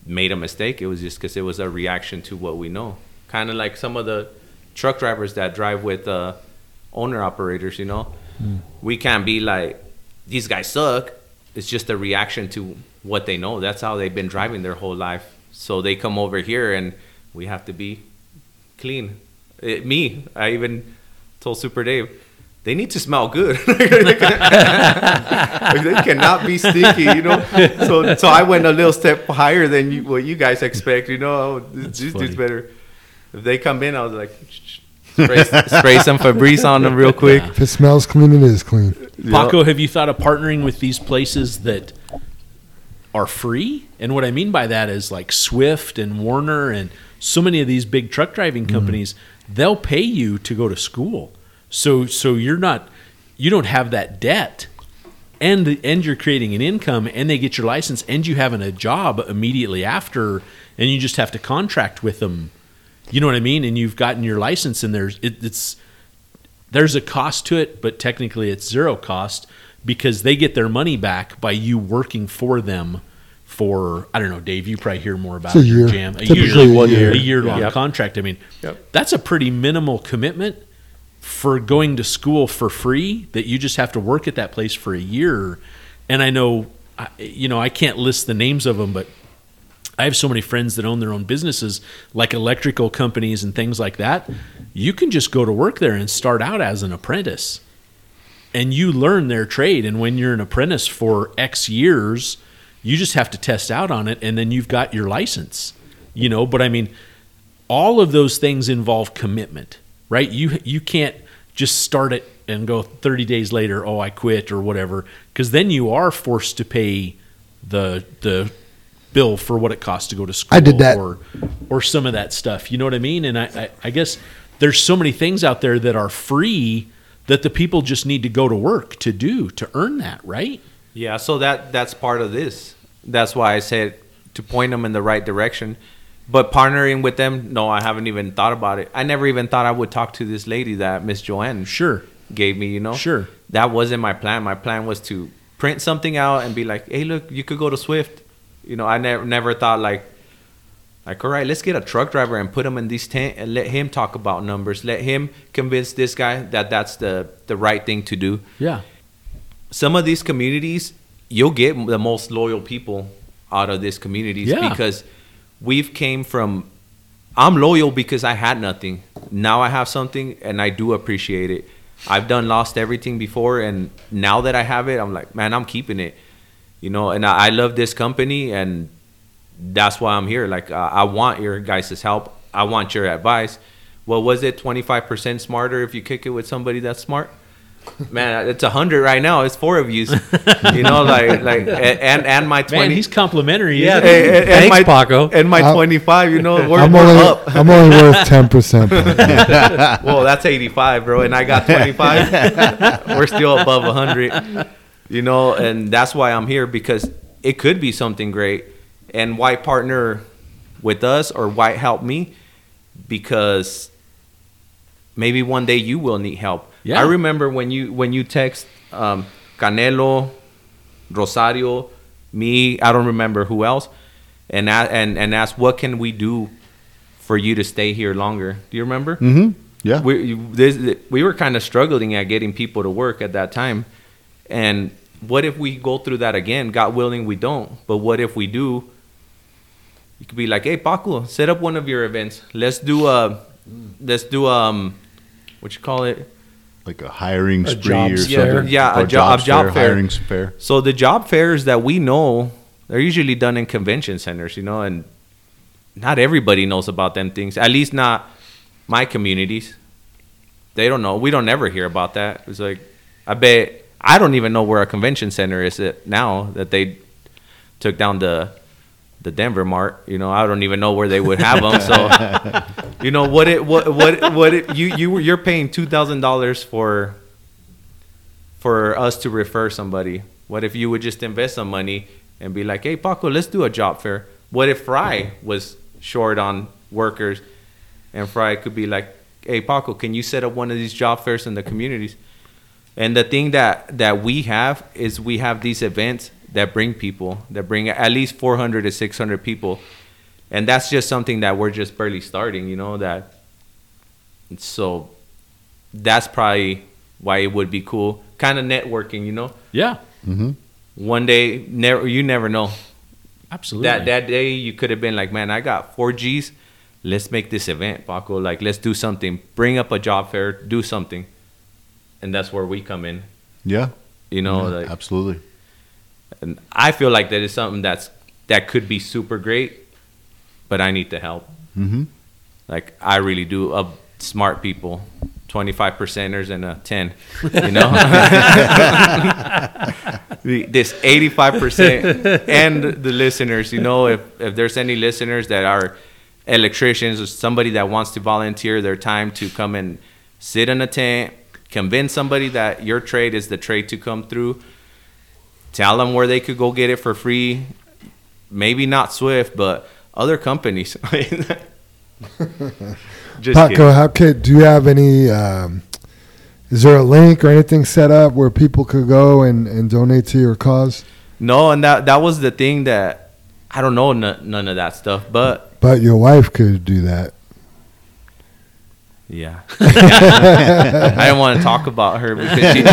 [SPEAKER 6] made a mistake. It was just because it was a reaction to what we know. Kind of like some of the truck drivers that drive with uh, owner operators, you know.
[SPEAKER 2] Mm.
[SPEAKER 6] We can't be like, these guys suck. It's just a reaction to what they know. That's how they've been driving their whole life. So they come over here and we have to be clean. It, me, I even told Super Dave, they need to smell good. they, they cannot be stinky, you know. So, so I went a little step higher than you, what you guys expect, you know. Oh, this this dude's better. If they come in, I was like, spray, spray some Febreze on them real quick.
[SPEAKER 2] If it smells clean, it is clean.
[SPEAKER 5] Paco, have you thought of partnering with these places that are free? And what I mean by that is like Swift and Werner and so many of these big truck driving mm-hmm. companies, they'll pay you to go to school. So so you're not you don't have that debt. And and you're creating an income and they get your license and you having a job immediately after and you just have to contract with them. You know what I mean? And you've gotten your license and there's it, it's there's a cost to it, but technically it's zero cost because they get their money back by you working for them for I don't know, Dave. You probably hear more about
[SPEAKER 2] It's a
[SPEAKER 5] your
[SPEAKER 2] year.
[SPEAKER 5] jam. A
[SPEAKER 2] Typically
[SPEAKER 5] year,
[SPEAKER 2] one year.
[SPEAKER 5] a year long
[SPEAKER 2] Yep.
[SPEAKER 5] contract. I mean,
[SPEAKER 13] Yep.
[SPEAKER 5] that's a pretty minimal commitment for going to school for free. That you just have to work at that place for a year. And I know, you know, I can't list the names of them, but I have so many friends that own their own businesses, like electrical companies and things like that. You can just go to work there and start out as an apprentice. And you learn their trade. And when you're an apprentice for X years, you just have to test out on it and then you've got your license. You know, but I mean, all of those things involve commitment, right? You you can't just start it and go 30 days later, oh, I quit or whatever, because then you are forced to pay the the bill for what it costs to go to school.
[SPEAKER 2] I did that.
[SPEAKER 5] or or some of that stuff. You know what I mean? And I, I, I guess there's so many things out there that are free that the people just need to go to work to do to earn that, right?
[SPEAKER 6] Yeah, so that that's part of this. That's why I said to point them in the right direction. But partnering with them, no, I haven't even thought about it. I never even thought I would talk to this lady that Miss Joanne
[SPEAKER 5] sure
[SPEAKER 6] gave me. You know,
[SPEAKER 5] Sure.
[SPEAKER 6] That wasn't my plan. My plan was to print something out and be like, hey, look, you could go to Swift. You know, I never never thought like. Like, all right, let's get a truck driver and put him in these tent and let him talk about numbers. Let him convince this guy that that's the the right thing to do
[SPEAKER 5] yeah
[SPEAKER 6] some of these communities you'll get the most loyal people out of these communities
[SPEAKER 5] Yeah.
[SPEAKER 6] because we've came from i'm loyal because i had nothing. Now i have something and i do appreciate it. I've done lost everything before and now that i have it i'm like man i'm keeping it. You know and i, I love this company and that's why i'm here. Like uh, i want your guys' help. I want your advice. What was it? 25% smarter if you kick it with somebody that's smart man it's a hundred right now. It's four of you you know like like and and my 20
[SPEAKER 5] Man, he's complimentary.
[SPEAKER 6] yeah
[SPEAKER 5] isn't
[SPEAKER 6] and, and
[SPEAKER 5] Thanks,
[SPEAKER 6] my,
[SPEAKER 5] Paco.
[SPEAKER 6] and my
[SPEAKER 2] I'm-
[SPEAKER 6] 25 you know we're,
[SPEAKER 2] I'm
[SPEAKER 6] we're
[SPEAKER 2] only
[SPEAKER 6] up.
[SPEAKER 2] I'm only worth ten percent.
[SPEAKER 6] well that's 85 bro and i got 25 we're still above 100 you know and that's why i'm here because it could be something great. And why partner with us or why help me? Because maybe one day you will need help
[SPEAKER 5] Yeah.
[SPEAKER 6] i remember when you when you text um, canelo rosario me i don't remember who else and and and ask what can we do for you to stay here longer do you remember
[SPEAKER 3] Mm-hmm. Yeah.
[SPEAKER 6] we this, we were kind of struggling at getting people to work at that time and what if we go through that again god willing we don't but what if we do you could be like hey paco set up one of your events let's do a let's do um what you call it
[SPEAKER 3] like a hiring
[SPEAKER 6] A
[SPEAKER 3] spree or
[SPEAKER 6] fair.
[SPEAKER 3] something.
[SPEAKER 6] Yeah,
[SPEAKER 3] Or
[SPEAKER 6] a job, a job fair.
[SPEAKER 3] hiring fair.
[SPEAKER 6] So the job fairs that we know, they're usually done in convention centers, you know, and not everybody knows about them things. At least not my communities. They don't know. We don't ever hear about that. It's like I bet I don't even know where a convention center is now that they took down the the Denver Mart. You know, I don't even know where they would have them. So, you know, what it what what what it, you you you're paying two thousand dollars for for us to refer somebody. What if you would just invest some money and be like, hey Paco, let's do a job fair. What if Fry was short on workers, and Fry could be like, hey Paco, can you set up one of these job fairs in the communities? And the thing that that we have is we have these events that bring people, that bring at least 400 to 600 people. And that's just something that we're just barely starting, you know, that so that's probably why it would be cool. Kind of networking, you know?
[SPEAKER 5] Yeah.
[SPEAKER 3] Mm-hmm.
[SPEAKER 6] One day, never you never know.
[SPEAKER 5] Absolutely.
[SPEAKER 6] That that day you could have been like, man, I got four G's. Let's make this event, Paco. Like, let's do something. Bring up a job fair. Do something. And that's where we come in.
[SPEAKER 3] Yeah.
[SPEAKER 6] You know,
[SPEAKER 3] Yeah,
[SPEAKER 6] like
[SPEAKER 3] absolutely.
[SPEAKER 6] And I feel like that is something that's that could be super great, but I need the help.
[SPEAKER 3] Mm-hmm.
[SPEAKER 6] Like I really do. Uh, smart people, twenty five percenters and a ten. You know, this eighty five percent and the listeners. You know, if if there's any listeners that are electricians or somebody that wants to volunteer their time to come and sit in a tent, convince somebody that your trade is the trade to come through. Tell them where they could go get it for free. Maybe not Swift, but other companies. Just
[SPEAKER 2] Paco, how could do you have any? Um, is there a link or anything set up where people could go and, and donate to your cause?
[SPEAKER 6] No, and that that was the thing that I don't know n- none of that stuff, but
[SPEAKER 2] But your wife could do that.
[SPEAKER 6] Yeah, I didn't want to talk about her because she,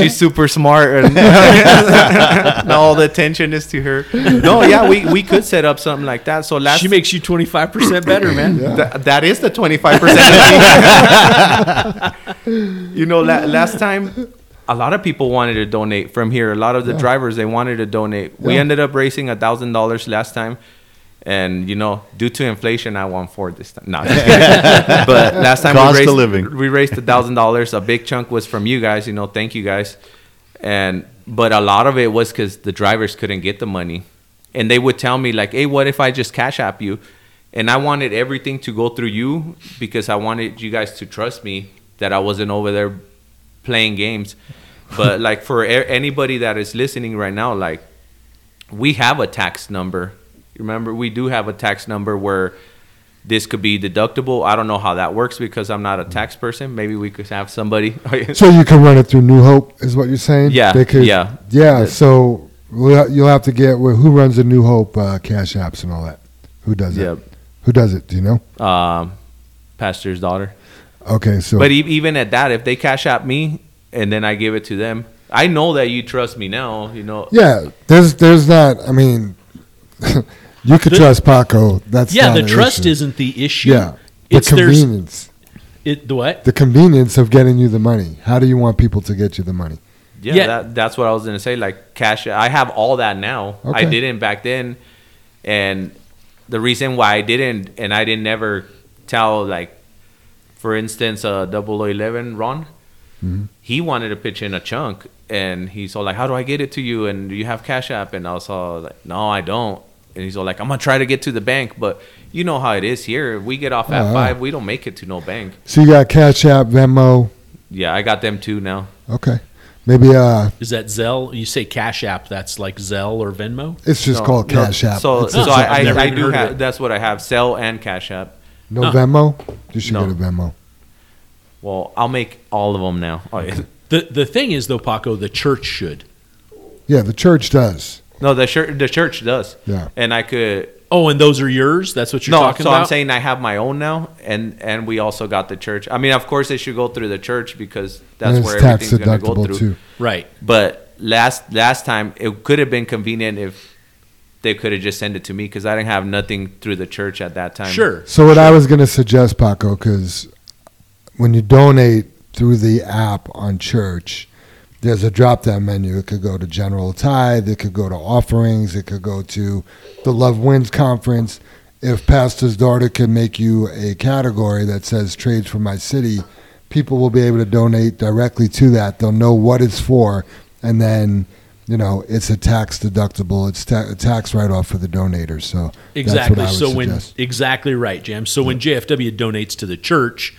[SPEAKER 6] she's super smart and all the attention is to her. No, yeah, we, we could set up something like that. So last
[SPEAKER 5] She makes you 25% better, man.
[SPEAKER 6] Th- that is the 25%. you know, la- last time, a lot of people wanted to donate from here. A lot of the drivers, they wanted to donate. We ended up raising a $1,000 last time. And, you know, due to inflation, I won four this time. No, but last time
[SPEAKER 3] Cost
[SPEAKER 6] we
[SPEAKER 3] of
[SPEAKER 6] raised,
[SPEAKER 3] living.
[SPEAKER 6] we raised a $1,000. A big chunk was from you guys. You know, thank you guys. And, but a lot of it was because the drivers couldn't get the money. And they would tell me, like, hey, what if I just cash app you? and I wanted everything to go through you because I wanted you guys to trust me that I wasn't over there playing games. But like for a- anybody that is listening right now, like we have a tax number remember we do have a tax number where this could be deductible. I don't know how that works because I'm not a tax person. Maybe we could have somebody.
[SPEAKER 2] So you can run it through New Hope, is what you're saying?
[SPEAKER 6] Yeah,
[SPEAKER 2] They could-
[SPEAKER 6] yeah.
[SPEAKER 2] yeah. So you'll have to get well, who runs the New Hope uh, cash apps and all that. Who does it?
[SPEAKER 6] Yep.
[SPEAKER 2] Who does it? Do you know?
[SPEAKER 6] um, pastor's daughter.
[SPEAKER 2] Okay, so
[SPEAKER 6] but even at that, if they cash out me and then I give it to them, I know that you trust me now. You know.
[SPEAKER 2] yeah, there's there's not. I mean, you could
[SPEAKER 5] The-
[SPEAKER 2] trust Paco. That's
[SPEAKER 5] yeah,
[SPEAKER 2] not
[SPEAKER 5] the
[SPEAKER 2] an
[SPEAKER 5] trust
[SPEAKER 2] issue.
[SPEAKER 5] isn't the issue.
[SPEAKER 2] Yeah, the
[SPEAKER 5] it's there's
[SPEAKER 2] convenience.
[SPEAKER 5] it the what?
[SPEAKER 2] The convenience of getting you the money. How do you want people to get you the money?
[SPEAKER 6] Yeah,
[SPEAKER 5] Yeah.
[SPEAKER 6] That, that's what I was gonna say. Like cash, I have all that now. I didn't back then, and the reason why I didn't, and I didn't never tell like, for instance, uh, double eleven Ron,
[SPEAKER 2] Mhm.
[SPEAKER 6] he wanted to pitch in a chunk, and he's all like, "How do I get it to you? And do you have Cash App?" And I was all like, "No, I don't." And he's all like, "I'm gonna try to get to the bank, but you know how it is here. If we get off at
[SPEAKER 2] wow.
[SPEAKER 6] five, we don't make it to no bank."
[SPEAKER 2] So you got Cash App, Venmo.
[SPEAKER 6] Yeah, I got them too now.
[SPEAKER 2] Okay, maybe uh,
[SPEAKER 5] Is that Zelle? You say Cash App? That's like Zelle or Venmo?
[SPEAKER 2] it's just
[SPEAKER 6] No,
[SPEAKER 2] called
[SPEAKER 6] no,
[SPEAKER 2] Cash App.
[SPEAKER 6] So,
[SPEAKER 2] It's
[SPEAKER 6] so
[SPEAKER 2] just-
[SPEAKER 6] I,
[SPEAKER 5] I've never
[SPEAKER 6] I, I
[SPEAKER 5] even
[SPEAKER 6] do
[SPEAKER 5] heard of
[SPEAKER 6] have.
[SPEAKER 5] it.
[SPEAKER 6] That's what I have. Zelle and Cash App.
[SPEAKER 2] no
[SPEAKER 5] Huh.
[SPEAKER 2] Venmo. You should
[SPEAKER 6] No.
[SPEAKER 2] get a Venmo.
[SPEAKER 6] Well, I'll make all of them now. Oh, yeah.
[SPEAKER 5] The the thing is though, Paco, the church should.
[SPEAKER 2] Yeah, the church does.
[SPEAKER 6] No, the church. The church does.
[SPEAKER 2] Yeah.
[SPEAKER 6] And I could.
[SPEAKER 5] Oh, and those are yours. That's what you're
[SPEAKER 6] no,
[SPEAKER 5] talking
[SPEAKER 6] so
[SPEAKER 5] about.
[SPEAKER 6] I'm saying I have my own now, and and we also got the church. I mean, of course, it should go through the church because that's
[SPEAKER 2] And
[SPEAKER 6] where
[SPEAKER 2] tax
[SPEAKER 6] everything's going to go
[SPEAKER 2] deductible
[SPEAKER 6] through.
[SPEAKER 2] too.
[SPEAKER 5] right.
[SPEAKER 6] But last last time, it could have been convenient if they could have just sent it to me because I didn't have nothing through the church at that time.
[SPEAKER 5] Sure.
[SPEAKER 2] So what I was going to suggest, Paco, because when you donate through the app on church, there's a drop down menu. It could go to general tithe, it could go to offerings, it could go to the Love Wins conference. If Pastor's daughter can make you a category that says trades for my city, people will be able to donate directly to that. They'll know what it's for, and then you know it's a tax deductible. It's ta- a tax write off for the donor. So that's
[SPEAKER 5] Exactly.
[SPEAKER 2] what I would
[SPEAKER 5] So when
[SPEAKER 2] suggest.
[SPEAKER 5] exactly right, Jam. So when JFW donates to the church,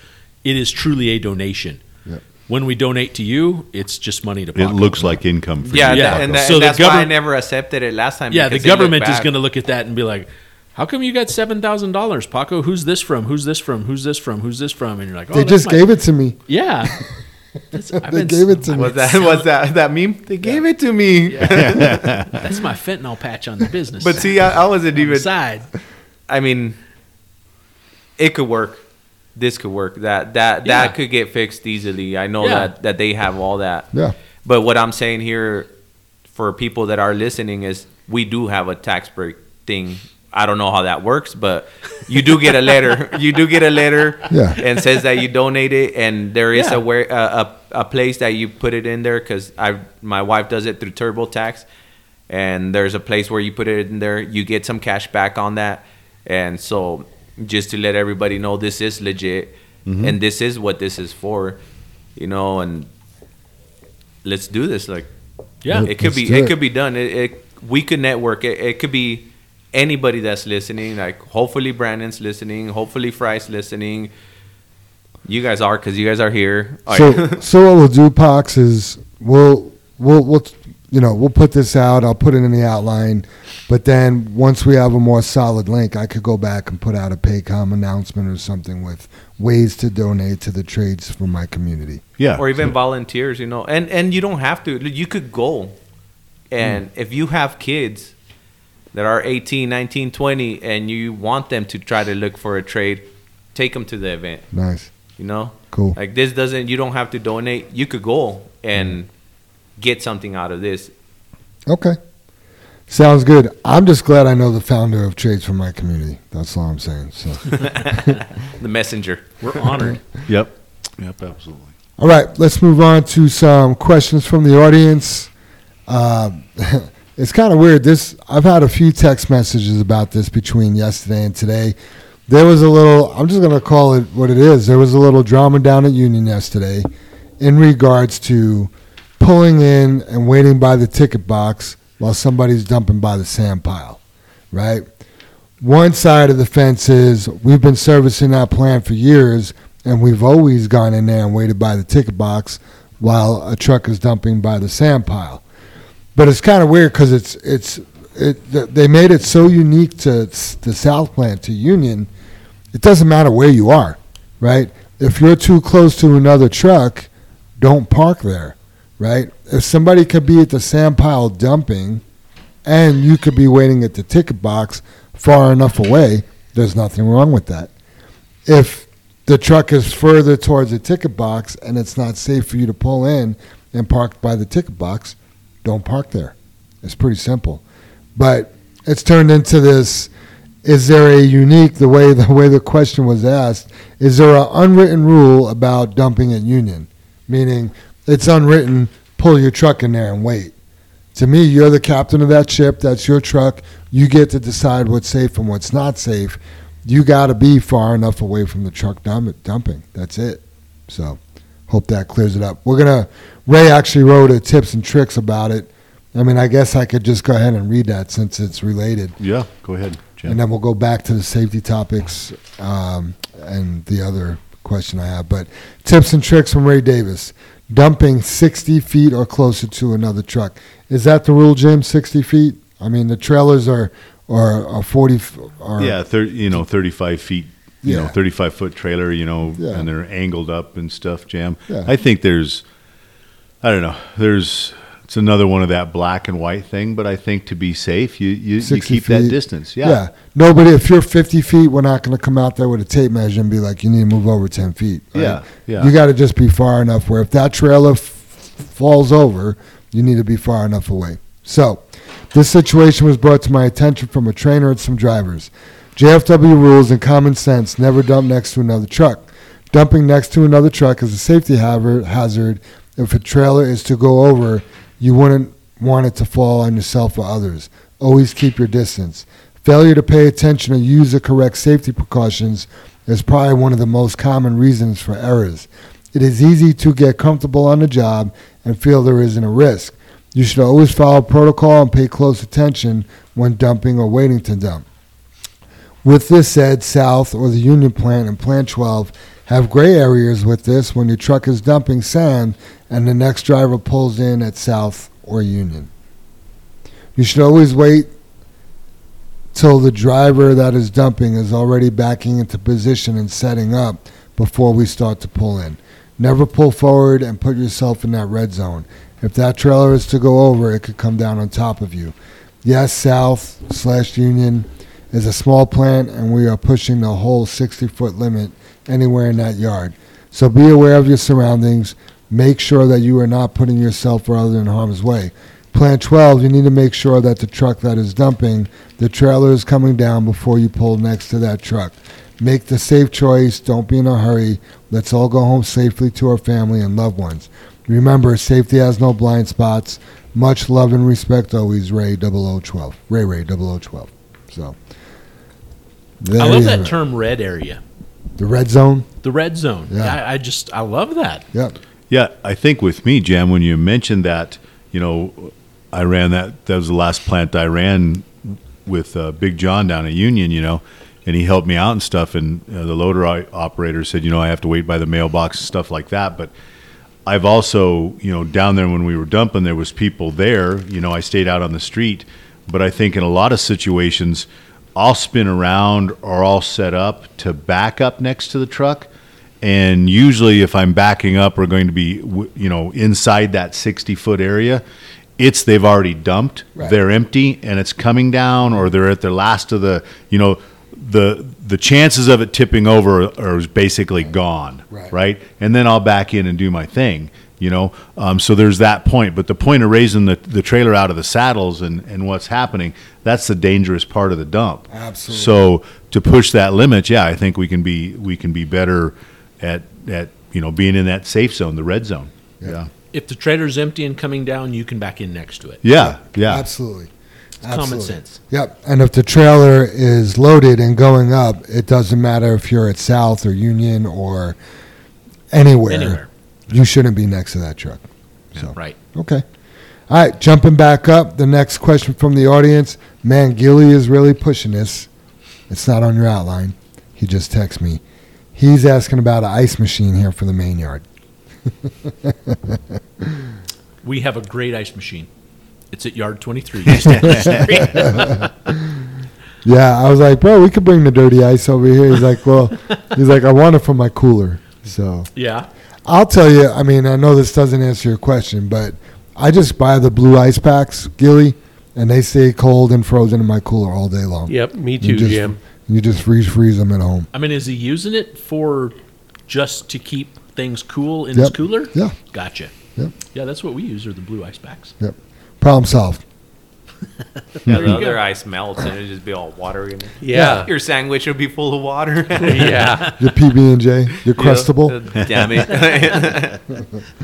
[SPEAKER 5] it is truly a donation.
[SPEAKER 2] Yep.
[SPEAKER 5] When we donate to you, it's just money to
[SPEAKER 3] It
[SPEAKER 5] Paco.
[SPEAKER 3] looks like income for
[SPEAKER 6] Yeah,
[SPEAKER 3] you.
[SPEAKER 5] Yeah.
[SPEAKER 6] and,
[SPEAKER 3] Paco.
[SPEAKER 6] that,
[SPEAKER 5] So
[SPEAKER 6] and
[SPEAKER 5] the
[SPEAKER 6] that's why I
[SPEAKER 5] government-
[SPEAKER 6] never accepted it last time.
[SPEAKER 5] Yeah, the
[SPEAKER 6] because they look
[SPEAKER 5] government is going to look at that and be like, "How come you got seven thousand dollars, Paco? Who's this from? Who's this from? Who's this from? Who's this from?" And you're like, "Oh,
[SPEAKER 2] they just
[SPEAKER 5] my-
[SPEAKER 2] gave it to me.
[SPEAKER 5] Yeah, That's- I've
[SPEAKER 2] They
[SPEAKER 5] been-
[SPEAKER 2] gave it to
[SPEAKER 5] I've
[SPEAKER 2] me.
[SPEAKER 6] Was that
[SPEAKER 5] selling-
[SPEAKER 6] was that that meme? They gave it to me.
[SPEAKER 5] That's my fentanyl patch on the business.
[SPEAKER 6] But see, I, I wasn't even.
[SPEAKER 5] side.
[SPEAKER 6] I mean, it could work. This could work. That that
[SPEAKER 5] Yeah.
[SPEAKER 6] that could get fixed easily. I know
[SPEAKER 5] Yeah.
[SPEAKER 6] that that they have all that.
[SPEAKER 2] Yeah.
[SPEAKER 6] But what I'm saying here, for people that are listening, is we do have a tax break thing. I don't know how that works, but you do get a letter. you do get a letter,
[SPEAKER 2] Yeah.
[SPEAKER 6] and says that you donated, and there is
[SPEAKER 5] Yeah.
[SPEAKER 6] a where a, a, a place that you put it in there because I my wife does it through TurboTax, and there's a place where you put it in there. You get some cash back on that, and so just to let everybody know this is legit,
[SPEAKER 3] Mhm.
[SPEAKER 6] and this is what this is for, you know, and let's do this. Like,
[SPEAKER 5] Yeah.
[SPEAKER 6] it could
[SPEAKER 2] Let's
[SPEAKER 6] be it
[SPEAKER 2] it.
[SPEAKER 6] could be done. It, it we could network. It, it could be anybody that's listening. Like, hopefully Brandon's listening. Hopefully Fry's listening. You guys are because you guys are here. All
[SPEAKER 2] So,
[SPEAKER 6] right.
[SPEAKER 2] so what we'll do, Pox, is we'll we'll we'll you know we'll put this out. I'll put it in the outline, but then once we have a more solid link, I could go back and put out a Paycom announcement or something with ways to donate to the trades for my community.
[SPEAKER 3] Yeah.
[SPEAKER 6] or even volunteers, you know. And and you don't have to. You could go. And
[SPEAKER 2] Hmm.
[SPEAKER 6] if you have kids that are 18, 19, 20 and you want them to try to look for a trade, take them to the event,
[SPEAKER 2] Nice,
[SPEAKER 6] you know?
[SPEAKER 2] cool.
[SPEAKER 6] Like this doesn't you don't have to donate. You could go and get something out of this.
[SPEAKER 2] Okay, sounds good. I'm just glad I know the founder of Trades for my community. That's all I'm saying. So,
[SPEAKER 6] The messenger.
[SPEAKER 5] We're honored.
[SPEAKER 3] Yep. Yep. Absolutely.
[SPEAKER 2] all right, let's move on to some questions from the audience. Uh, it's kind of weird. This I've had a few text messages about this between yesterday and today. There was a little. I'm just going to call it what it is. There was a little drama down at Union yesterday, in regards to pulling in and waiting by the ticket box while somebody's dumping by the sand pile, right? One side of the fence is we've been servicing that plant for years, and we've always gone in there and waited by the ticket box while a truck is dumping by the sand pile. But it's kind of weird because it's it's it, they made it so unique to the South Plant to Union. It doesn't matter where you are, right? If you're too close to another truck, don't park there, right? If somebody could be at the sand pile dumping, and you could be waiting at the ticket box far enough away, there's nothing wrong with that. If the truck is further towards the ticket box and it's not safe for you to pull in and park by the ticket box, don't park there. It's pretty simple. But it's turned into this is there a unique the way the way the question was asked, is there an unwritten rule about dumping at Union? Meaning it's unwritten, pull your truck in there and wait. To me, you're the captain of that ship, that's your truck. You get to decide what's safe and what's not safe. You got to be far enough away from the truck dump, dumping. That's it. So, hope that clears it up. We're gonna. Ray actually wrote a tips and tricks about it. I mean, I guess I could just go ahead and read that since it's related.
[SPEAKER 3] Yeah, go ahead, Jim.
[SPEAKER 2] And then we'll go back to the safety topics um, and the other question I have. But tips and tricks from Ray Davis: dumping 60 feet or closer to another truck. Is that the rule, Jim? 60 feet? I mean, the trailers are are, are 40. Are,
[SPEAKER 3] yeah, thir- you know, 35 feet, you know, 35 foot trailer, you know,
[SPEAKER 2] Yeah.
[SPEAKER 3] and they're angled up and stuff, Jam.
[SPEAKER 2] Yeah.
[SPEAKER 3] I think there's, I don't know, there's, it's another one of that black and white thing, but I think to be safe, you, you, you
[SPEAKER 2] 60
[SPEAKER 3] keep that distance. Yeah. Yeah.
[SPEAKER 2] Nobody, if you're 50 feet, we're not going to come out there with a tape measure and be like, you need to move over 10 feet. right?
[SPEAKER 3] Yeah, yeah.
[SPEAKER 2] You got to just be far enough where if that trailer f- falls over, you need to be far enough away. So, this situation was brought to my attention from a trainer and some drivers. JFW rules and common sense never dump next to another truck. Dumping next to another truck is a safety hazard. If a trailer is to go over, you wouldn't want it to fall on yourself or others. Always keep your distance. Failure to pay attention or use the correct safety precautions is probably one of the most common reasons for errors. It is easy to get comfortable on the job and feel there isn't a risk. You should always follow protocol and pay close attention when dumping or waiting to dump. With this said, South or the Union plant and Plant 12 have gray areas with this when your truck is dumping sand and the next driver pulls in at South or Union. You should always wait till the driver that is dumping is already backing into position and setting up before we start to pull in. Never pull forward and put yourself in that red zone. If that trailer is to go over, it could come down on top of you. Yes, South slash Union is a small plant, and we are pushing the whole 60 foot limit anywhere in that yard. So be aware of your surroundings. Make sure that you are not putting yourself or others in harm's way. Plant 12, you need to make sure that the truck that is dumping, the trailer is coming down before you pull next to that truck. Make the safe choice. Don't be in a hurry. Let's all go home safely to our family and loved ones. Remember, safety has no blind spots. Much love and respect always, Ray 0012. Ray Ray 0012. So,
[SPEAKER 5] I love that
[SPEAKER 2] it.
[SPEAKER 5] term red area.
[SPEAKER 2] The red zone?
[SPEAKER 5] The red zone.
[SPEAKER 2] Yeah.
[SPEAKER 5] I, I just I love that.
[SPEAKER 2] Yep.
[SPEAKER 3] Yeah, I think with me, Jam, when you mentioned that, you know, I ran that. That was the last plant I ran with uh, Big John down at Union. You know, and he helped me out and stuff. And uh, the loader operator said, you know, I have to wait by the mailbox and stuff like that. But I've also, you know, down there when we were dumping, there was people there. You know, I stayed out on the street. But I think in a lot of situations, I'll spin around or I'll set up to back up next to the truck. And usually, if I'm backing up or going to be, you know, inside that 60 foot area, it's they've already dumped.
[SPEAKER 2] Right.
[SPEAKER 3] They're empty, and it's coming down, or they're at their last of the, you know, the the chances of it tipping over are is basically gone.
[SPEAKER 2] Right.
[SPEAKER 3] And then I'll back in and do my thing. You know, um, so there's that point. But the point of raising the, the trailer out of the saddles and, and what's happening, that's the dangerous part of the dump.
[SPEAKER 2] Absolutely.
[SPEAKER 3] So to push that limit, yeah, I think we can be we can be better at at you know being in that safe zone, the red zone. Yeah.
[SPEAKER 5] If the trailer's empty and coming down, you can back in next to it.
[SPEAKER 3] Yeah. Yeah.
[SPEAKER 2] Absolutely.
[SPEAKER 5] common sense.
[SPEAKER 2] Yep. And if the trailer is loaded and going up, it doesn't matter if you're at South or Union or anywhere.
[SPEAKER 5] Anywhere.
[SPEAKER 2] You shouldn't be next to that truck. So
[SPEAKER 5] Right.
[SPEAKER 2] Okay. All right, jumping back up. The next question from the audience. Man, Gilly is really pushing this. It's not on your outline. He just texted me. He's asking about an ice machine here for the main yard.
[SPEAKER 5] We have a great ice machine. It's at yard 23. Just down the street.
[SPEAKER 2] Yeah, I was like, bro, we could bring the dirty ice over here. He's like, well, he's like, I want it for my cooler. So
[SPEAKER 5] yeah.
[SPEAKER 2] I'll tell you. I mean, I know this doesn't answer your question, but I just buy the blue ice packs, Gilly, and they stay cold and frozen in my cooler all day long.
[SPEAKER 4] Yep, me too,
[SPEAKER 2] just-
[SPEAKER 4] Jim.
[SPEAKER 2] You just freeze freeze them at home.
[SPEAKER 5] I mean, is he using it for just to keep things cool in his cooler?
[SPEAKER 2] Yeah.
[SPEAKER 5] Gotcha.
[SPEAKER 2] Yep.
[SPEAKER 5] Yeah, that's what we use are the blue ice packs.
[SPEAKER 2] Yep. Problem solved.
[SPEAKER 6] Yeah, the
[SPEAKER 5] hmm.
[SPEAKER 6] other ice melts and it'd just be all watery. in there.
[SPEAKER 4] Yeah.
[SPEAKER 6] Your sandwich would be full of water.
[SPEAKER 4] Yeah.
[SPEAKER 2] Your PB and J, your crustable.
[SPEAKER 6] damn it.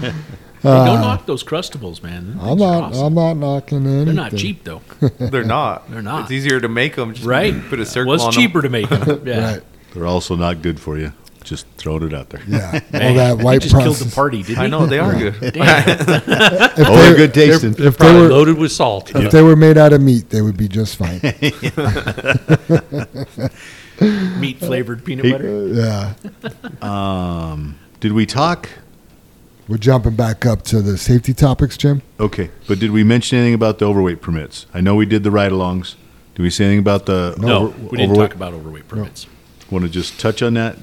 [SPEAKER 5] Hey,
[SPEAKER 2] Uh,
[SPEAKER 5] don't knock those crustables, man. Them
[SPEAKER 2] I'm not.
[SPEAKER 5] awesome.
[SPEAKER 2] I'm not knocking anything.
[SPEAKER 5] They're not cheap though.
[SPEAKER 6] They're not.
[SPEAKER 5] They're not.
[SPEAKER 6] It's easier to make them. Just
[SPEAKER 5] Right.
[SPEAKER 6] Put a circle
[SPEAKER 5] Was
[SPEAKER 6] on
[SPEAKER 5] cheaper to make them. Yeah.
[SPEAKER 2] Right.
[SPEAKER 3] They're also not good for you. Just throwing it out there.
[SPEAKER 2] Yeah. All
[SPEAKER 5] Man,
[SPEAKER 2] that
[SPEAKER 5] he
[SPEAKER 2] white
[SPEAKER 5] just killed the party, didn't
[SPEAKER 6] I know they are good.
[SPEAKER 2] If
[SPEAKER 3] Oh,
[SPEAKER 2] they-
[SPEAKER 3] they're good tasting.
[SPEAKER 2] If, if they
[SPEAKER 4] Probably
[SPEAKER 2] were
[SPEAKER 4] loaded with salt.
[SPEAKER 2] if they were made out of meat, they would be just fine.
[SPEAKER 5] Meat flavored peanut butter.
[SPEAKER 2] yeah.
[SPEAKER 3] Um, did we talk?
[SPEAKER 2] We're jumping back up to the safety topics, Jim.
[SPEAKER 3] Okay, but did we mention anything about the overweight permits? I know we did the ride-alongs. Did we say anything about the
[SPEAKER 5] No,
[SPEAKER 3] over-
[SPEAKER 5] we didn't
[SPEAKER 3] overweight?
[SPEAKER 5] talk about overweight permits.
[SPEAKER 3] Want to just touch on that,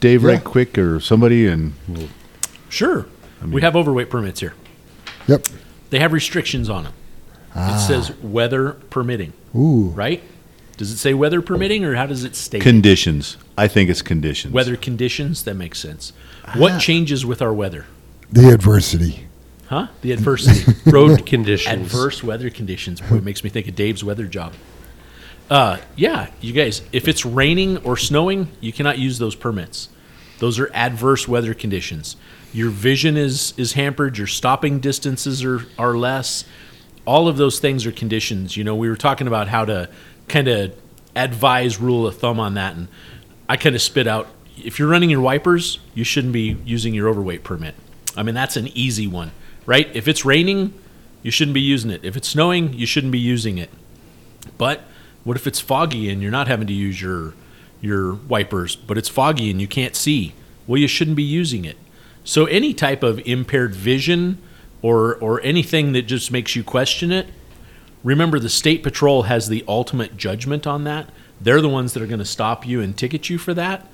[SPEAKER 3] Dave,
[SPEAKER 2] Yeah.
[SPEAKER 3] right quick, or somebody, and we'll,
[SPEAKER 5] Sure. we have overweight permits here.
[SPEAKER 2] Yep.
[SPEAKER 5] They have restrictions on them.
[SPEAKER 2] Ah.
[SPEAKER 5] It says weather permitting,
[SPEAKER 2] Ooh.
[SPEAKER 5] right? Does it say weather permitting or how does it state? it?
[SPEAKER 3] conditions. I think it's conditions.
[SPEAKER 5] weather conditions, that makes sense. What changes with our weather?
[SPEAKER 2] The adversity.
[SPEAKER 5] Huh? The adversity.
[SPEAKER 4] Road conditions.
[SPEAKER 5] Adverse weather conditions. Boy, it makes me think of Dave's weather job. Uh, yeah, you guys, if it's raining or snowing, you cannot use those permits. Those are adverse weather conditions. Your vision is is hampered. Your stopping distances are are less. All of those things are conditions. You know, we were talking about how to kind of advise rule of thumb on that, and I kind of spit out. If you're running your wipers, you shouldn't be using your overweight permit. I mean, that's an easy one, right? If it's raining, you shouldn't be using it. If it's snowing, you shouldn't be using it. But what if it's foggy and you're not having to use your your wipers, but it's foggy and you can't see? Well, you shouldn't be using it. So any type of impaired vision or or anything that just makes you question it, remember the state patrol has the ultimate judgment on that. They're the ones that are going to stop you and ticket you for that.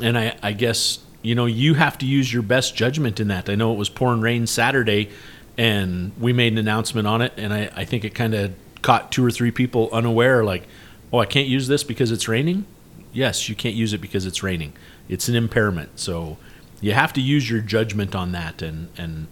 [SPEAKER 5] And I, I guess you know you have to use your best judgment in that. I know it was pouring rain Saturday, and we made an announcement on it, and I, I think it kind of caught two or three people unaware, like, oh, I can't use this because it's raining. Yes, you can't use it because it's raining. It's an impairment, so you have to use your judgment on that, and and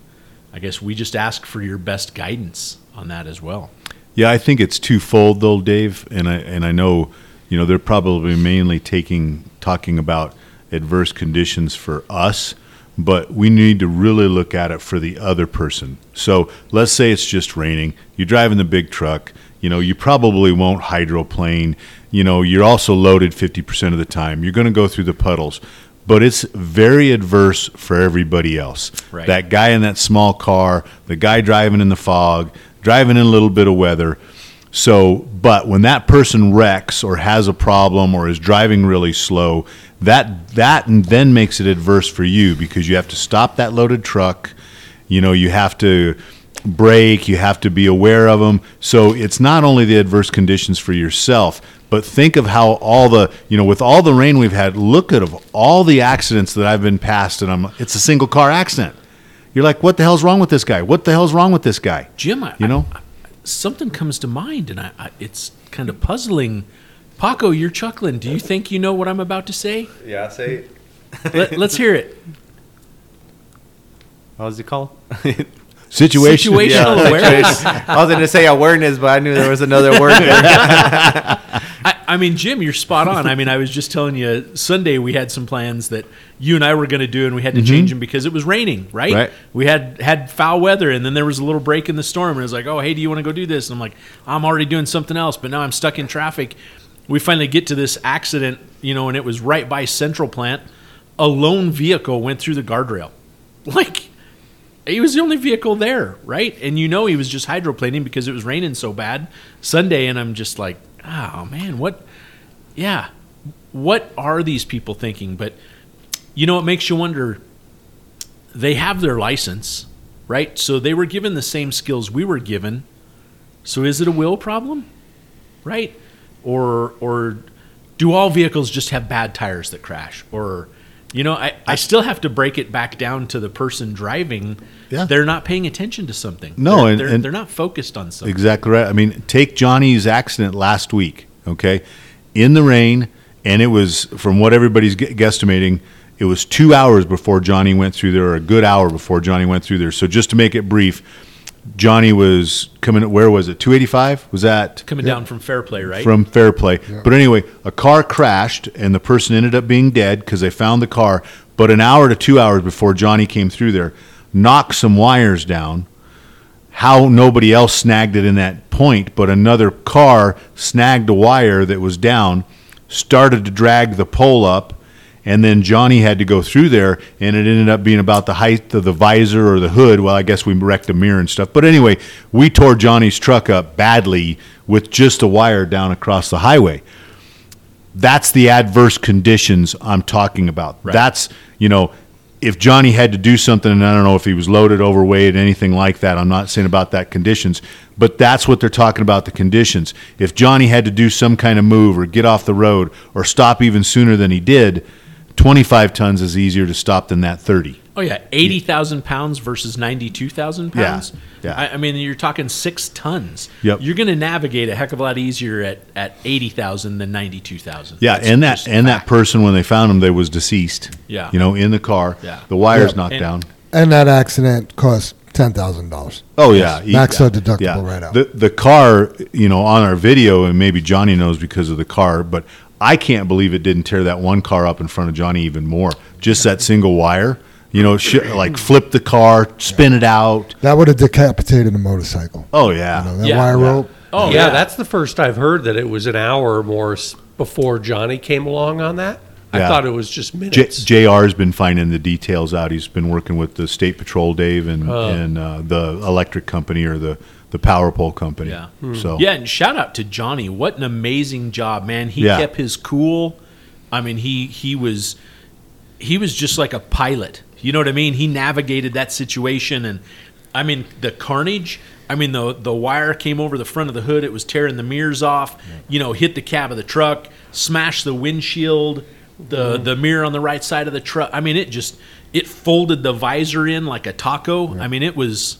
[SPEAKER 5] I guess we just ask for your best guidance on that as well.
[SPEAKER 3] Yeah, I think it's twofold though, Dave, and I and I know, you know, they're probably mainly taking talking about adverse conditions for us, but we need to really look at it for the other person. So let's say it's just raining. You're driving the big truck. You know, you probably won't hydroplane. You know, you're also loaded 50% of the time. You're going to go through the puddles. But it's very adverse for everybody else.
[SPEAKER 5] Right.
[SPEAKER 3] That guy in that small car, the guy driving in the fog, driving in a little bit of weather. So, but when that person wrecks or has a problem or is driving really slow, that that then makes it adverse for you because you have to stop that loaded truck. You know, you have to brake, you have to be aware of them. So, it's not only the adverse conditions for yourself, but think of how all the, you know, with all the rain we've had, look at of all the accidents that I've been past and I'm it's a single car accident. You're like, what the hell's wrong with this guy? What the hell's wrong with this guy?
[SPEAKER 5] Jim, I,
[SPEAKER 3] You know?
[SPEAKER 5] I- something comes to mind, and I, I, it's kind of puzzling. Paco, you're chuckling. Do you think you know what I'm about to say?
[SPEAKER 6] Yeah, say it.
[SPEAKER 5] Let, let's hear it.
[SPEAKER 6] What was it called?
[SPEAKER 3] Situation.
[SPEAKER 5] Situational
[SPEAKER 6] Yeah,
[SPEAKER 5] awareness.
[SPEAKER 6] I was going to say awareness, but I knew there was another word there.
[SPEAKER 5] I, I mean, Jim, you're spot on. I mean, I was just telling you, Sunday we had some plans that you and I were going to do, and we had to mm-hmm. change them because it was raining. Right?
[SPEAKER 3] Right.
[SPEAKER 5] We had had foul weather, and then there was a little break in the storm, and it was like, "Oh, hey, do you want to go do this?" And I'm like, "I'm already doing something else," but now I'm stuck in traffic. We finally get to this accident, you know, and it was right by Central Plant. A lone vehicle went through the guardrail, like he was the only vehicle there, right? And you know he was just hydroplaning because it was raining so bad Sunday, and I'm just like, oh man, what? Yeah, what are these people thinking? But you know, it makes you wonder. They have their license, right? So they were given the same skills we were given, So is it a will problem? Right? Or or do all vehicles just have bad tires that crash? Or you know, I, I still have to break it back down to the person driving.
[SPEAKER 3] Yeah.
[SPEAKER 5] They're not paying attention to something.
[SPEAKER 3] No,
[SPEAKER 5] they're,
[SPEAKER 3] and-
[SPEAKER 5] they're,
[SPEAKER 3] and-
[SPEAKER 5] they're not focused on something.
[SPEAKER 3] Exactly right. I mean, take Johnny's accident last week, okay? In the rain, and it was, from what everybody's gu- guesstimating, it was two hours before Johnny went through there, or a good hour before Johnny went through there. So just to make it brief, Johnny was coming, where was it? 285? Was that?
[SPEAKER 5] Coming down from Fairplay, right?
[SPEAKER 3] From Fairplay. But anyway, a car crashed, and the person ended up being dead because they found the car. But an hour to two hours before Johnny came through there, knocked some wires down. How nobody else snagged it in that point, but another car snagged a wire that was down, started to drag the pole up, and then Johnny had to go through there, and it ended up being about the height of the visor or the hood. Well, I guess we wrecked a mirror and stuff. But anyway, we tore Johnny's truck up badly with just a wire down across the highway. That's the adverse conditions I'm talking about. That's, you know, if Johnny had to do something, and I don't know if he was loaded, overweight, anything like that, I'm not saying about that conditions, but that's what they're talking about the conditions. If Johnny had to do some kind of move or get off the road or stop even sooner than he did, 25 tons is easier to stop than that 30.
[SPEAKER 5] Oh yeah, eighty thousand pounds versus ninety-two thousand pounds.
[SPEAKER 3] yeah.
[SPEAKER 5] I, I mean, you're talking six tons.
[SPEAKER 3] Yep.
[SPEAKER 5] You're going to navigate a heck of a lot easier at, at eighty thousand than ninety-two thousand.
[SPEAKER 3] Yeah, and that and that person when they found him, they was deceased.
[SPEAKER 5] Yeah.
[SPEAKER 3] you know, in the car.
[SPEAKER 5] Yeah.
[SPEAKER 3] the wires
[SPEAKER 2] Yeah.
[SPEAKER 3] knocked
[SPEAKER 5] And-
[SPEAKER 3] down.
[SPEAKER 2] And that accident cost ten thousand dollars.
[SPEAKER 3] Oh yeah, he-
[SPEAKER 2] max
[SPEAKER 3] yeah,
[SPEAKER 2] out deductible
[SPEAKER 3] yeah.
[SPEAKER 2] right out.
[SPEAKER 3] The the car, you know, on our video, and maybe Johnny knows because of the car, but I can't believe it didn't tear that one car up in front of Johnny even more. Just that single wire, you know, sh- like flip the car, spin it out.
[SPEAKER 2] That would have decapitated a motorcycle.
[SPEAKER 3] Oh yeah,
[SPEAKER 2] You know, that wire rope.
[SPEAKER 5] Oh
[SPEAKER 4] yeah,
[SPEAKER 5] yeah.
[SPEAKER 4] that's the first I've heard that it was an hour or more s- before Johnny came along on that. I
[SPEAKER 3] Yeah.
[SPEAKER 4] thought it was just
[SPEAKER 3] J-
[SPEAKER 4] minutes.
[SPEAKER 3] JR's been finding the details out. He's been working with the state patrol, Dave, and
[SPEAKER 4] Oh.
[SPEAKER 3] and uh, the electric company or the the power pole company.
[SPEAKER 5] Yeah. Hmm.
[SPEAKER 3] So
[SPEAKER 5] Yeah, and shout out to Johnny. What an amazing job, man. He
[SPEAKER 3] Yeah.
[SPEAKER 5] kept his cool. I mean, he he was he was just like a pilot. You know what I mean? He navigated that situation and I mean, the carnage, I mean the the wire came over the front of the hood, it was tearing the mirrors off, you know, hit the cab of the truck, smashed the windshield, the hmm. the mirror on the right side of the truck. I mean, it just it folded the visor in like a taco. I mean, it was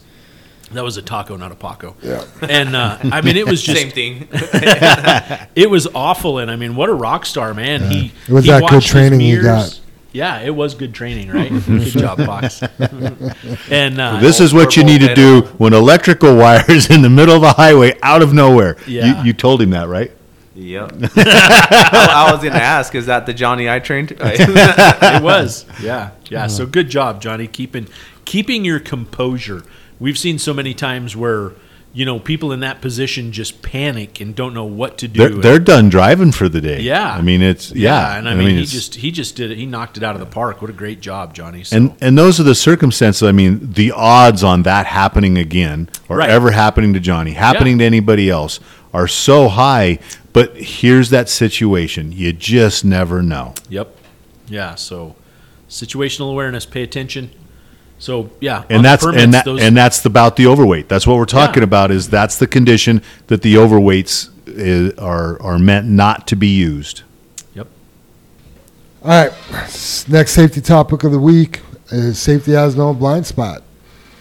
[SPEAKER 5] that was a taco, not a Paco.
[SPEAKER 2] Yeah.
[SPEAKER 5] And uh, I mean, it was just
[SPEAKER 6] Same thing.
[SPEAKER 5] it was awful, and I mean, what a rock star, man! He
[SPEAKER 2] It was
[SPEAKER 5] he
[SPEAKER 2] that good
[SPEAKER 5] watched
[SPEAKER 2] training he
[SPEAKER 5] mirrors.
[SPEAKER 2] got.
[SPEAKER 5] Yeah, it was good training, right? good job, Fox. and uh,
[SPEAKER 3] This is what you need to do when electrical wires in the middle of the highway out of nowhere.
[SPEAKER 5] Yeah.
[SPEAKER 3] You, you told him that, right?
[SPEAKER 6] Yep. I, I was gonna ask, is that the Johnny I trained?
[SPEAKER 5] it was, yeah, yeah. So good job, Johnny, keeping keeping your composure. We've seen so many times where you know people in that position just panic and don't know what to do.
[SPEAKER 3] They're, they're done driving for the day.
[SPEAKER 5] yeah,
[SPEAKER 3] I mean, it's yeah.
[SPEAKER 5] and I mean, he just he just did it. He knocked it out of the park. What a great job, Johnny. So.
[SPEAKER 3] and and those are the circumstances. I mean, the odds on that happening again or
[SPEAKER 5] Right.
[SPEAKER 3] ever happening to Johnny, happening to anybody else, are so high. But here's that situation: you just never know.
[SPEAKER 5] Yep. Yeah. So situational awareness. Pay attention. So yeah,
[SPEAKER 3] And that's
[SPEAKER 5] permits,
[SPEAKER 3] and that
[SPEAKER 5] those-
[SPEAKER 3] and that's about the overweight. That's what we're talking
[SPEAKER 5] Yeah.
[SPEAKER 3] about. Is that's the condition that the overweights is, are are meant not to be used.
[SPEAKER 5] Yep.
[SPEAKER 2] All right. Next safety topic of the week is safety has no blind spot.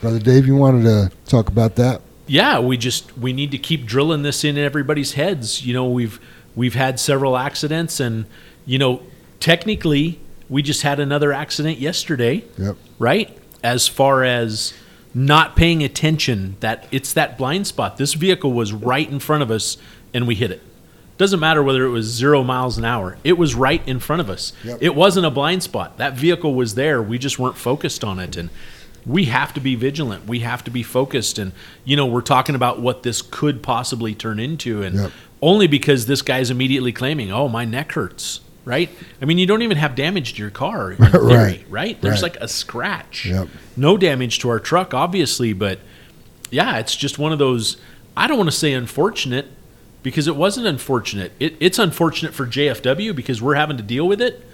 [SPEAKER 2] Brother Dave, you wanted to talk about that?
[SPEAKER 5] yeah, we just we need to keep drilling this in everybody's heads. You know, we've we've had several accidents, and you know, technically, we just had another accident yesterday.
[SPEAKER 2] Yep.
[SPEAKER 5] Right. As far as not paying attention, that it's that blind spot. This vehicle was right in front of us, and we hit it. Doesn't matter whether it was zero miles an hour. It was right in front of us.
[SPEAKER 2] Yep.
[SPEAKER 5] It wasn't a blind spot. That vehicle was there. We just weren't focused on it. And we have to be vigilant. We have to be focused. And, you know, we're talking about what this could possibly turn into. And
[SPEAKER 2] Yep.
[SPEAKER 5] only because this guy's immediately claiming, oh, my neck hurts. Right? I mean, you don't even have damage to your car, in theory,
[SPEAKER 2] Right.
[SPEAKER 5] right? There's
[SPEAKER 2] Right.
[SPEAKER 5] like a scratch.
[SPEAKER 2] Yep.
[SPEAKER 5] No damage to our truck, obviously, but yeah, it's just one of those. I don't want to say unfortunate because it wasn't unfortunate. It, it's unfortunate for JFW because we're having to deal with it,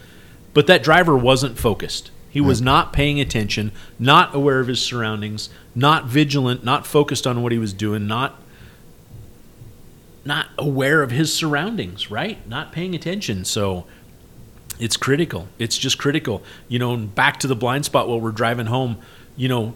[SPEAKER 5] but that driver wasn't focused. He was not paying attention, not aware of his surroundings, not vigilant, not focused on what he was doing, not not aware of his surroundings, right? Not paying attention. So it's critical. It's just critical. You know, back to the blind spot while we're driving home, you know,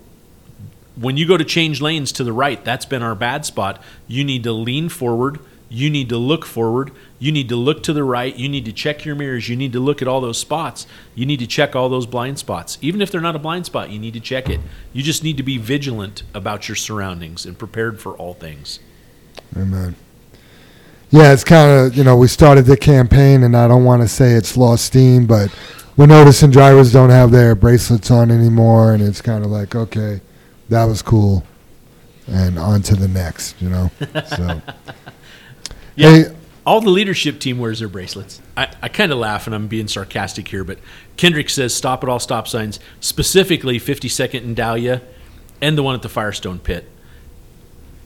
[SPEAKER 5] when you go to change lanes to the right, that's been our bad spot. You need to lean forward. You need to look forward. You need to look to the right. You need to check your mirrors. You need to look at all those spots. You need to check all those blind spots. Even if they're not a blind spot, you need to check it. You just need to be vigilant about your surroundings and prepared for all things.
[SPEAKER 2] Amen. Yeah, it's kind of, you know, we started the campaign, and I don't want to say it's lost steam, but we're noticing drivers don't have their bracelets on anymore, and it's kind of like, okay, that was cool, and on to the next, you know? So,
[SPEAKER 5] Yeah.
[SPEAKER 2] Hey-
[SPEAKER 5] all the leadership team wears their bracelets. I, I kind of laugh and I'm being sarcastic here, but Kendrick says stop at all stop signs, specifically 52nd and Dahlia and the one at the Firestone pit.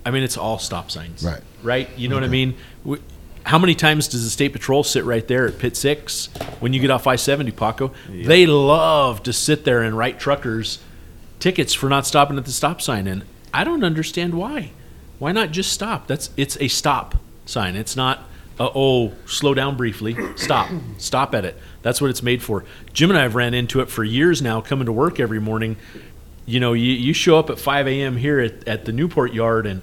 [SPEAKER 5] I mean, it's all stop signs.
[SPEAKER 2] Right.
[SPEAKER 5] Right? You know what I mm-hmm. mean? We, how many times does the state patrol sit right there at pit six when you get off I 70, Paco? They love to sit there and write truckers tickets for not stopping at the stop sign. And I don't understand why. Why not just stop? That's it's a stop sign. It's not a, oh slow down briefly. Stop. stop at it. That's what it's made for. Jim and I have ran into it for years now. Coming to work every morning, you know, you, you show up at 5 a.m. here at, at the Newport yard and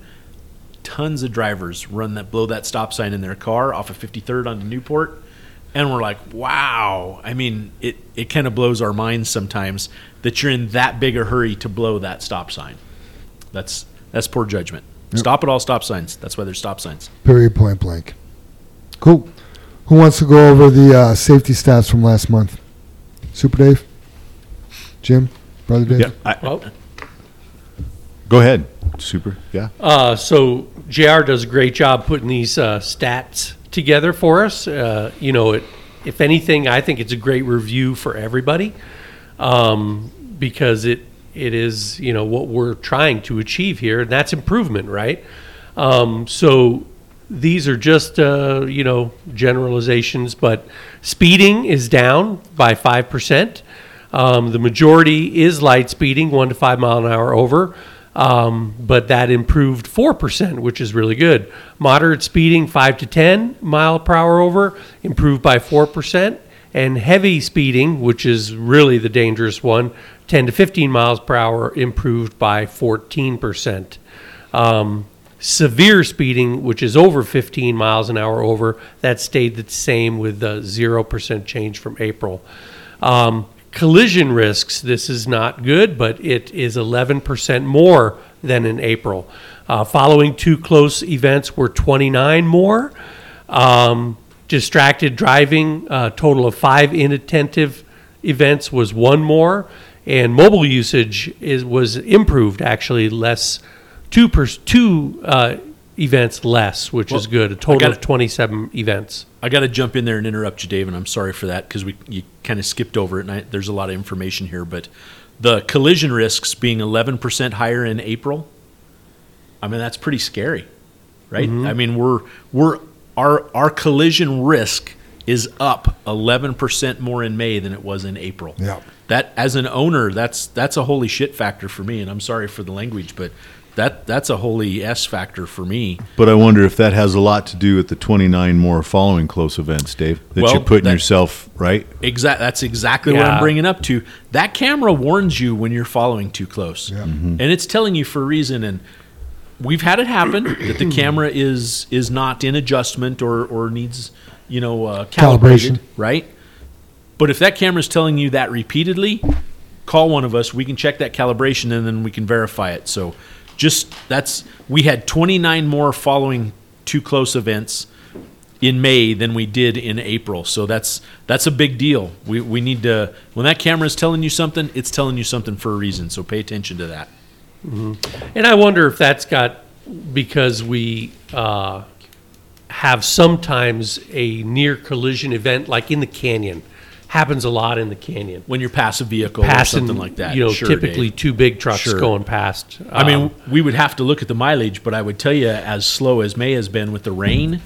[SPEAKER 5] tons of drivers run that blow that stop sign in their car off of 53rd onto Newport. And we're like, wow. I mean, it, it kind of blows our minds sometimes that you're in that big a hurry to blow that stop sign. That's that's poor judgment. Stop at all stop signs. That's why there's stop signs.
[SPEAKER 2] period, point blank. Cool. Who wants to go over the uh, safety stats from last month? Super Dave? Jim? Brother Dave?
[SPEAKER 3] Yeah, I-
[SPEAKER 11] Well,
[SPEAKER 3] Go ahead. Super. Yeah.
[SPEAKER 4] Uh, so JR does a great job putting these uh, stats together for us. Uh, you know, it, if anything, I think it's a great review for everybody um, because it it is you know what we're trying to achieve here, and that's improvement, right? Um, so these are just uh, you know generalizations, but speeding is down by five percent. Um, the majority is light speeding, one to five mile an hour over, um, but that improved four percent, which is really good. Moderate speeding, five to ten mile per hour over, improved by four percent, and heavy speeding, which is really the dangerous one, ten to fifteen miles per hour, improved by fourteen percent. Um, severe speeding, which is over 15 miles an hour over, that stayed the same with the 0% change from April. Um, collision risks, this is not good, but it is 11% more than in April. Uh, following two close events were 29 more. Um, distracted driving, a total of five inattentive events was one more, and mobile usage is was improved actually less two per two uh, events less, which is good. A total
[SPEAKER 5] gotta-
[SPEAKER 4] of 27 events.
[SPEAKER 5] I got to jump in there and interrupt you, Dave, and I'm sorry for that because we you kind of skipped over it, and I, there's a lot of information here. But the collision risks being 11% higher in April, I mean that's pretty scary, right?
[SPEAKER 4] Mhm.
[SPEAKER 5] I mean we're we're our our collision risk is up 11% more in May than it was in April.
[SPEAKER 2] Yeah.
[SPEAKER 5] That as an owner, that's that's a holy shit factor for me, and I'm sorry for the language, but that that's a holy s factor for me.
[SPEAKER 3] But I wonder if that has a lot to do with the 29 more following close events, Dave, that
[SPEAKER 5] Well,
[SPEAKER 3] you're putting
[SPEAKER 5] that-
[SPEAKER 3] yourself right.
[SPEAKER 5] Exactly. That's exactly what I'm bringing up to. That camera warns you when you're following too close, and it's telling you for a reason. And we've had it happen that the camera is is not in adjustment or or needs you know uh, calibrated,
[SPEAKER 2] Calibration.
[SPEAKER 5] right? But if that camera is telling you that repeatedly, call one of us. We can check that calibration and then we can verify it. So, just that's we had 29 more following too close events in May than we did in April. So that's that's a big deal. We we need to when that camera is telling you something, it's telling you something for a reason. So pay attention to that.
[SPEAKER 4] And I wonder if that's got because we uh, have sometimes a near collision event, like in the canyon, happens a lot in the canyon.
[SPEAKER 5] When you pass a vehicle
[SPEAKER 4] Passing,
[SPEAKER 5] or something like that,
[SPEAKER 4] you know,
[SPEAKER 5] Sure,
[SPEAKER 4] typically
[SPEAKER 5] Dave.
[SPEAKER 4] two big trucks
[SPEAKER 5] Sure.
[SPEAKER 4] going past.
[SPEAKER 5] I mean,
[SPEAKER 4] Um,
[SPEAKER 5] we would have to look at the mileage, but I would tell you, as slow as May has been with the rain,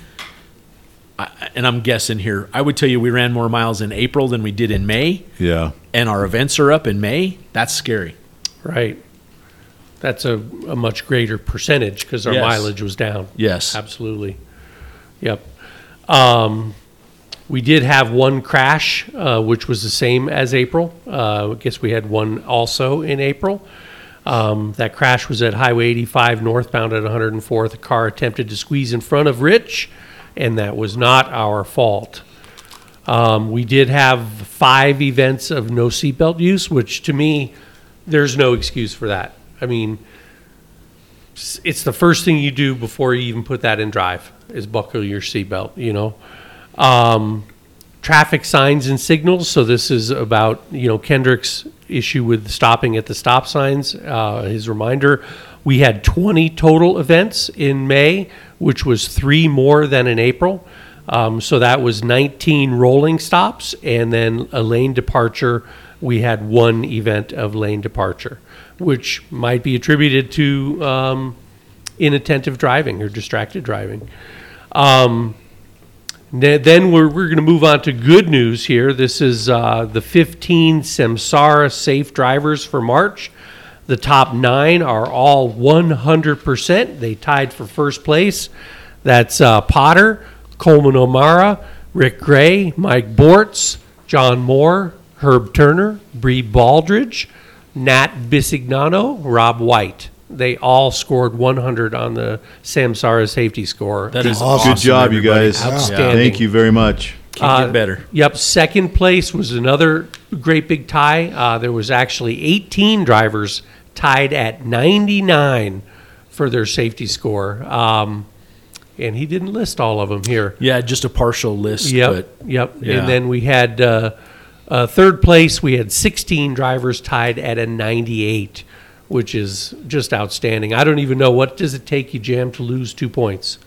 [SPEAKER 5] I, and I'm guessing here, I would tell you we ran more miles in April than we did in May,
[SPEAKER 3] Yeah.
[SPEAKER 5] and our events are up in May. That's scary.
[SPEAKER 4] right. That's a, a much greater percentage because our
[SPEAKER 5] Yes.
[SPEAKER 4] mileage was down.
[SPEAKER 5] Yes.
[SPEAKER 4] Absolutely. Yep. Um, we did have one crash, uh, which was the same as April. Uh, I guess we had one also in April. Um, that crash was at Highway 85 northbound at 104th. A car attempted to squeeze in front of Rich, and that was not our fault. Um, we did have five events of no seatbelt use, which to me, there's no excuse for that. I mean, it's the first thing you do before you even put that in drive is buckle your seatbelt, you know. Um, traffic signs and signals. So this is about you know Kendrick's issue with stopping at the stop signs. Uh, his reminder: we had 20 total events in May, which was three more than in April. Um, so that was 19 rolling stops, and then a lane departure. We had one event of lane departure, which might be attributed to um, inattentive driving or distracted driving. Um, Then we're, we're going to move on to good news here. This is uh, the 15 Samsara safe drivers for March. The top nine are all 100%. They tied for first place. That's uh, Potter, Coleman O'Mara, Rick Gray, Mike Bortz, John Moore, Herb Turner, Bree Baldridge, Nat Bisignano, Rob White. They all scored 100 on the Samsara safety score.
[SPEAKER 5] That is awesome.
[SPEAKER 3] Good job, you guys.
[SPEAKER 4] Outstanding.
[SPEAKER 3] Thank you very much.
[SPEAKER 5] Can't get better.
[SPEAKER 4] Yep. Second place was another great big tie. Uh, there was actually 18 drivers tied at 99 for their safety score. Um, and he didn't list all of them here.
[SPEAKER 5] Yeah, just a partial list.
[SPEAKER 4] Yep.
[SPEAKER 5] But
[SPEAKER 4] yep.
[SPEAKER 5] Yeah.
[SPEAKER 4] And then we had uh, uh, third place. We had 16 drivers tied at a 98, which is just outstanding. I don't even know what does it take you, Jam, to lose two points.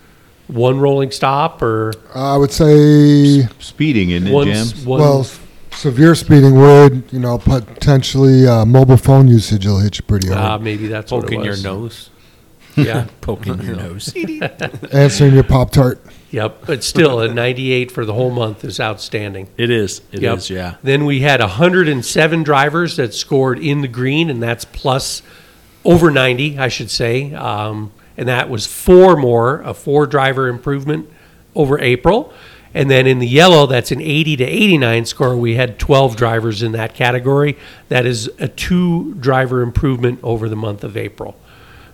[SPEAKER 4] One rolling stop or
[SPEAKER 2] I would say
[SPEAKER 3] Speeding, isn't it,
[SPEAKER 4] one, one
[SPEAKER 2] well, severe speeding would you know potentially uh, mobile phone usage will hit you pretty
[SPEAKER 4] Ah,
[SPEAKER 2] hard.
[SPEAKER 4] maybe that's what it
[SPEAKER 6] Poking your nose.
[SPEAKER 4] Yeah.
[SPEAKER 5] poking your nose.
[SPEAKER 2] Answering your pop tart.
[SPEAKER 4] Yep, but still, a 98 for the whole month is outstanding.
[SPEAKER 5] It is. It is.
[SPEAKER 4] Yep.
[SPEAKER 5] Yeah.
[SPEAKER 4] Then we had 107 drivers that scored in the green, and that's plus over 90, I should say. Um, and that was four more, a four driver improvement over April. And then in the yellow, that's an 80 to 89 score. We had 12 drivers in that category. That is a two driver improvement over the month of April.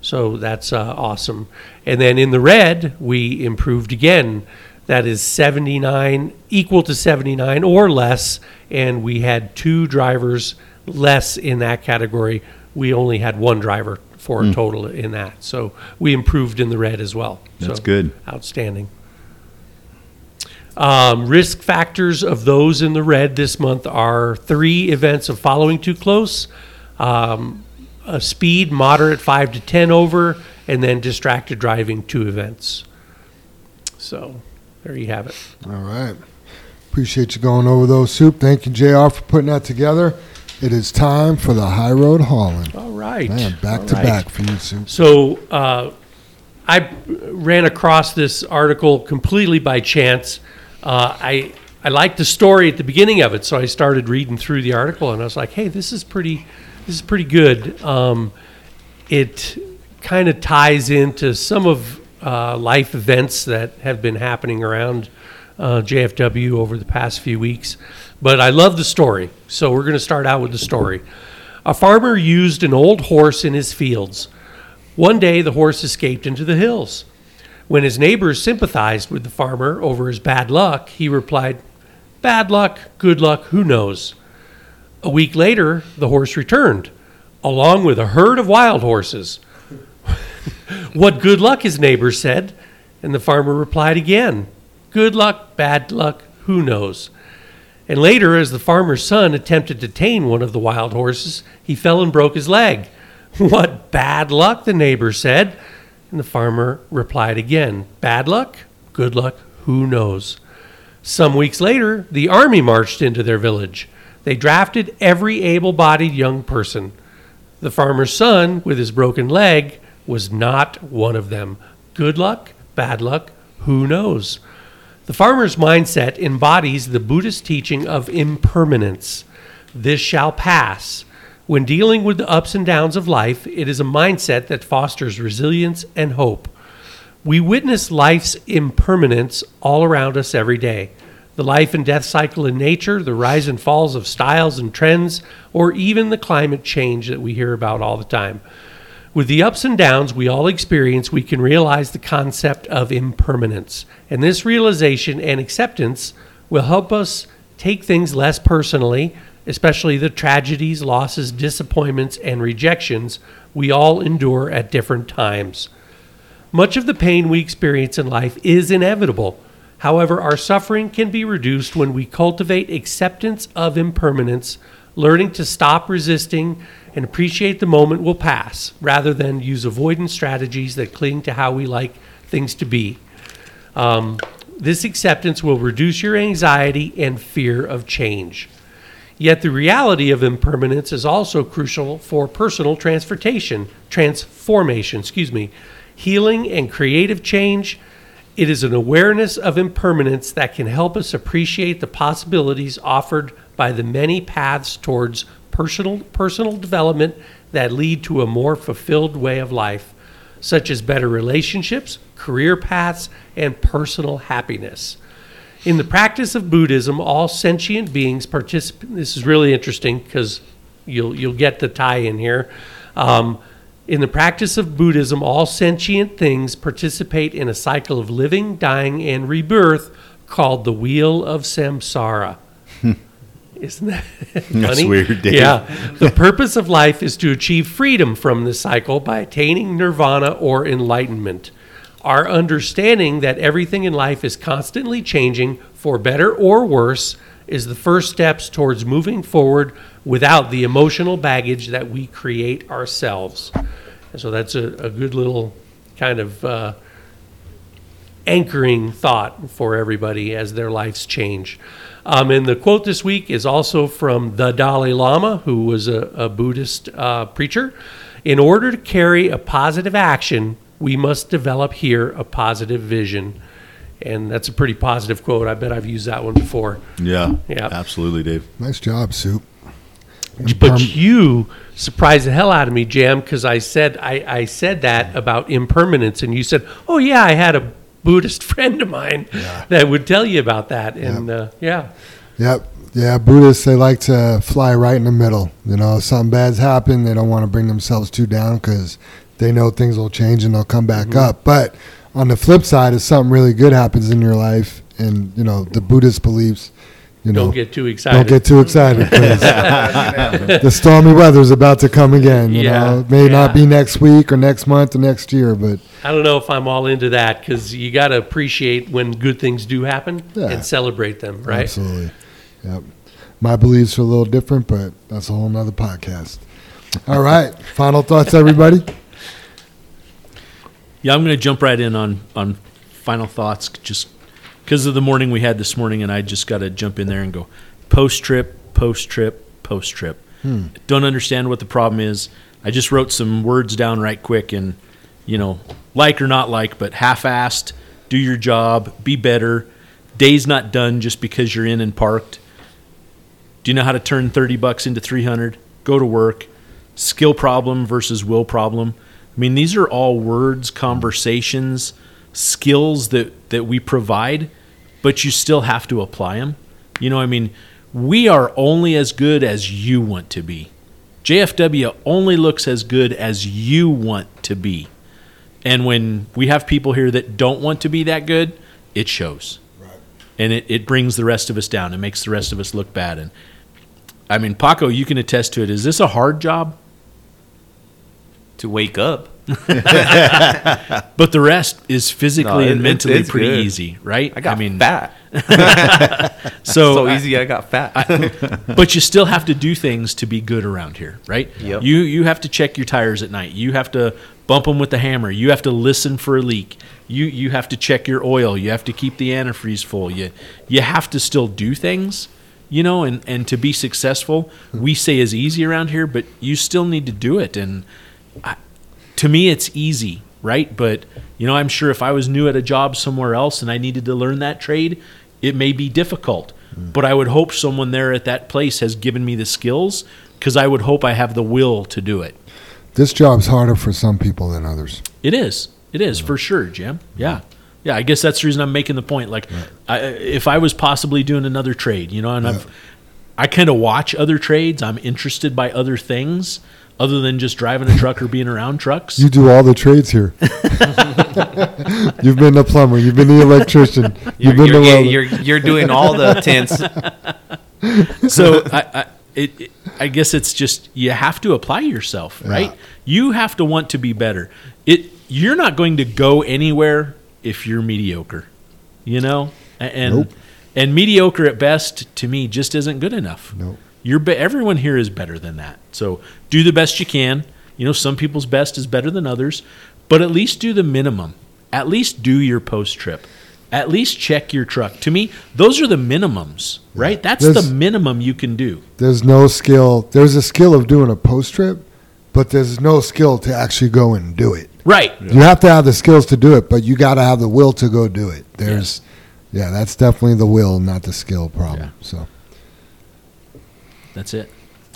[SPEAKER 4] So that's uh, awesome. And then in the red, we improved again. That is 79, equal to 79 or less. And we had two drivers less in that category. We only had one driver for a total in that. So we improved in the red as well.
[SPEAKER 3] That's
[SPEAKER 4] So,
[SPEAKER 3] good.
[SPEAKER 4] Outstanding. Um, risk factors of those in the red this month are three events of following too close, um, a speed moderate five to ten over, and then distracted driving two events. So there you have it.
[SPEAKER 2] All right. Appreciate you going over those, Soup. Thank you, JR, for putting that together. It is time for the High Road Hauling.
[SPEAKER 4] All right.
[SPEAKER 2] Man, back to
[SPEAKER 4] All
[SPEAKER 2] back for you, Soup.
[SPEAKER 4] So uh, I ran across this article completely by chance. Uh, I I liked the story at the beginning of it, so I started reading through the article, and I was like, "Hey, this is pretty, this is pretty good." Um, it kind of ties into some of uh, life events that have been happening around uh, JFW over the past few weeks. But I love the story, so we're going to start out with the story. A farmer used an old horse in his fields. One day, the horse escaped into the hills. When his neighbors sympathized with the farmer over his bad luck, he replied, Bad luck, good luck, who knows? A week later, the horse returned, along with a herd of wild horses. what good luck, his neighbors said. And the farmer replied again, Good luck, bad luck, who knows? And later, as the farmer's son attempted to tame one of the wild horses, he fell and broke his leg. What bad luck, the neighbor said. And the farmer replied again, Bad luck, good luck, who knows? Some weeks later, the army marched into their village. They drafted every able bodied young person. The farmer's son, with his broken leg, was not one of them. Good luck, bad luck, who knows? The farmer's mindset embodies the Buddhist teaching of impermanence. This shall pass. When dealing with the ups and downs of life, it is a mindset that fosters resilience and hope. We witness life's impermanence all around us every day. The life and death cycle in nature, the rise and falls of styles and trends, or even the climate change that we hear about all the time. With the ups and downs we all experience, we can realize the concept of impermanence. And this realization and acceptance will help us take things less personally, especially the tragedies, losses, disappointments, and rejections we all endure at different times. Much of the pain we experience in life is inevitable. However, our suffering can be reduced when we cultivate acceptance of impermanence, learning to stop resisting and appreciate the moment will pass, rather than use avoidance strategies that cling to how we like things to be. Um, this acceptance will reduce your anxiety and fear of change. Yet the reality of impermanence is also crucial for personal transportation, transformation, excuse me, healing and creative change. It is an awareness of impermanence that can help us appreciate the possibilities offered by the many paths towards personal personal development that lead to a more fulfilled way of life, such as better relationships, career paths, and personal happiness. In the practice of Buddhism, all sentient beings participate. This is really interesting because you'll you'll get the tie in here. Um, in the practice of Buddhism, all sentient things participate in a cycle of living, dying, and rebirth called the Wheel of Samsara. Hmm. Isn't that
[SPEAKER 3] That's
[SPEAKER 4] funny?
[SPEAKER 3] weird, Dave.
[SPEAKER 4] Yeah. The purpose of life is to achieve freedom from this cycle by attaining nirvana or enlightenment. Our understanding that everything in life is constantly changing for better or worse is the first steps towards moving forward without the emotional baggage that we create ourselves. And so that's a, a good little kind of uh, anchoring thought for everybody as their lives change. Um, and the quote this week is also from the Dalai Lama, who was a, a Buddhist uh, preacher. In order to carry a positive action, we must develop here a positive vision. And that's a pretty positive quote. I bet I've used that one before.
[SPEAKER 3] Yeah.
[SPEAKER 4] Yeah.
[SPEAKER 3] Absolutely, Dave.
[SPEAKER 2] Nice job, Soup.
[SPEAKER 4] But you surprised the hell out of me, Jam, because I said I, I said that about impermanence, and you said, "Oh yeah, I had a Buddhist friend of mine that would tell you about that." And uh, yeah,
[SPEAKER 2] Yep. Yeah, Buddhists, they like to fly right in the middle. You know, if something bad's happened, they don't want to bring themselves too down because they know things will change and they'll come back
[SPEAKER 4] Mm-hmm.
[SPEAKER 2] up. But on the flip side, if something really good happens in your life and, you know, the Buddhist beliefs, you know,
[SPEAKER 4] Don't get too excited.
[SPEAKER 2] Don't get too excited because the stormy weather is about to come again. You
[SPEAKER 4] Yeah,
[SPEAKER 2] know, it may not be next week or next month or next year, but
[SPEAKER 4] I don't know if I'm all into that because you got to appreciate when good things do happen
[SPEAKER 2] Yeah.
[SPEAKER 4] and celebrate them, right?
[SPEAKER 2] Absolutely. Yep. My beliefs are a little different, but that's a whole nother podcast. All right. Final thoughts, everybody?
[SPEAKER 5] Yeah, I'm going to jump right in on on final thoughts, just because of the morning we had this morning, and I just got to jump in there and go post trip, post trip, post trip.
[SPEAKER 2] Hmm.
[SPEAKER 5] Don't understand what the problem is. I just wrote some words down right quick, and you know, like or not like, but half-assed. Do your job. Be better. Day's not done just because you're in and parked. Do you know how to turn 30 bucks into 300? Go to work. Skill problem versus will problem. I mean, these are all words, conversations, skills that, that we provide, but you still have to apply them. You know, I mean, we are only as good as you want to be. JFW only looks as good as you want to be. And when we have people here that don't want to be that good, it shows. Right. And it, it brings the rest of us down. It makes the rest of us look bad. And I mean, Paco, you can attest to it. Is this a hard job?
[SPEAKER 6] To wake up.
[SPEAKER 5] but the rest is physically
[SPEAKER 6] No, it-
[SPEAKER 5] and
[SPEAKER 6] it-
[SPEAKER 5] mentally
[SPEAKER 6] it's
[SPEAKER 5] pretty
[SPEAKER 6] good.
[SPEAKER 5] easy, right?
[SPEAKER 6] I got
[SPEAKER 5] I mean,
[SPEAKER 6] fat.
[SPEAKER 5] so
[SPEAKER 6] So easy, I got fat.
[SPEAKER 5] I- but you still have to do things to be good around here, right?
[SPEAKER 6] Yep.
[SPEAKER 5] You you have to check your tires at night. You have to bump them with the hammer. You have to listen for a leak. You you have to check your oil. You have to keep the antifreeze full. You you have to still do things, you know, and and to be successful, we say is easy around here, but you still need to do it. And I, to me, it's easy, right? But you know, I'm sure if I was new at a job somewhere else and I needed to learn that trade, it may be difficult. Mm. But I would hope someone there at that place has given me the skills because I would hope I have the will to do it.
[SPEAKER 2] This job's harder for some people than others.
[SPEAKER 5] It is. It is for sure, Jim. Yeah, yeah. I guess that's the reason I'm making the point. Like, I, if I was possibly doing another trade, you know, and I've, I kind of watch other trades. I'm interested by other things other than just driving a truck or being around trucks.
[SPEAKER 2] You do all the trades here. you've been the plumber. You've been the electrician.
[SPEAKER 6] You're,
[SPEAKER 2] You've been
[SPEAKER 6] you're,
[SPEAKER 2] the
[SPEAKER 6] you're, you're doing all the tints.
[SPEAKER 5] so I, I, it, it- I guess it's just you have to apply yourself, right? You have to want to be better. It you're not going to go anywhere if you're mediocre, you know, and
[SPEAKER 2] Nope.
[SPEAKER 5] and mediocre at best to me just isn't good enough.
[SPEAKER 2] Nope.
[SPEAKER 5] You're be- everyone here is better than that. So do the best you can. You know, some people's best is better than others, but at least do the minimum. At least do your post trip. At least check your truck. To me, those are the minimums, right? That's
[SPEAKER 2] There's-
[SPEAKER 5] the minimum you can do.
[SPEAKER 2] There's no skill. There's a skill of doing a post trip, but there's no skill to actually go and do it.
[SPEAKER 5] Right.
[SPEAKER 2] You have to have the skills to do it, but you got to have the will to go do it. There's, yeah, that's definitely the will, not the skill problem. So,
[SPEAKER 5] That's it.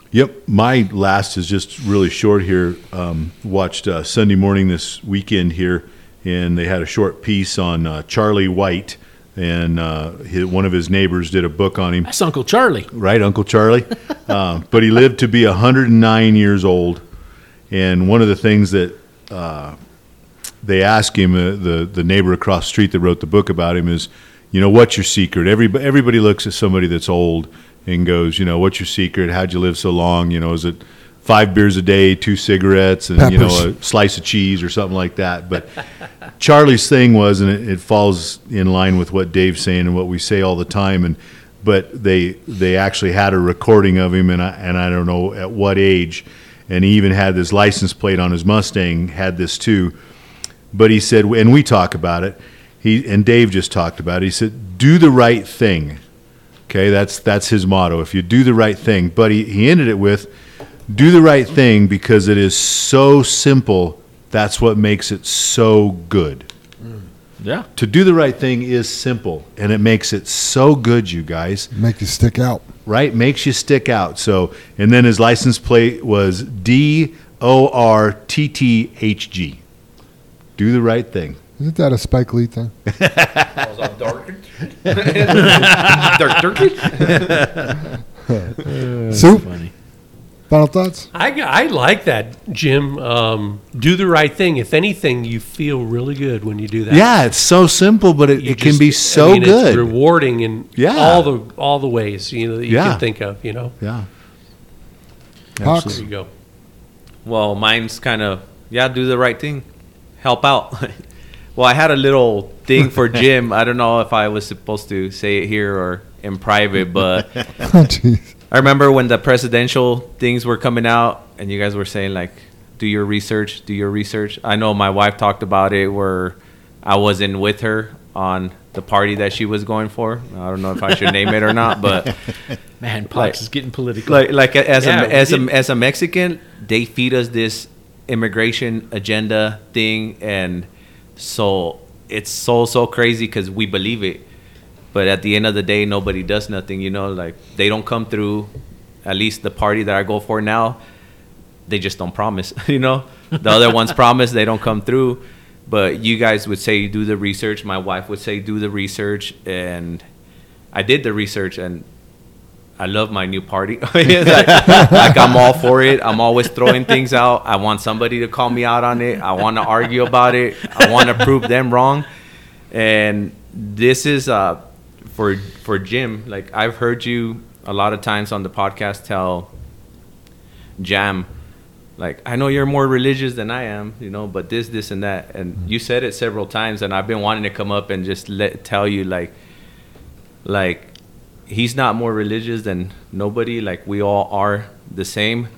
[SPEAKER 3] Yep, my last is just really short here. Um, watched uh, Sunday morning this weekend here, and they had a short piece on uh, Charlie White, and uh, his, one of his neighbors did a book on him.
[SPEAKER 5] That's Uncle Charlie.
[SPEAKER 3] Right, Uncle Charlie. uh, but he lived to be 109 years old, and one of the things that uh, they asked him, uh, the the neighbor across the street that wrote the book about him, is, you know, what's your secret? Everybody everybody looks at somebody that's old and goes, you know, what's your secret? How'd you live so long? You know, is it five beers a day, two cigarettes, and you know, a slice of cheese or something like that? But Charlie's thing was, and it, it falls in line with what Dave's saying and what we say all the time, and but they they actually had a recording of him, and I, and I don't know at what age, and he even had this license plate on his Mustang, had this too, but he said, and we talk about it, he and Dave just talked about it. He said, "Do the right thing." Okay, that's that's his motto. If you do the right thing, but he, he ended it with, "Do the right thing because it is so simple. That's what makes it so good." Mm.
[SPEAKER 5] Yeah.
[SPEAKER 3] To do the right thing is simple, and it makes it so good, you guys.
[SPEAKER 2] make you stick out.
[SPEAKER 3] Right? Makes you stick out. So, and then his license plate was D O R T T H G. Do the right thing.
[SPEAKER 2] Isn't that a Spike Lee thing? Soup. Final thoughts?
[SPEAKER 16] I, I like that, Jim. Um, do the right thing. If anything, you feel really good when you do that.
[SPEAKER 3] Yeah, it's so simple, but it,
[SPEAKER 16] You
[SPEAKER 3] it can
[SPEAKER 16] just-
[SPEAKER 3] be
[SPEAKER 16] I
[SPEAKER 3] so
[SPEAKER 16] mean,
[SPEAKER 3] good.
[SPEAKER 16] It's rewarding in
[SPEAKER 3] Yeah.
[SPEAKER 16] all the all the ways you know that you
[SPEAKER 3] Yeah.
[SPEAKER 16] can think of. You know.
[SPEAKER 3] Yeah.
[SPEAKER 2] Hawks.
[SPEAKER 16] There you go.
[SPEAKER 6] Well, mine's kind of yeah, do the right thing, help out. well, I had a little thing for Jim. I don't know if I was supposed to say it here or in private, but
[SPEAKER 2] Oh.
[SPEAKER 6] I remember when the presidential things were coming out, and you guys were saying like, "Do your research, do your research." I know my wife talked about it where I wasn't with her on the party that she was going for. I don't know if I should name it or not, but
[SPEAKER 5] Man, Paco's
[SPEAKER 6] Like-
[SPEAKER 5] is getting political.
[SPEAKER 6] like like as
[SPEAKER 5] Yeah,
[SPEAKER 6] a as a
[SPEAKER 5] did-
[SPEAKER 6] as a Mexican, they feed us this immigration agenda thing, and so it's so so crazy because we believe it, but at the end of the day, nobody does nothing. You know, like they don't come through. At least the party that I go for now, they just don't promise. You know, the other ones promise, they don't come through. But you guys would say do the research. My wife would say do the research, and I did the research, and I love my new party. Like, like, I'm all for it. I'm always throwing things out. I want somebody to call me out on it. I want to argue about it. I want to prove them wrong. And this is uh, for for Jim. Like I've heard you a lot of times on the podcast tell Jam, like I know you're more religious than I am, you know, but this, this, and that. And you said it several times, and I've been wanting to come up and just let tell you like, like he's not more religious than nobody. Like we all are the same.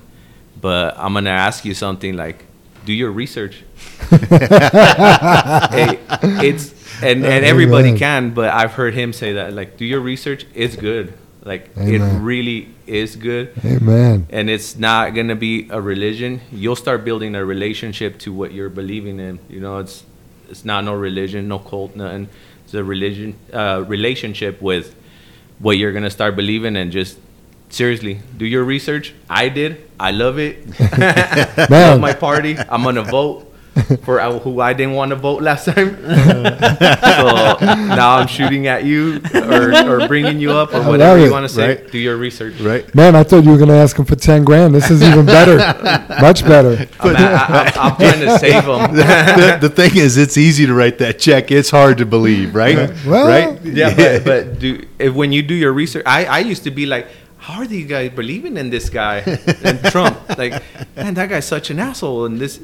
[SPEAKER 6] But I'm gonna ask you something like, do your research. hey, it's and and everybody
[SPEAKER 2] Amen.
[SPEAKER 6] can, but I've heard him say that like, do your research. It's good. Like it really is good.
[SPEAKER 2] Amen.
[SPEAKER 6] And it's not gonna be a religion. You'll start building a relationship to what you're believing in. You know, it's it's not no religion, no cult, nothing. It's a religion, uh, relationship with what you're gonna start believing and just seriously do your research. I did. I love it. love my party. I'm gonna vote. for uh, who I didn't want to vote last time. so now I'm shooting at you or, or bringing you up or
[SPEAKER 2] I
[SPEAKER 6] whatever you
[SPEAKER 2] it.
[SPEAKER 6] want to say.
[SPEAKER 3] Right.
[SPEAKER 6] Do your research.
[SPEAKER 3] Right.
[SPEAKER 2] Man, I thought you were going to ask him for 10 grand. This is even better. Much better.
[SPEAKER 6] I'm, I, I, I'm trying to save him.
[SPEAKER 3] the, the thing is, it's easy to write that check. It's hard to believe, right?
[SPEAKER 2] Well-
[SPEAKER 3] right?
[SPEAKER 6] yeah, but, but do if when you do your research, I, I used to be like, how are these guys believing in this guy and Trump? Like, man, that guy's such an asshole. And this,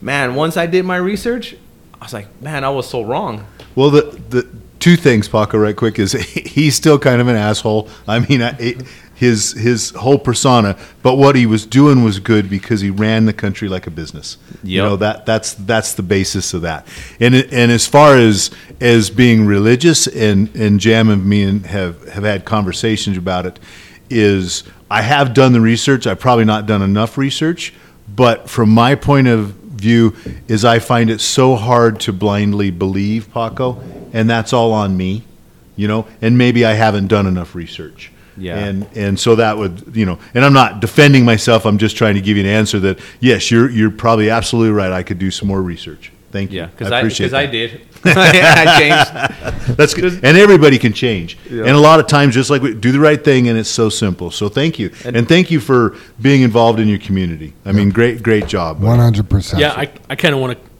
[SPEAKER 6] man, once I did my research, I was like, man, I was so wrong.
[SPEAKER 3] Well, the the two things, Paco, right quick, is he's still kind of an asshole. I mean, I, it, his his whole persona, but what he was doing was good because he ran the country like a business. You know that that's that's the basis of that. And and as far as as being religious, and and Jam and me and have have had conversations about it, is I have done the research. I've probably not done enough research, but from my point of view, is I find it so hard to blindly believe Paco, and that's all on me, you know. And maybe I haven't done enough research.
[SPEAKER 6] Yeah.
[SPEAKER 3] And and so that would you know, and I'm not defending myself. I'm just trying to give you an answer that yes, you're you're probably absolutely right. I could do some more research. Thank you.
[SPEAKER 6] Yeah, because I,
[SPEAKER 3] appreciate
[SPEAKER 6] because I
[SPEAKER 3] that.
[SPEAKER 6] Did. I changed.
[SPEAKER 3] That's good. And everybody can change.
[SPEAKER 6] Yeah.
[SPEAKER 3] And a lot of times, just like we do the right thing, and it's so simple. So thank you. And, thank you for being involved in your community. I mean, great, great job. buddy.
[SPEAKER 2] 100%.
[SPEAKER 5] Yeah, I, I kind of want to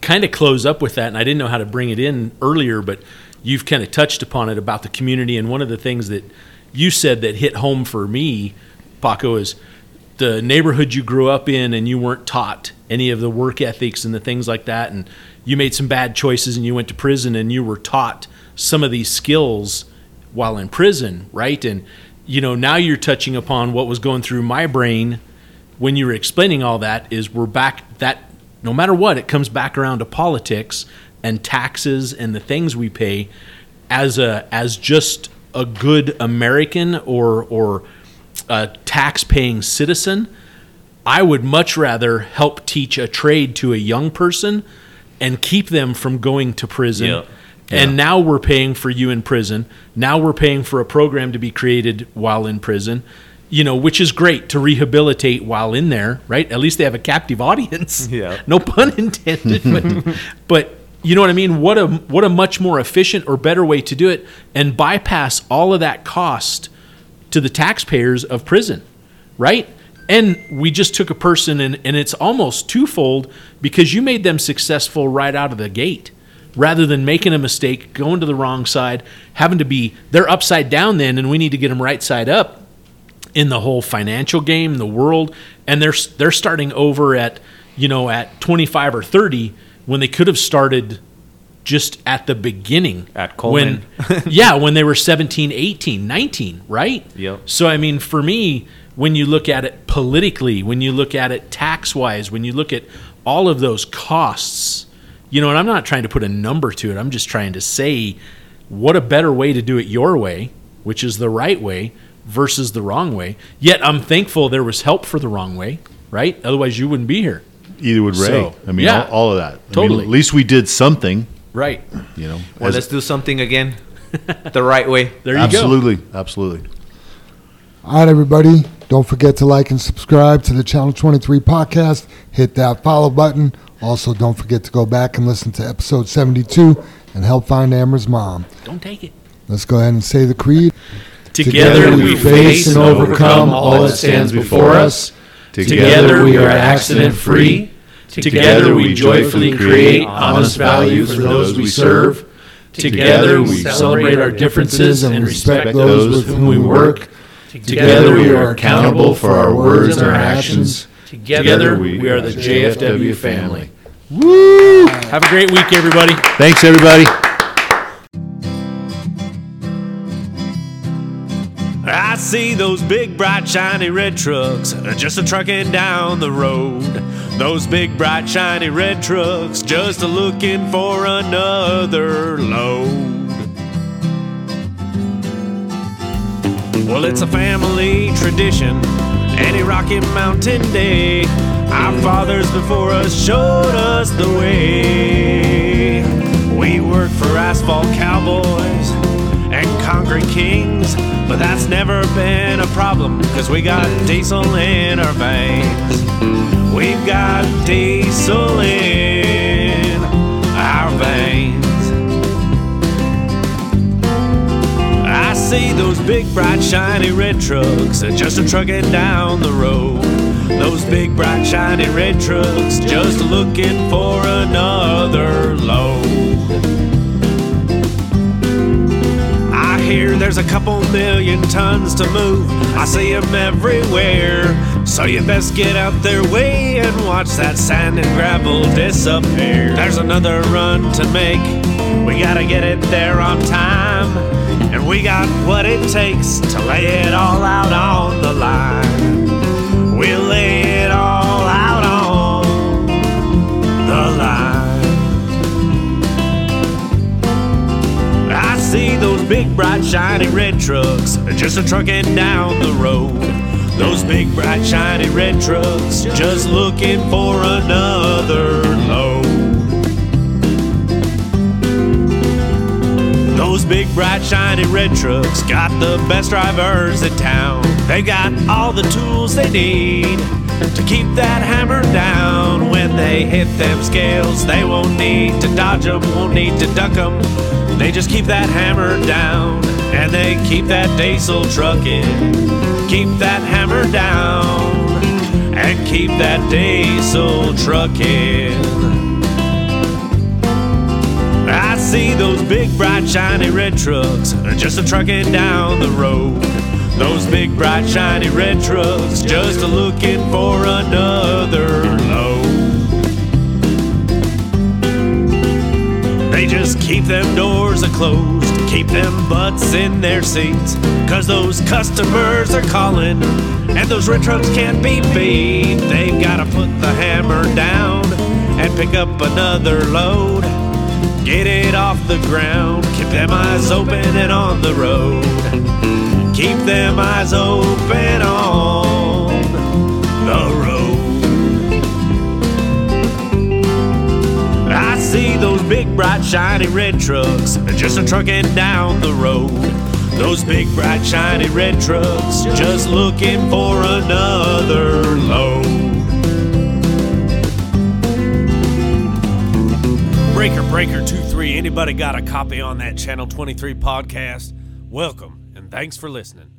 [SPEAKER 5] kind of close up with that, and I didn't know how to bring it in earlier, but you've kind of touched upon it about the community, and one of the things that you said that hit home for me, Paco, is the neighborhood you grew up in, and you weren't taught any of the work ethics and the things like that, and you made some bad choices, and you went to prison, and you were taught some of these skills while in prison, right? And you know, now you're touching upon what was going through my brain when you were explaining all that is we're back that no matter what it comes back around to politics and taxes and the things we pay as a as just a good American or or a tax paying citizen I would much rather help teach a trade to a young person and keep them from going to prison
[SPEAKER 6] Yeah.
[SPEAKER 5] and now we're paying for you in prison. Now we're paying for a program to be created while in prison, you know, which is great to rehabilitate while in there, right? At least they have a captive audience.
[SPEAKER 6] Yeah.
[SPEAKER 5] No pun intended. But, but you know what I mean? What a what a much more efficient or better way to do it and bypass all of that cost to the taxpayers of prison, right? And we just took a person and, and it's almost twofold because you made them successful right out of the gate rather than making a mistake, going to the wrong side, having to be, they're upside down then and we need to get them right side up in the whole financial game, the world, and they're they're starting over at you know at 25 or 30 when they could have started just at the beginning
[SPEAKER 6] At Coleman.
[SPEAKER 5] when yeah when they were 17 18 19 right
[SPEAKER 6] Yep.
[SPEAKER 5] so i mean for me when you look at it politically when you look at it tax wise when you look at all of those costs you know and i'm not trying to put a number to it i'm just trying to say what a better way to do it your way which is the right way versus the wrong way yet i'm thankful there was help for the wrong way right otherwise you wouldn't be here
[SPEAKER 3] Either would Ray.
[SPEAKER 5] So,
[SPEAKER 3] I mean,
[SPEAKER 5] yeah.
[SPEAKER 3] all, all of that. I mean,
[SPEAKER 5] Totally.
[SPEAKER 3] at least we did something.
[SPEAKER 5] right
[SPEAKER 3] You know.
[SPEAKER 6] Well, let's do something again the right way.
[SPEAKER 5] there you go.
[SPEAKER 3] absolutely, absolutely.
[SPEAKER 2] All right, everybody. Don't forget to like and subscribe to the Channel 23 podcast. Hit that follow button. Also, don't forget to go back and listen to episode 72 and help find Ambyr's mom.
[SPEAKER 5] don't take it
[SPEAKER 2] Let's go ahead and say the creed.
[SPEAKER 5] together we face and overcome all that stands before us Together we are accident free. Together we joyfully create honest values for those we serve. Together we celebrate our differences and respect those with whom we work. Together we are accountable for our words and our actions. Together we are the JFW family. Woo! Have a great week, everybody.
[SPEAKER 3] Thanks, everybody.
[SPEAKER 1] I see those big, bright, shiny red trucks just a trucking down the road. Those big, bright, shiny red trucks just a looking for another load. Well, it's a family tradition, any Rocky Mountain day. Our fathers before us showed us the way. We work for asphalt cowboys and concrete kings, but that's never been a problem, cause we got diesel in our veins. We've got diesel in big, bright, shiny red trucks are just a trucking down the road. Those big, bright, shiny red trucks just looking for another load. I hear there's a couple million tons to move. I see 'em everywhere. So you best get out their way and watch that sand and gravel disappear. There's another run to make. We gotta get it there on time. And we got what it takes to lay it all out on the line. We'll lay it all out on the line. I see those big, bright, shiny red trucks just a trucking down the road. Those big, bright, shiny red trucks just looking for another load. Those big, bright, shiny red trucks got the best drivers in town. They got all the tools they need to keep that hammer down. When they hit them scales, they won't need to dodge them, won't need to duck them. They just keep that hammer down and they keep that diesel trucking. Keep that hammer down and keep that diesel trucking. I see those big, bright, shiny red trucks just a trucking down the road. Those big, bright, shiny red trucks just a looking for another load. They just keep them doors a closed, keep them butts in their seats. Cause those customers are calling, and those red trucks can't be beat. They've gotta put the hammer down and pick up another load. Get it off the ground, keep them eyes open and on the road. Keep them eyes open on big, bright, shiny red trucks just a trucking down the road. Those big, bright, shiny red trucks just looking for another load. Breaker Breaker 23, anybody got a copy on that Channel 23 podcast? Welcome and thanks for listening.